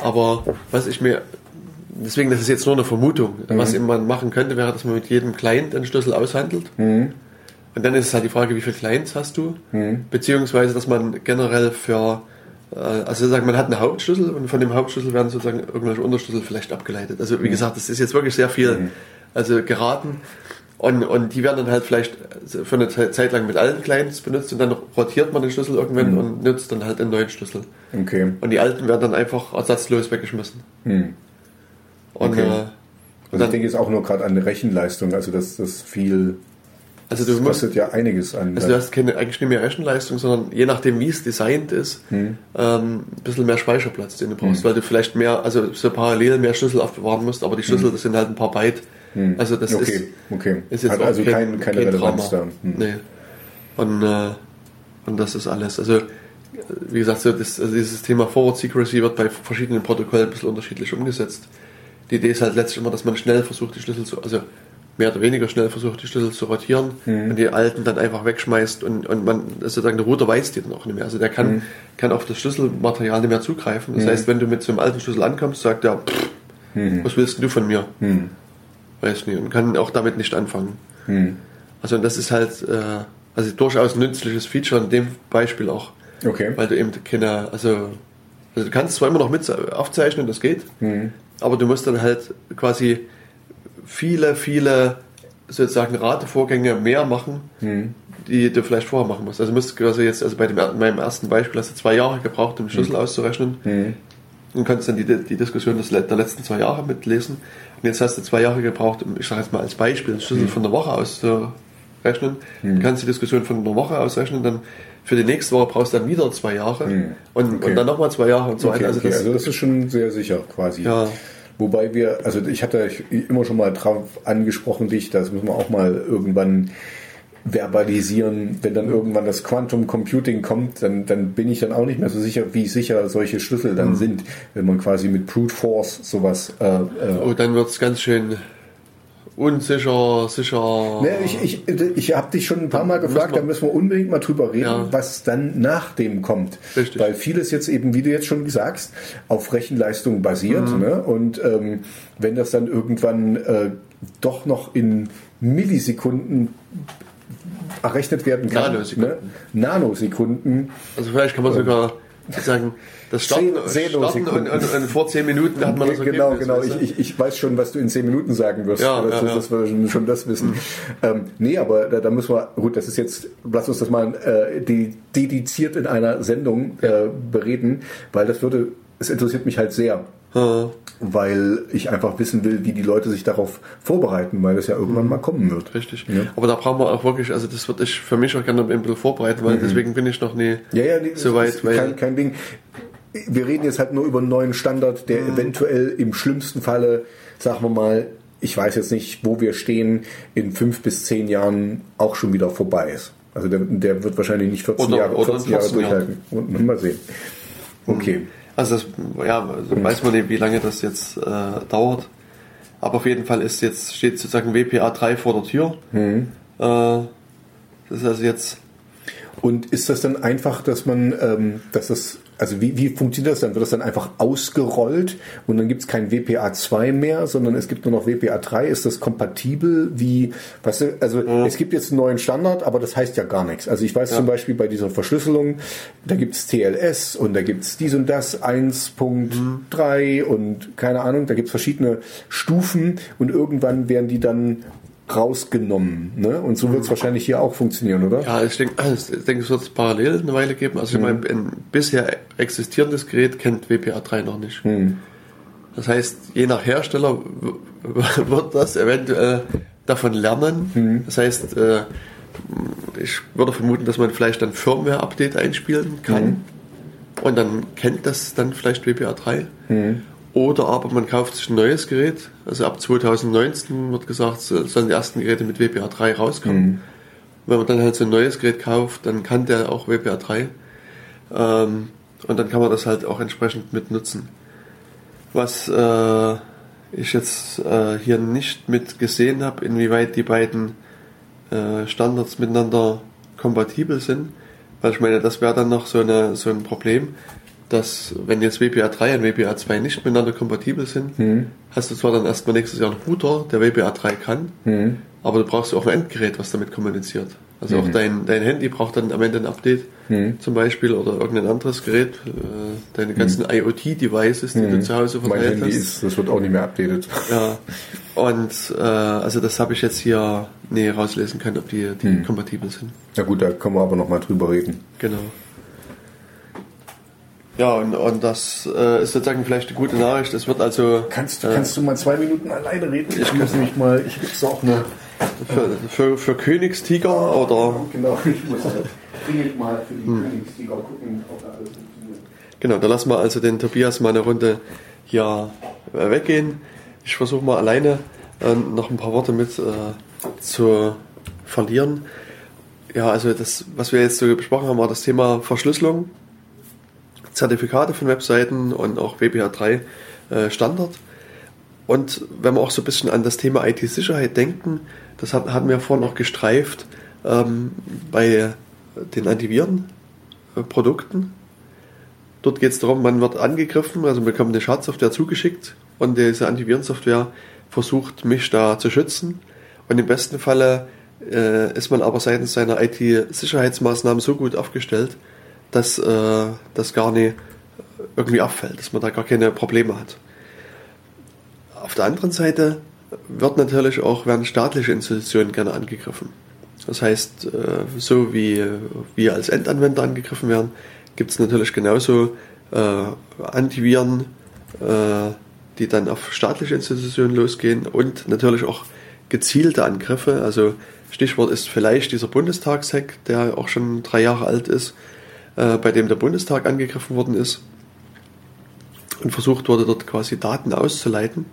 aber was ich mir, deswegen, das ist jetzt nur eine Vermutung, was man machen könnte, wäre, dass man mit jedem Client einen Schlüssel aushandelt. Und dann ist es halt die Frage, wie viele Clients hast du, beziehungsweise, dass man generell für, äh, also sagen, man hat einen Hauptschlüssel und von dem Hauptschlüssel werden sozusagen irgendwelche Unterschlüssel vielleicht abgeleitet. Also wie gesagt, das ist jetzt wirklich sehr viel, also geraten. Und, und die werden dann halt vielleicht für eine Ze- Zeit lang mit allen Clients benutzt und dann rotiert man den Schlüssel irgendwann und nutzt dann halt einen neuen Schlüssel. Okay. Und die alten werden dann einfach ersatzlos weggeschmissen. Und Okay. äh, Also ich denke jetzt auch nur gerade an die Rechenleistung, also das, das viel, also du das musst, kostet ja einiges an. also du hast keine, eigentlich nicht mehr Rechenleistung, sondern je nachdem, wie es designt ist, Hm. ähm, ein bisschen mehr Speicherplatz, den du brauchst, weil du vielleicht mehr, also so parallel mehr Schlüssel aufbewahren musst, aber die Schlüssel, das sind halt ein paar Byte. Also das Hm. okay, ist, okay. ist jetzt Hat also kein, keine Relevanz Drama. da. Hm. Nee. Und, äh, und das ist alles. Also, wie gesagt, so das, also dieses Thema Forward Secrecy wird bei verschiedenen Protokollen ein bisschen unterschiedlich umgesetzt. Die Idee ist halt letztlich immer, dass man schnell versucht, die Schlüssel zu, also mehr oder weniger schnell versucht, die Schlüssel zu rotieren und die alten dann einfach wegschmeißt und, und man, sozusagen der Router weiß die dann auch nicht mehr. Also der kann, kann auf das Schlüsselmaterial nicht mehr zugreifen. Das heißt, wenn du mit so einem alten Schlüssel ankommst, sagt er, pff, was willst du von mir? Weiß ich nicht. Und kann auch damit nicht anfangen. Also und das ist halt äh, also durchaus ein nützliches Feature in dem Beispiel auch. Okay. Weil du eben keine, also, also du kannst zwar immer noch mit aufzeichnen, das geht, aber du musst dann halt quasi viele, viele sozusagen Ratevorgänge mehr machen, die du vielleicht vorher machen musst. Also du musst quasi jetzt, also bei dem, meinem ersten Beispiel hast du zwei Jahre gebraucht, um den Schlüssel auszurechnen. Und kannst dann die, die Diskussion des, der letzten zwei Jahre mitlesen. Und jetzt hast du zwei Jahre gebraucht, um, ich sage jetzt mal als Beispiel, den Schlüssel von der Woche auszurechnen. Du kannst die Diskussion von einer Woche ausrechnen, dann für die nächste Woche brauchst du dann wieder zwei Jahre und, Okay. und dann nochmal zwei Jahre und so Okay, weiter. Also okay. das, also das ist schon sehr sicher quasi. Ja. Wobei wir, also ich hatte immer schon mal drauf angesprochen, dich, das müssen wir auch mal irgendwann verbalisieren, wenn dann irgendwann das Quantum Computing kommt, dann, dann bin ich dann auch nicht mehr so sicher, wie sicher solche Schlüssel Mhm. dann sind, wenn man quasi mit Brute Force sowas äh, äh, oh, dann wird's ganz schön unsicher, sicher. Ne, ich ich, ich habe dich schon ein paar Mal gefragt, da müssen wir unbedingt mal drüber reden, Ja. was dann nach dem kommt. Richtig. Weil vieles jetzt eben, wie du jetzt schon sagst, auf Rechenleistung basiert. Mhm. Ne? Und ähm, wenn das dann irgendwann äh, doch noch in Millisekunden errechnet werden kann, Nanosekunden. Ne? Nanosekunden, Also vielleicht kann man sogar sagen, das Starten, Zehn- starten und, und, und vor zehn Minuten hat man das genau, Ergebnis, genau. weißt Ich, du? ich, ich weiß schon, was du in zehn Minuten sagen wirst. Ja, das, ja, das, ja. dass wir schon, schon das wissen. Ähm, nee, aber da, da müssen wir, gut, das ist jetzt, lass uns das mal äh, die, dediziert in einer Sendung äh, bereden, weil das würde, es interessiert mich halt sehr. Ja. Weil ich einfach wissen will, wie die Leute sich darauf vorbereiten, weil das ja irgendwann mal kommen wird. Mhm. Richtig. Ja. Aber da brauchen wir auch wirklich, also das würde ich für mich auch gerne ein bisschen vorbereiten, weil deswegen bin ich noch nie Mhm. Ja, ja, nee, so weit. kein, kein Ding. Wir reden jetzt halt nur über einen neuen Standard, der Mhm. eventuell im schlimmsten Falle, sagen wir mal, ich weiß jetzt nicht, wo wir stehen, in fünf bis zehn Jahren auch schon wieder vorbei ist. Also der, der wird wahrscheinlich nicht 14 Oder- Jahre, oder in 14 Jahre 14 Jahren. durchhalten. Und mal sehen. Okay. Also das, ja, also weiß man nicht, wie lange das jetzt äh, dauert. Aber auf jeden Fall ist jetzt, steht sozusagen WPA 3 vor der Tür. Mhm. Äh, das ist also jetzt Und ist das dann einfach, dass man, ähm, dass das, also wie, wie funktioniert das dann? Wird das dann einfach ausgerollt und dann gibt es kein WPA 2 mehr, sondern es gibt nur noch WPA 3? Ist das kompatibel? Wie, weißt du, also es gibt jetzt einen neuen Standard, aber das heißt ja gar nichts. Also ich weiß zum Beispiel bei dieser Verschlüsselung, da gibt es TLS und da gibt es dies und das 1.3 und keine Ahnung, da gibt es verschiedene Stufen und irgendwann werden die dann rausgenommen. Ne? Und so wird es wahrscheinlich hier auch funktionieren, oder? Ja, ich denke, ich denke es wird es parallel eine Weile geben. Also ich meine, ein bisher existierendes Gerät kennt WPA 3 noch nicht. Das heißt, je nach Hersteller wird das eventuell davon lernen. Das heißt, äh, ich würde vermuten, dass man vielleicht dann Firmware-Update einspielen kann. Und dann kennt das dann vielleicht WPA 3. Oder aber man kauft sich ein neues Gerät. Also ab 2019 wird gesagt, so- sollen die ersten Geräte mit WPA 3 rauskommen. Wenn man dann halt so ein neues Gerät kauft, dann kann der auch WPA 3. Ähm, und dann kann man das halt auch entsprechend mit nutzen. Was äh, ich jetzt äh, hier nicht mit gesehen habe, inwieweit die beiden äh, Standards miteinander kompatibel sind. Weil ich meine, das wäre dann noch so, eine, so ein Problem, dass wenn jetzt WPA 3 und WPA 2 nicht miteinander kompatibel sind, hast du zwar dann erstmal nächstes Jahr einen Router, der WPA 3 kann, aber du brauchst auch ein Endgerät, was damit kommuniziert. Also auch dein, dein Handy braucht dann am Ende ein Update zum Beispiel oder irgendein anderes Gerät. Äh, Deine ganzen IoT-Devices, die du zu Hause Mein verteilt Handy hast. ist, das wird auch nicht mehr updated. Ja, und äh, also das habe ich jetzt hier nie rauslesen können, ob die, die kompatibel sind. Na gut, da können wir aber nochmal drüber reden. Genau. Ja, und, und das äh, ist sozusagen vielleicht eine gute Nachricht. Es wird also Kannst, äh, kannst du mal zwei Minuten alleine reden? Ich muss nämlich mal, ich gibt's auch eine. für, für, für Königstiger oder Genau, ich muss halt dringend mal für die Königstiger gucken, ob da alles funktioniert. genau, da lassen wir also den Tobias mal eine Runde hier äh, weggehen. Ich versuche mal alleine äh, noch ein paar Worte mit äh, zu verlieren. Ja, also das, was wir jetzt so besprochen haben, war das Thema Verschlüsselung, Zertifikate von Webseiten und auch WPA 3 äh, Standard. Und wenn wir auch so ein bisschen an das Thema IT-Sicherheit denken, das hat, hatten wir vorhin auch gestreift ähm, bei den Antiviren-Produkten. Dort geht es darum, man wird angegriffen, also man bekommt eine Schadsoftware zugeschickt und diese Antivirensoftware versucht, mich da zu schützen. Und im besten Falle äh, ist man aber seitens seiner IT-Sicherheitsmaßnahmen so gut aufgestellt, dass äh, das gar nicht irgendwie auffällt, dass man da gar keine Probleme hat. Auf der anderen Seite wird natürlich auch, werden staatliche Institutionen gerne angegriffen. Das heißt, äh, so wie wir als Endanwender angegriffen werden, gibt es natürlich genauso äh, Antiviren, äh, die dann auf staatliche Institutionen losgehen und natürlich auch gezielte Angriffe. Also Stichwort ist vielleicht dieser Bundestagshack, der auch schon drei Jahre alt ist, äh, bei dem der Bundestag angegriffen worden ist und versucht wurde, dort quasi Daten auszuleiten.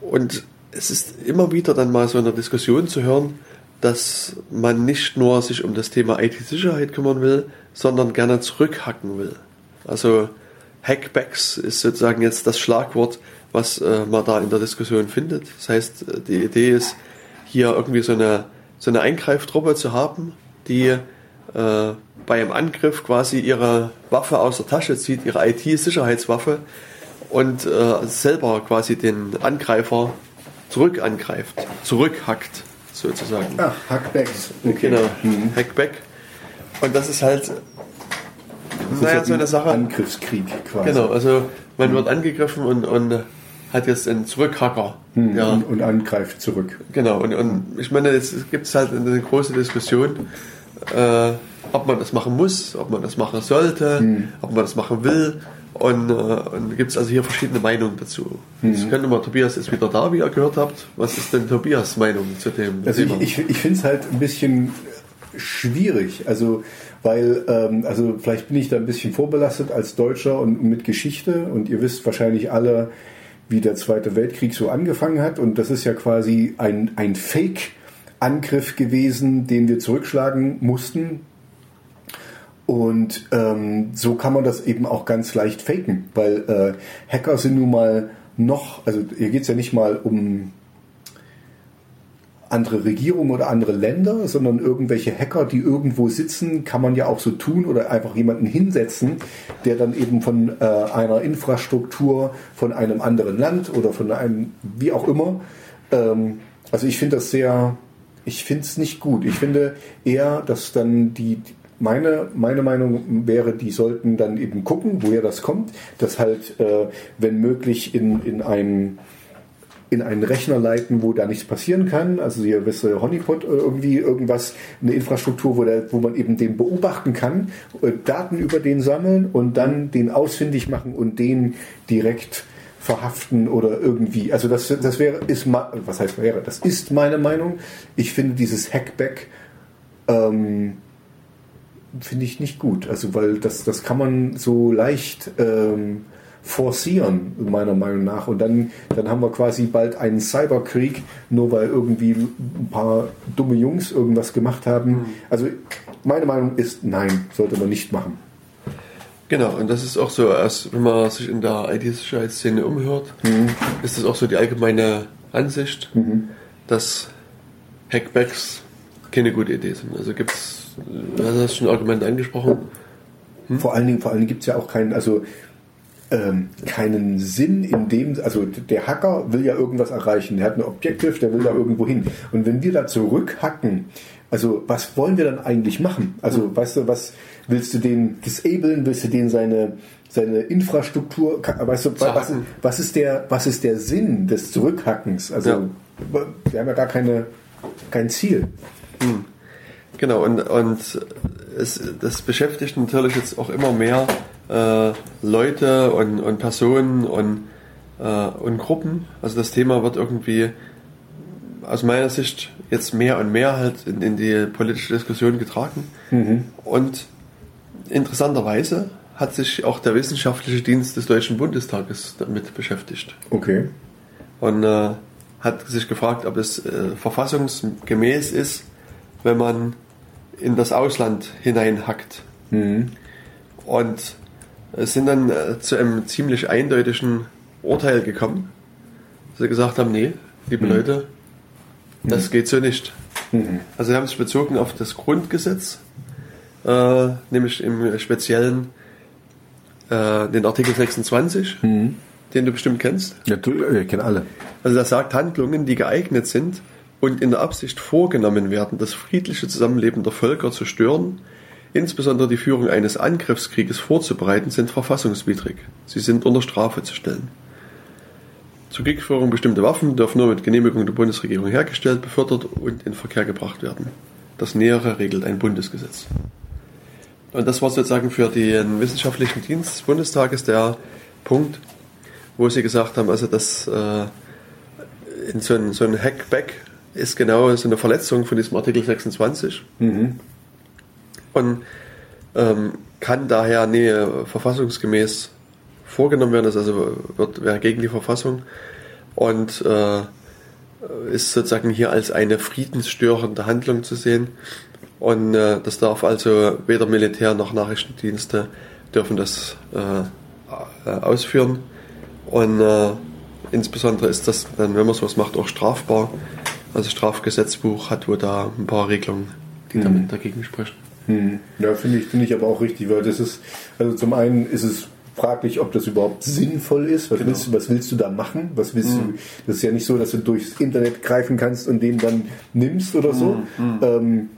Und es ist immer wieder dann mal so in der Diskussion zu hören, dass man nicht nur sich um das Thema IT-Sicherheit kümmern will, sondern gerne zurückhacken will. Also Hackbacks ist sozusagen jetzt das Schlagwort, was äh, man da in der Diskussion findet. Das heißt, die Idee ist, hier irgendwie so eine, so eine Eingreiftruppe zu haben, die äh, bei einem Angriff quasi ihre Waffe aus der Tasche zieht, ihre IT-Sicherheitswaffe und äh, selber quasi den Angreifer zurück angreift, zurückhackt sozusagen. Ach, Hackbacks. Okay. Genau, Hackback. Und das ist halt, Das ist naja, halt so ein eine Sache. Angriffskrieg quasi. Genau, also man wird angegriffen und, und hat jetzt einen Zurückhacker. Ja, Und, und angreift zurück. genau. Und, und ich meine, jetzt gibt es halt eine große Diskussion, äh, ob man das machen muss, ob man das machen sollte, ob man das machen will. Und, äh, und gibt es also hier verschiedene Meinungen dazu. Jetzt könnte mal, Tobias ist wieder da, wie ihr gehört habt. Was ist denn Tobias Meinung zu dem Also Thema? ich, ich, ich finde es halt ein bisschen schwierig. Also, weil, ähm, also vielleicht bin ich da ein bisschen vorbelastet als Deutscher und mit Geschichte und ihr wisst wahrscheinlich alle, wie der Zweite Weltkrieg so angefangen hat und das ist ja quasi ein, ein Fake-Angriff gewesen, den wir zurückschlagen mussten. Und ähm, so kann man das eben auch ganz leicht faken, weil äh, Hacker sind nun mal noch, also hier geht es ja nicht mal um andere Regierungen oder andere Länder, sondern irgendwelche Hacker, die irgendwo sitzen, kann man ja auch so tun oder einfach jemanden hinsetzen, der dann eben von äh, einer Infrastruktur von einem anderen Land oder von einem, wie auch immer. Ähm, also ich finde das sehr, ich finde es nicht gut. Ich finde eher, dass dann die, meine, meine Meinung wäre, die sollten dann eben gucken, woher das kommt, dass halt, äh, wenn möglich, in, in einem in einen Rechner leiten, wo da nichts passieren kann. Also hier wisst ihr Honeypot irgendwie irgendwas, eine Infrastruktur, wo, der, wo man eben den beobachten kann, äh, Daten über den sammeln und dann den ausfindig machen und den direkt verhaften oder irgendwie. Also das, das wäre, ist was heißt wäre, das ist meine Meinung. Ich finde dieses Hackback ähm, finde ich nicht gut. Also weil das, das kann man so leicht ähm, forcieren, meiner Meinung nach. Und dann, dann haben wir quasi bald einen Cyberkrieg, nur weil irgendwie ein paar dumme Jungs irgendwas gemacht haben. Mhm. Also meine Meinung ist, nein, sollte man nicht machen. Genau, und das ist auch so, als wenn man sich in der IT-Sicherheitsszene umhört, mhm. ist das auch so die allgemeine Ansicht, mhm. dass Hackbacks keine gute Idee sind. Also gibt es, du hast schon ein Argument angesprochen. Hm? Vor allen Dingen, vor allen Dingen gibt es ja auch keinen, also ähm, keinen Sinn in dem, also der Hacker will ja irgendwas erreichen, der hat ein Objective, der will da irgendwo hin. Und wenn wir da zurückhacken, also was wollen wir dann eigentlich machen? Also mhm. weißt du, was willst du den disablen, willst du den seine seine Infrastruktur, weißt du, was, was, ist der, was ist der Sinn des Zurückhackens? Also ja. wir haben ja gar keine, kein Ziel. Mhm. Genau, und, und es, das beschäftigt natürlich jetzt auch immer mehr äh, Leute und, und Personen und, äh, und Gruppen. Also das Thema wird irgendwie aus meiner Sicht jetzt mehr und mehr halt in, in die politische Diskussion getragen. Mhm. Und interessanterweise hat sich auch der wissenschaftliche Dienst des Deutschen Bundestages damit beschäftigt. Okay. Und äh, hat sich gefragt, ob es äh, verfassungsgemäß ist, wenn man in das Ausland hineinhackt. Mhm. Und sind dann äh, zu einem ziemlich eindeutigen Urteil gekommen. Sie gesagt haben, nee, liebe mhm. Leute, das mhm. geht so nicht. Mhm. Also sie haben sich bezogen auf das Grundgesetz, äh, nämlich im Speziellen äh, den Artikel 26, mhm. den du bestimmt kennst. Ja, du, ich kenne alle. Also das sagt Handlungen, die geeignet sind und in der Absicht vorgenommen werden, das friedliche Zusammenleben der Völker zu stören, Insbesondere die Führung eines Angriffskrieges vorzubereiten, sind verfassungswidrig. Sie sind unter Strafe zu stellen. Zur Kriegführung bestimmte Waffen dürfen nur mit Genehmigung der Bundesregierung hergestellt, befördert und in Verkehr gebracht werden. Das Nähere regelt ein Bundesgesetz. Und das war sozusagen für den wissenschaftlichen Dienst des Bundestages der Punkt, wo sie gesagt haben, also das äh, in so ein, so ein Hackback ist genau so eine Verletzung von diesem Artikel 26. Mhm und ähm, kann daher nie verfassungsgemäß vorgenommen werden. Das also wird, wäre gegen die Verfassung und äh, ist sozusagen hier als eine friedensstörende Handlung zu sehen. Und äh, das darf also weder Militär noch Nachrichtendienste dürfen das äh, äh ausführen. Und äh, insbesondere ist das dann, wenn man sowas macht, auch strafbar. Also Strafgesetzbuch hat wohl da ein paar Regelungen, die mhm. damit dagegen sprechen. Hm. Ja, finde ich, finde ich aber auch richtig, weil das ist, also zum einen ist es fraglich, ob das überhaupt sinnvoll ist. Was, genau. willst, du, was willst du da machen? Was willst mhm. du? Das ist ja nicht so, dass du durchs Internet greifen kannst und den dann nimmst oder so. Mhm. Ähm,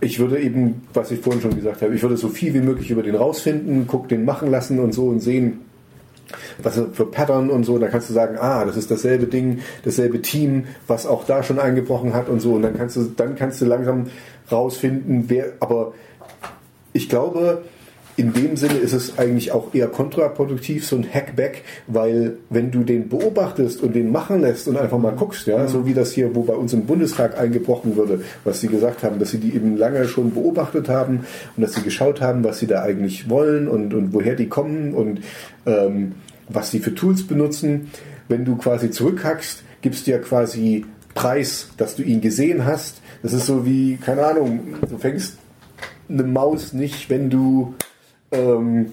ich würde eben, was ich vorhin schon gesagt habe, ich würde so viel wie möglich über den rausfinden, guck den machen lassen und so und sehen, was für Pattern und so. Da kannst du sagen, ah, das ist dasselbe Ding, dasselbe Team, was auch da schon eingebrochen hat und so. Und dann kannst du, dann kannst du langsam rausfinden, wer, aber ich glaube, in dem Sinne ist es eigentlich auch eher kontraproduktiv, so ein Hackback, weil wenn du den beobachtest und den machen lässt und einfach mal guckst, ja, so wie das hier, wo bei uns im Bundestag eingebrochen wurde, was sie gesagt haben, dass sie die eben lange schon beobachtet haben und dass sie geschaut haben, was sie da eigentlich wollen und, und woher die kommen und ähm, was sie für Tools benutzen. Wenn du quasi zurückhackst, gibst du ja quasi Preis, dass du ihn gesehen hast. Das ist so wie, keine Ahnung, du fängst eine Maus nicht, wenn du ähm,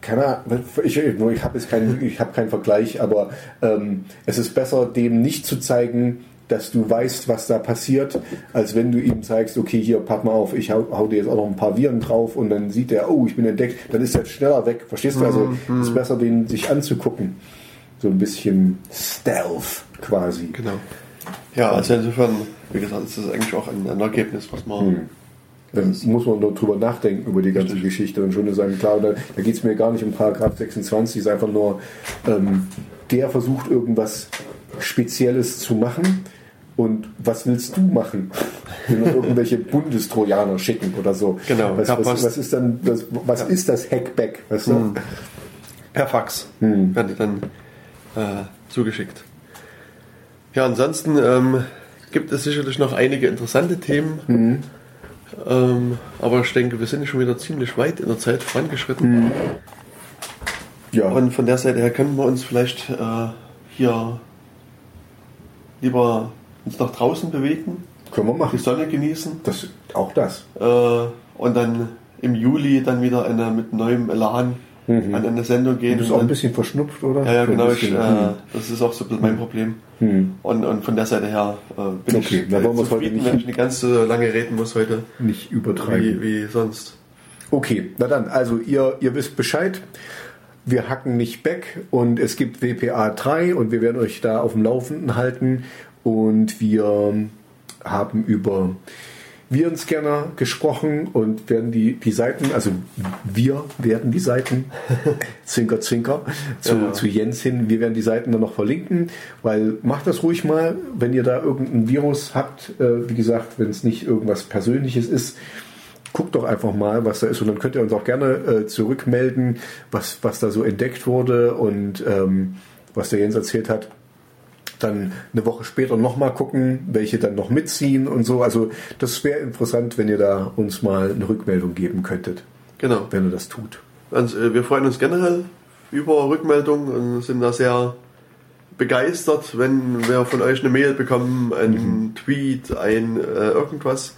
keine Ahnung, ich, ich habe jetzt keinen, ich habe keinen Vergleich, aber ähm, es ist besser, dem nicht zu zeigen, dass du weißt, was da passiert, als wenn du ihm zeigst, okay, hier, pack mal auf, ich hau, hau dir jetzt auch noch ein paar Viren drauf und dann sieht er, oh, ich bin entdeckt, dann ist er schneller weg. Verstehst du? Also Mhm. es ist besser, den sich anzugucken. So ein bisschen Stealth quasi. Genau. Ja, also insofern, wie gesagt, ist das eigentlich auch ein, ein Ergebnis, was man. Dann muss man nur drüber nachdenken über die ganze Geschichte und schon ist einem klar, da, da geht es mir gar nicht um Paragraph 26, es ist einfach nur, ähm, der versucht irgendwas Spezielles zu machen und was willst du machen? Wenn irgendwelche Bundestrojaner schicken oder so. Genau, Was, was, was ist dann, das, was ist das Hackback? Weißt du? Per Fax werden die dann äh, zugeschickt. Ja, ansonsten ähm, gibt es sicherlich noch einige interessante Themen. Ähm, aber ich denke, wir sind schon wieder ziemlich weit in der Zeit vorangeschritten. Ja, Und von der Seite her können wir uns vielleicht äh, hier lieber uns nach draußen bewegen, können wir die machen. Sonne genießen Das, auch das. äh, und dann im Juli dann wieder eine, mit neuem Elan an eine Sendung gehen. Du bist auch ein bisschen verschnupft, oder? Ja, ja, genau. Ich, äh, das ist auch so ein bisschen mein Problem. Und, und von der Seite her äh, bin Okay, ich da wollen es heute zufrieden, nicht- wenn ich nicht ganz so lange reden muss heute, Nicht übertreiben. wie, wie sonst. Okay, na dann, also ihr, ihr wisst Bescheid. Wir hacken nicht back und es gibt WPA 3 und wir werden euch da auf dem Laufenden halten. Und wir haben über Virenscanner gesprochen und werden die, die Seiten, also wir werden die Seiten, Zwinker, Zwinker, zu, Ja. zu Jens hin, wir werden die Seiten dann noch verlinken, weil macht das ruhig mal, wenn ihr da irgendein Virus habt, äh, wie gesagt, wenn es nicht irgendwas Persönliches ist, guckt doch einfach mal, was da ist und dann könnt ihr uns auch gerne äh, zurückmelden, was, was da so entdeckt wurde und ähm, was der Jens erzählt hat. Dann eine Woche später nochmal gucken, welche dann noch mitziehen und so. Also das wäre interessant, wenn ihr da uns mal eine Rückmeldung geben könntet, Genau. wenn ihr das tut. Also, äh, wir freuen uns generell über Rückmeldungen und sind da sehr begeistert, wenn wir von euch eine Mail bekommen, einen Tweet, ein äh, irgendwas.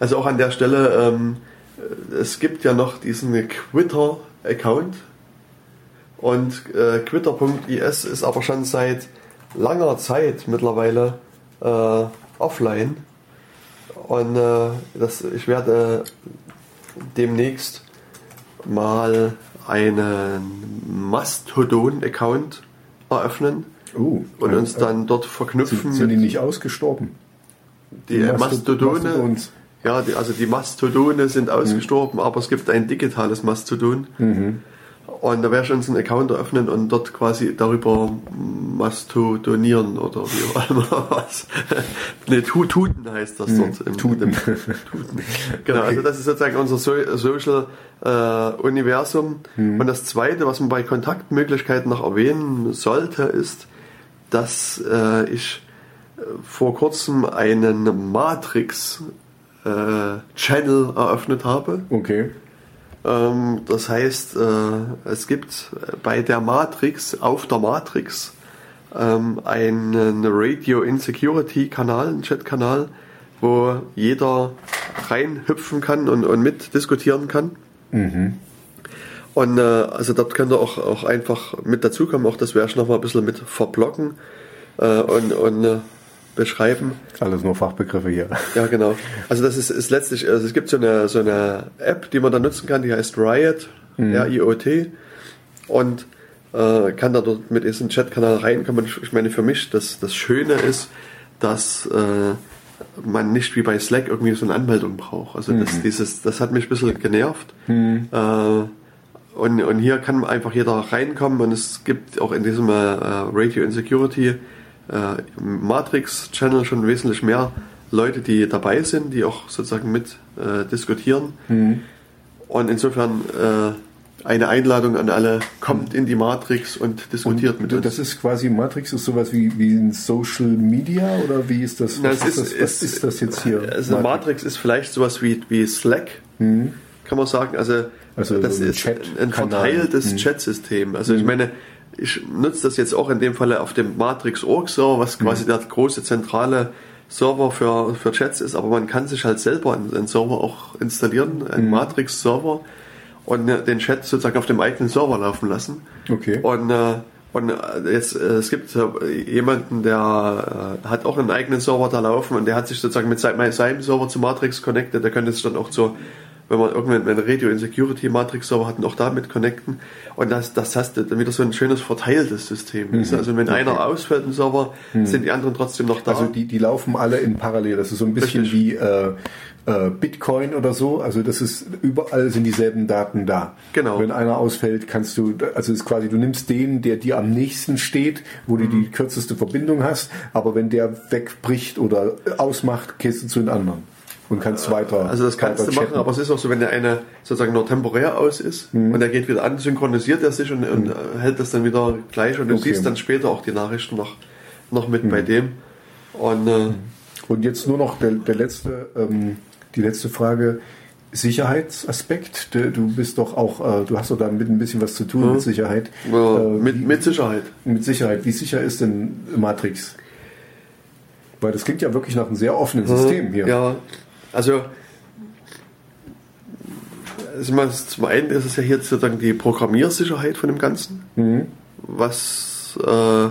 Also auch an der Stelle, ähm, äh, es gibt ja noch diesen Twitter-Account und äh, Twitter.is ist aber schon seit langer Zeit mittlerweile äh, offline. Und äh, das, ich werde demnächst mal einen Mastodon-Account eröffnen Oh, und uns dann dort sind, verknüpfen sind die mit nicht ausgestorben? die Mastod- Mastodone. Mastodons. Ja, die, also die Mastodone sind ausgestorben, aber es gibt ein digitales Mastodon. Und da werde ich uns einen Account eröffnen und dort quasi darüber mastodonieren oder wie auch immer was. ne, Tu- Tuten heißt das dort. Im, Tuten. Tuten. Genau, also das ist sozusagen unser so Social äh, Universum. Und das Zweite, was man bei Kontaktmöglichkeiten noch erwähnen sollte, ist, dass äh, ich äh, vor kurzem einen Matrix äh, Channel eröffnet habe. Okay. Ähm, das heißt, äh, es gibt bei der Matrix, auf der Matrix, ähm, einen Radio Insecurity Kanal, einen Chat-Kanal, wo jeder reinhüpfen kann und, und mitdiskutieren kann. Und äh, also dort könnt ihr auch, auch einfach mit dazukommen, auch das werde ich noch mal ein bisschen mit verblocken. Äh, und, und beschreiben. Alles nur Fachbegriffe hier. Ja, genau. Also das ist, ist letztlich, also es gibt so eine, so eine App, die man da nutzen kann, die heißt Riot, R-I-O-T. Und äh, kann da dort mit diesem Chatkanal reinkommen. Ich, ich meine, für mich, das, das Schöne ist, dass äh, man nicht wie bei Slack irgendwie so eine Anmeldung braucht. Also das, dieses, das hat mich ein bisschen genervt. Äh, und, und hier kann einfach jeder reinkommen und es gibt auch in diesem äh, Radio Insecurity äh, Matrix Channel schon wesentlich mehr Leute, die dabei sind, die auch sozusagen mit äh, diskutieren. Und insofern äh, eine Einladung an alle, kommt in die Matrix und diskutiert mit uns. Das ist quasi Matrix, ist sowas wie, wie ein Social Media oder wie ist das? Was, es ist, das, was ist das jetzt hier? Also Matrix ist vielleicht sowas wie, wie Slack, kann man sagen. Also, Mhm. Also das so ein ist ein verteiltes Mhm. Chat-System. Also ich meine, ich nutze das jetzt auch in dem Falle auf dem Matrix Org Server, was quasi Mhm. der große zentrale Server für, für Chats ist, aber man kann sich halt selber einen, einen Server auch installieren, einen mhm. Matrix-Server und äh, den Chat sozusagen auf dem eigenen Server laufen lassen. Okay. Und, äh, und äh, jetzt, es gibt jemanden, der hat auch einen eigenen Server da laufen und der hat sich sozusagen mit seinem, Server zu Matrix connected, der könnte sich dann auch zur wenn man irgendwann einen Radio Insecurity Matrix Server hat, noch damit connecten. Und das, das hast du dann wieder so ein schönes verteiltes System. Mhm. Also wenn okay. einer ausfällt im Server, mhm. sind die anderen trotzdem noch da. Also die, die laufen alle in parallel. Das ist so ein bisschen Richtig. wie äh, äh, Bitcoin oder so. Also das ist überall sind dieselben Daten da. Genau. Wenn einer ausfällt, kannst du, also ist quasi, du nimmst den, der dir am nächsten steht, wo mhm. du die kürzeste Verbindung hast. Aber wenn der wegbricht oder ausmacht, gehst du zu den anderen und kannst weiter. Also das kannst du machen, aber es ist auch so, wenn der eine sozusagen nur temporär aus ist mhm. und der geht wieder an, synchronisiert er sich und, und mhm. hält das dann wieder gleich und du okay. siehst dann später auch die Nachrichten noch, noch mit mhm. bei dem. Und, äh, und jetzt nur noch der, der letzte, ähm, die letzte Frage. Sicherheitsaspekt. Du bist doch auch, äh, du hast doch da mit ein bisschen was zu tun mit mhm. Sicherheit. Ja, äh, mit, mit Sicherheit. Mit Sicherheit. Wie sicher ist denn Matrix? Weil das klingt ja wirklich nach einem sehr offenen mhm. System hier. Ja, also, also zum einen ist es ja hier sozusagen die Programmiersicherheit von dem Ganzen, mhm. was äh,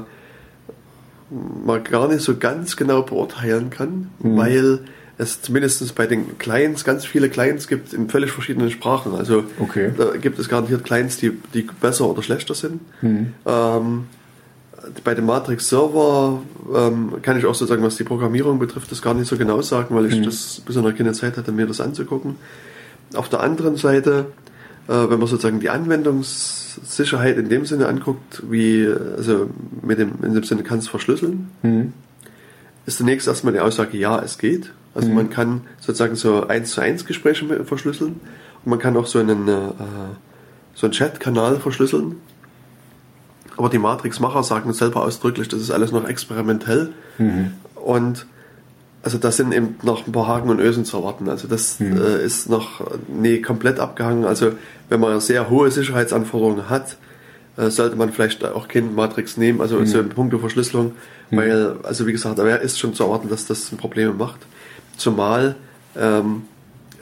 man gar nicht so ganz genau beurteilen kann, mhm. weil es zumindest bei den Clients ganz viele Clients gibt in völlig verschiedenen Sprachen. Also okay. da gibt es garantiert Clients, die, die besser oder schlechter sind. Mhm. Ähm, bei dem Matrix Server ähm, kann ich auch sozusagen, was die Programmierung betrifft, das gar nicht so genau sagen, weil ich mhm. das bis noch keine Zeit hatte, mir das anzugucken. Auf der anderen Seite, äh, wenn man sozusagen die Anwendungssicherheit in dem Sinne anguckt, wie, also mit dem, in dem Sinne kann es verschlüsseln, mhm. ist zunächst erstmal die Aussage, ja, es geht. Also mhm. man kann sozusagen so eins zu eins Gespräche verschlüsseln und man kann auch so einen, äh, so einen Chat-Kanal verschlüsseln aber die Matrix-Macher sagen selber ausdrücklich, das ist alles noch experimentell. Mhm. Und also da sind eben noch ein paar Haken und Ösen zu erwarten. Also das mhm. äh, ist noch nie komplett abgehangen. Also wenn man sehr hohe Sicherheitsanforderungen hat, äh, sollte man vielleicht auch kein Matrix nehmen, also mhm. so in puncto Verschlüsselung, mhm. weil, also wie gesagt, da ist schon zu erwarten, dass das Probleme macht. Zumal ähm,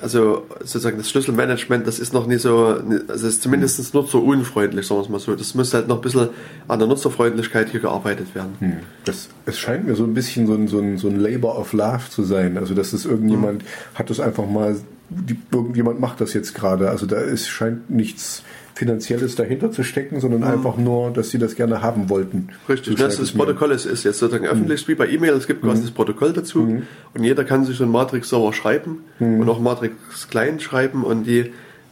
also sozusagen das Schlüsselmanagement, das ist noch nicht so, also ist zumindest nutzerunfreundlich, sagen wir es mal so. Das müsste halt noch ein bisschen an der Nutzerfreundlichkeit hier gearbeitet werden. Hm. Das, es scheint mir so ein bisschen so ein, so, ein, so ein Labor of Love zu sein. Also dass es irgendjemand hm. hat das einfach mal, die, irgendjemand macht das jetzt gerade. Also da ist, scheint nichts Finanzielles dahinter zu stecken, sondern mhm. einfach nur, dass sie das gerne haben wollten. Richtig, das, das Protokoll ist, ist, jetzt sozusagen öffentlich, mhm. wie bei E-Mail, es gibt quasi mhm. das Protokoll dazu mhm. und jeder kann sich so einen Matrix-Server schreiben mhm. und auch Matrix-Client schreiben und die,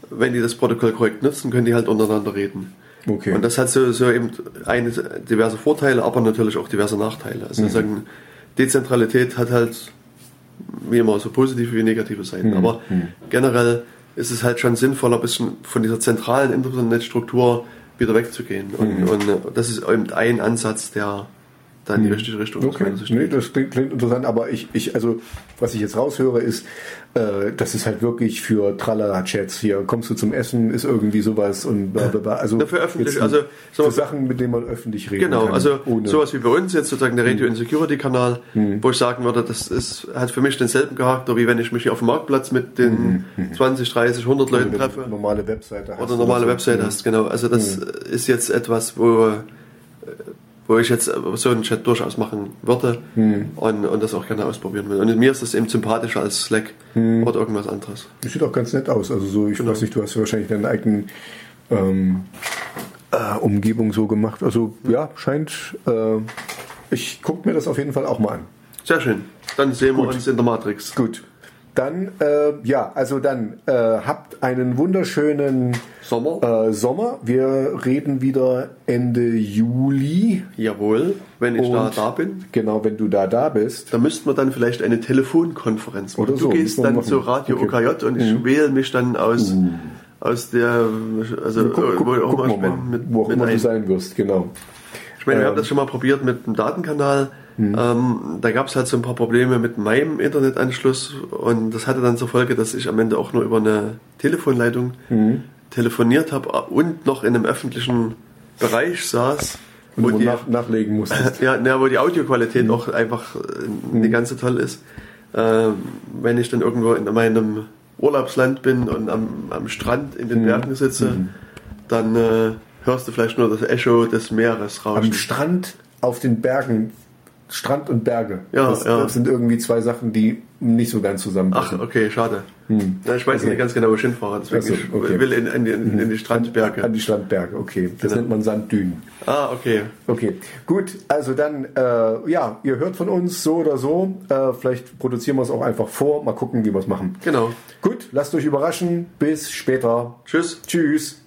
wenn die das Protokoll korrekt nutzen, können die halt untereinander reden. Okay. Und das hat so, so eben eine, diverse Vorteile, aber natürlich auch diverse Nachteile. Also sagen, Dezentralität hat halt wie immer so positive wie negative Seiten. Aber generell ist es halt schon sinnvoller, ein bisschen von dieser zentralen Internetstruktur wieder wegzugehen. Und, mhm. und äh, das ist eben ein Ansatz, der da in die mhm. richtige Richtung okay. Nee, das klingt, klingt, interessant, aber ich, ich, also was ich jetzt raushöre, ist, äh, das ist halt wirklich für Tralala-Chats hier. Kommst du zum Essen, ist irgendwie sowas und bla, bla, bla. Also Dafür öffentlich, also so für Sachen, mit denen man öffentlich reden genau, kann. Genau, also sowas wie bei uns jetzt sozusagen der Radio Insecurity Kanal, mhm. wo ich sagen würde, das ist, hat für mich denselben Charakter, wie wenn ich mich hier auf dem Marktplatz mit den mhm. 20, 30, 100 Leuten treffe. Normale Webseite hast. Oder normale Webseite hast, genau. Also das mhm. ist jetzt etwas, wo äh, wo ich jetzt so einen Chat durchaus machen würde hm. und, und das auch gerne ausprobieren will. Und mir ist das eben sympathischer als Slack hm. oder irgendwas anderes. Das sieht auch ganz nett aus. Also so, ich genau. weiß nicht, du hast ja wahrscheinlich deine eigenen ähm, äh, Umgebung so gemacht. Also ja, scheint. Äh, ich gucke mir das auf jeden Fall auch mal an. Sehr schön. Dann sehen Gut. wir uns in der Matrix. Gut. Dann, äh, ja, also dann äh, habt einen wunderschönen Sommer. Äh, Sommer. Wir reden wieder Ende Juli. Jawohl, wenn ich Und da da bin. Genau, wenn du da da bist. Da müssten wir dann vielleicht eine Telefonkonferenz machen. Oder du so, gehst dann machen. zu Radio okay. OKJ und ich mhm. wähle mich dann aus, mhm. aus der, also guck, guck, wo, auch mal mit, wo auch mit immer ein. du sein wirst, genau. Ich meine, wir haben ähm. das schon mal probiert mit dem Datenkanal Mhm. Ähm, da gab es halt so ein paar Probleme mit meinem Internetanschluss und das hatte dann zur Folge, dass ich am Ende auch nur über eine Telefonleitung mhm. telefoniert habe und noch in einem öffentlichen Bereich saß Und Wo du die- nach, nachlegen musstest. Ja, na, wo die Audioqualität auch einfach äh, eine ganze toll ist. Ähm, wenn ich dann irgendwo in meinem Urlaubsland bin und am, am Strand in den Bergen sitze, dann äh, hörst du vielleicht nur das Echo des Meeres Am rauschen. Strand auf den Bergen. Strand und Berge. Ja, das, ja. das sind irgendwie zwei Sachen, die nicht so ganz Ach, zusammenpassen. okay, schade. Na, ich weiß Okay. nicht ganz genau, wo ich hinfahre, deswegen Ach so, ich okay. will in, in, die- in, in die Strandberge. An die Strandberge, okay. Das Genau. nennt man Sanddünen. Ah, okay. Okay, gut. Also dann, äh, ja, ihr hört von uns so oder so. Äh, vielleicht produzieren wir es auch einfach vor. Mal gucken, wie wir es machen. Genau. Gut, lasst euch überraschen. Bis später. Tschüss. Tschüss.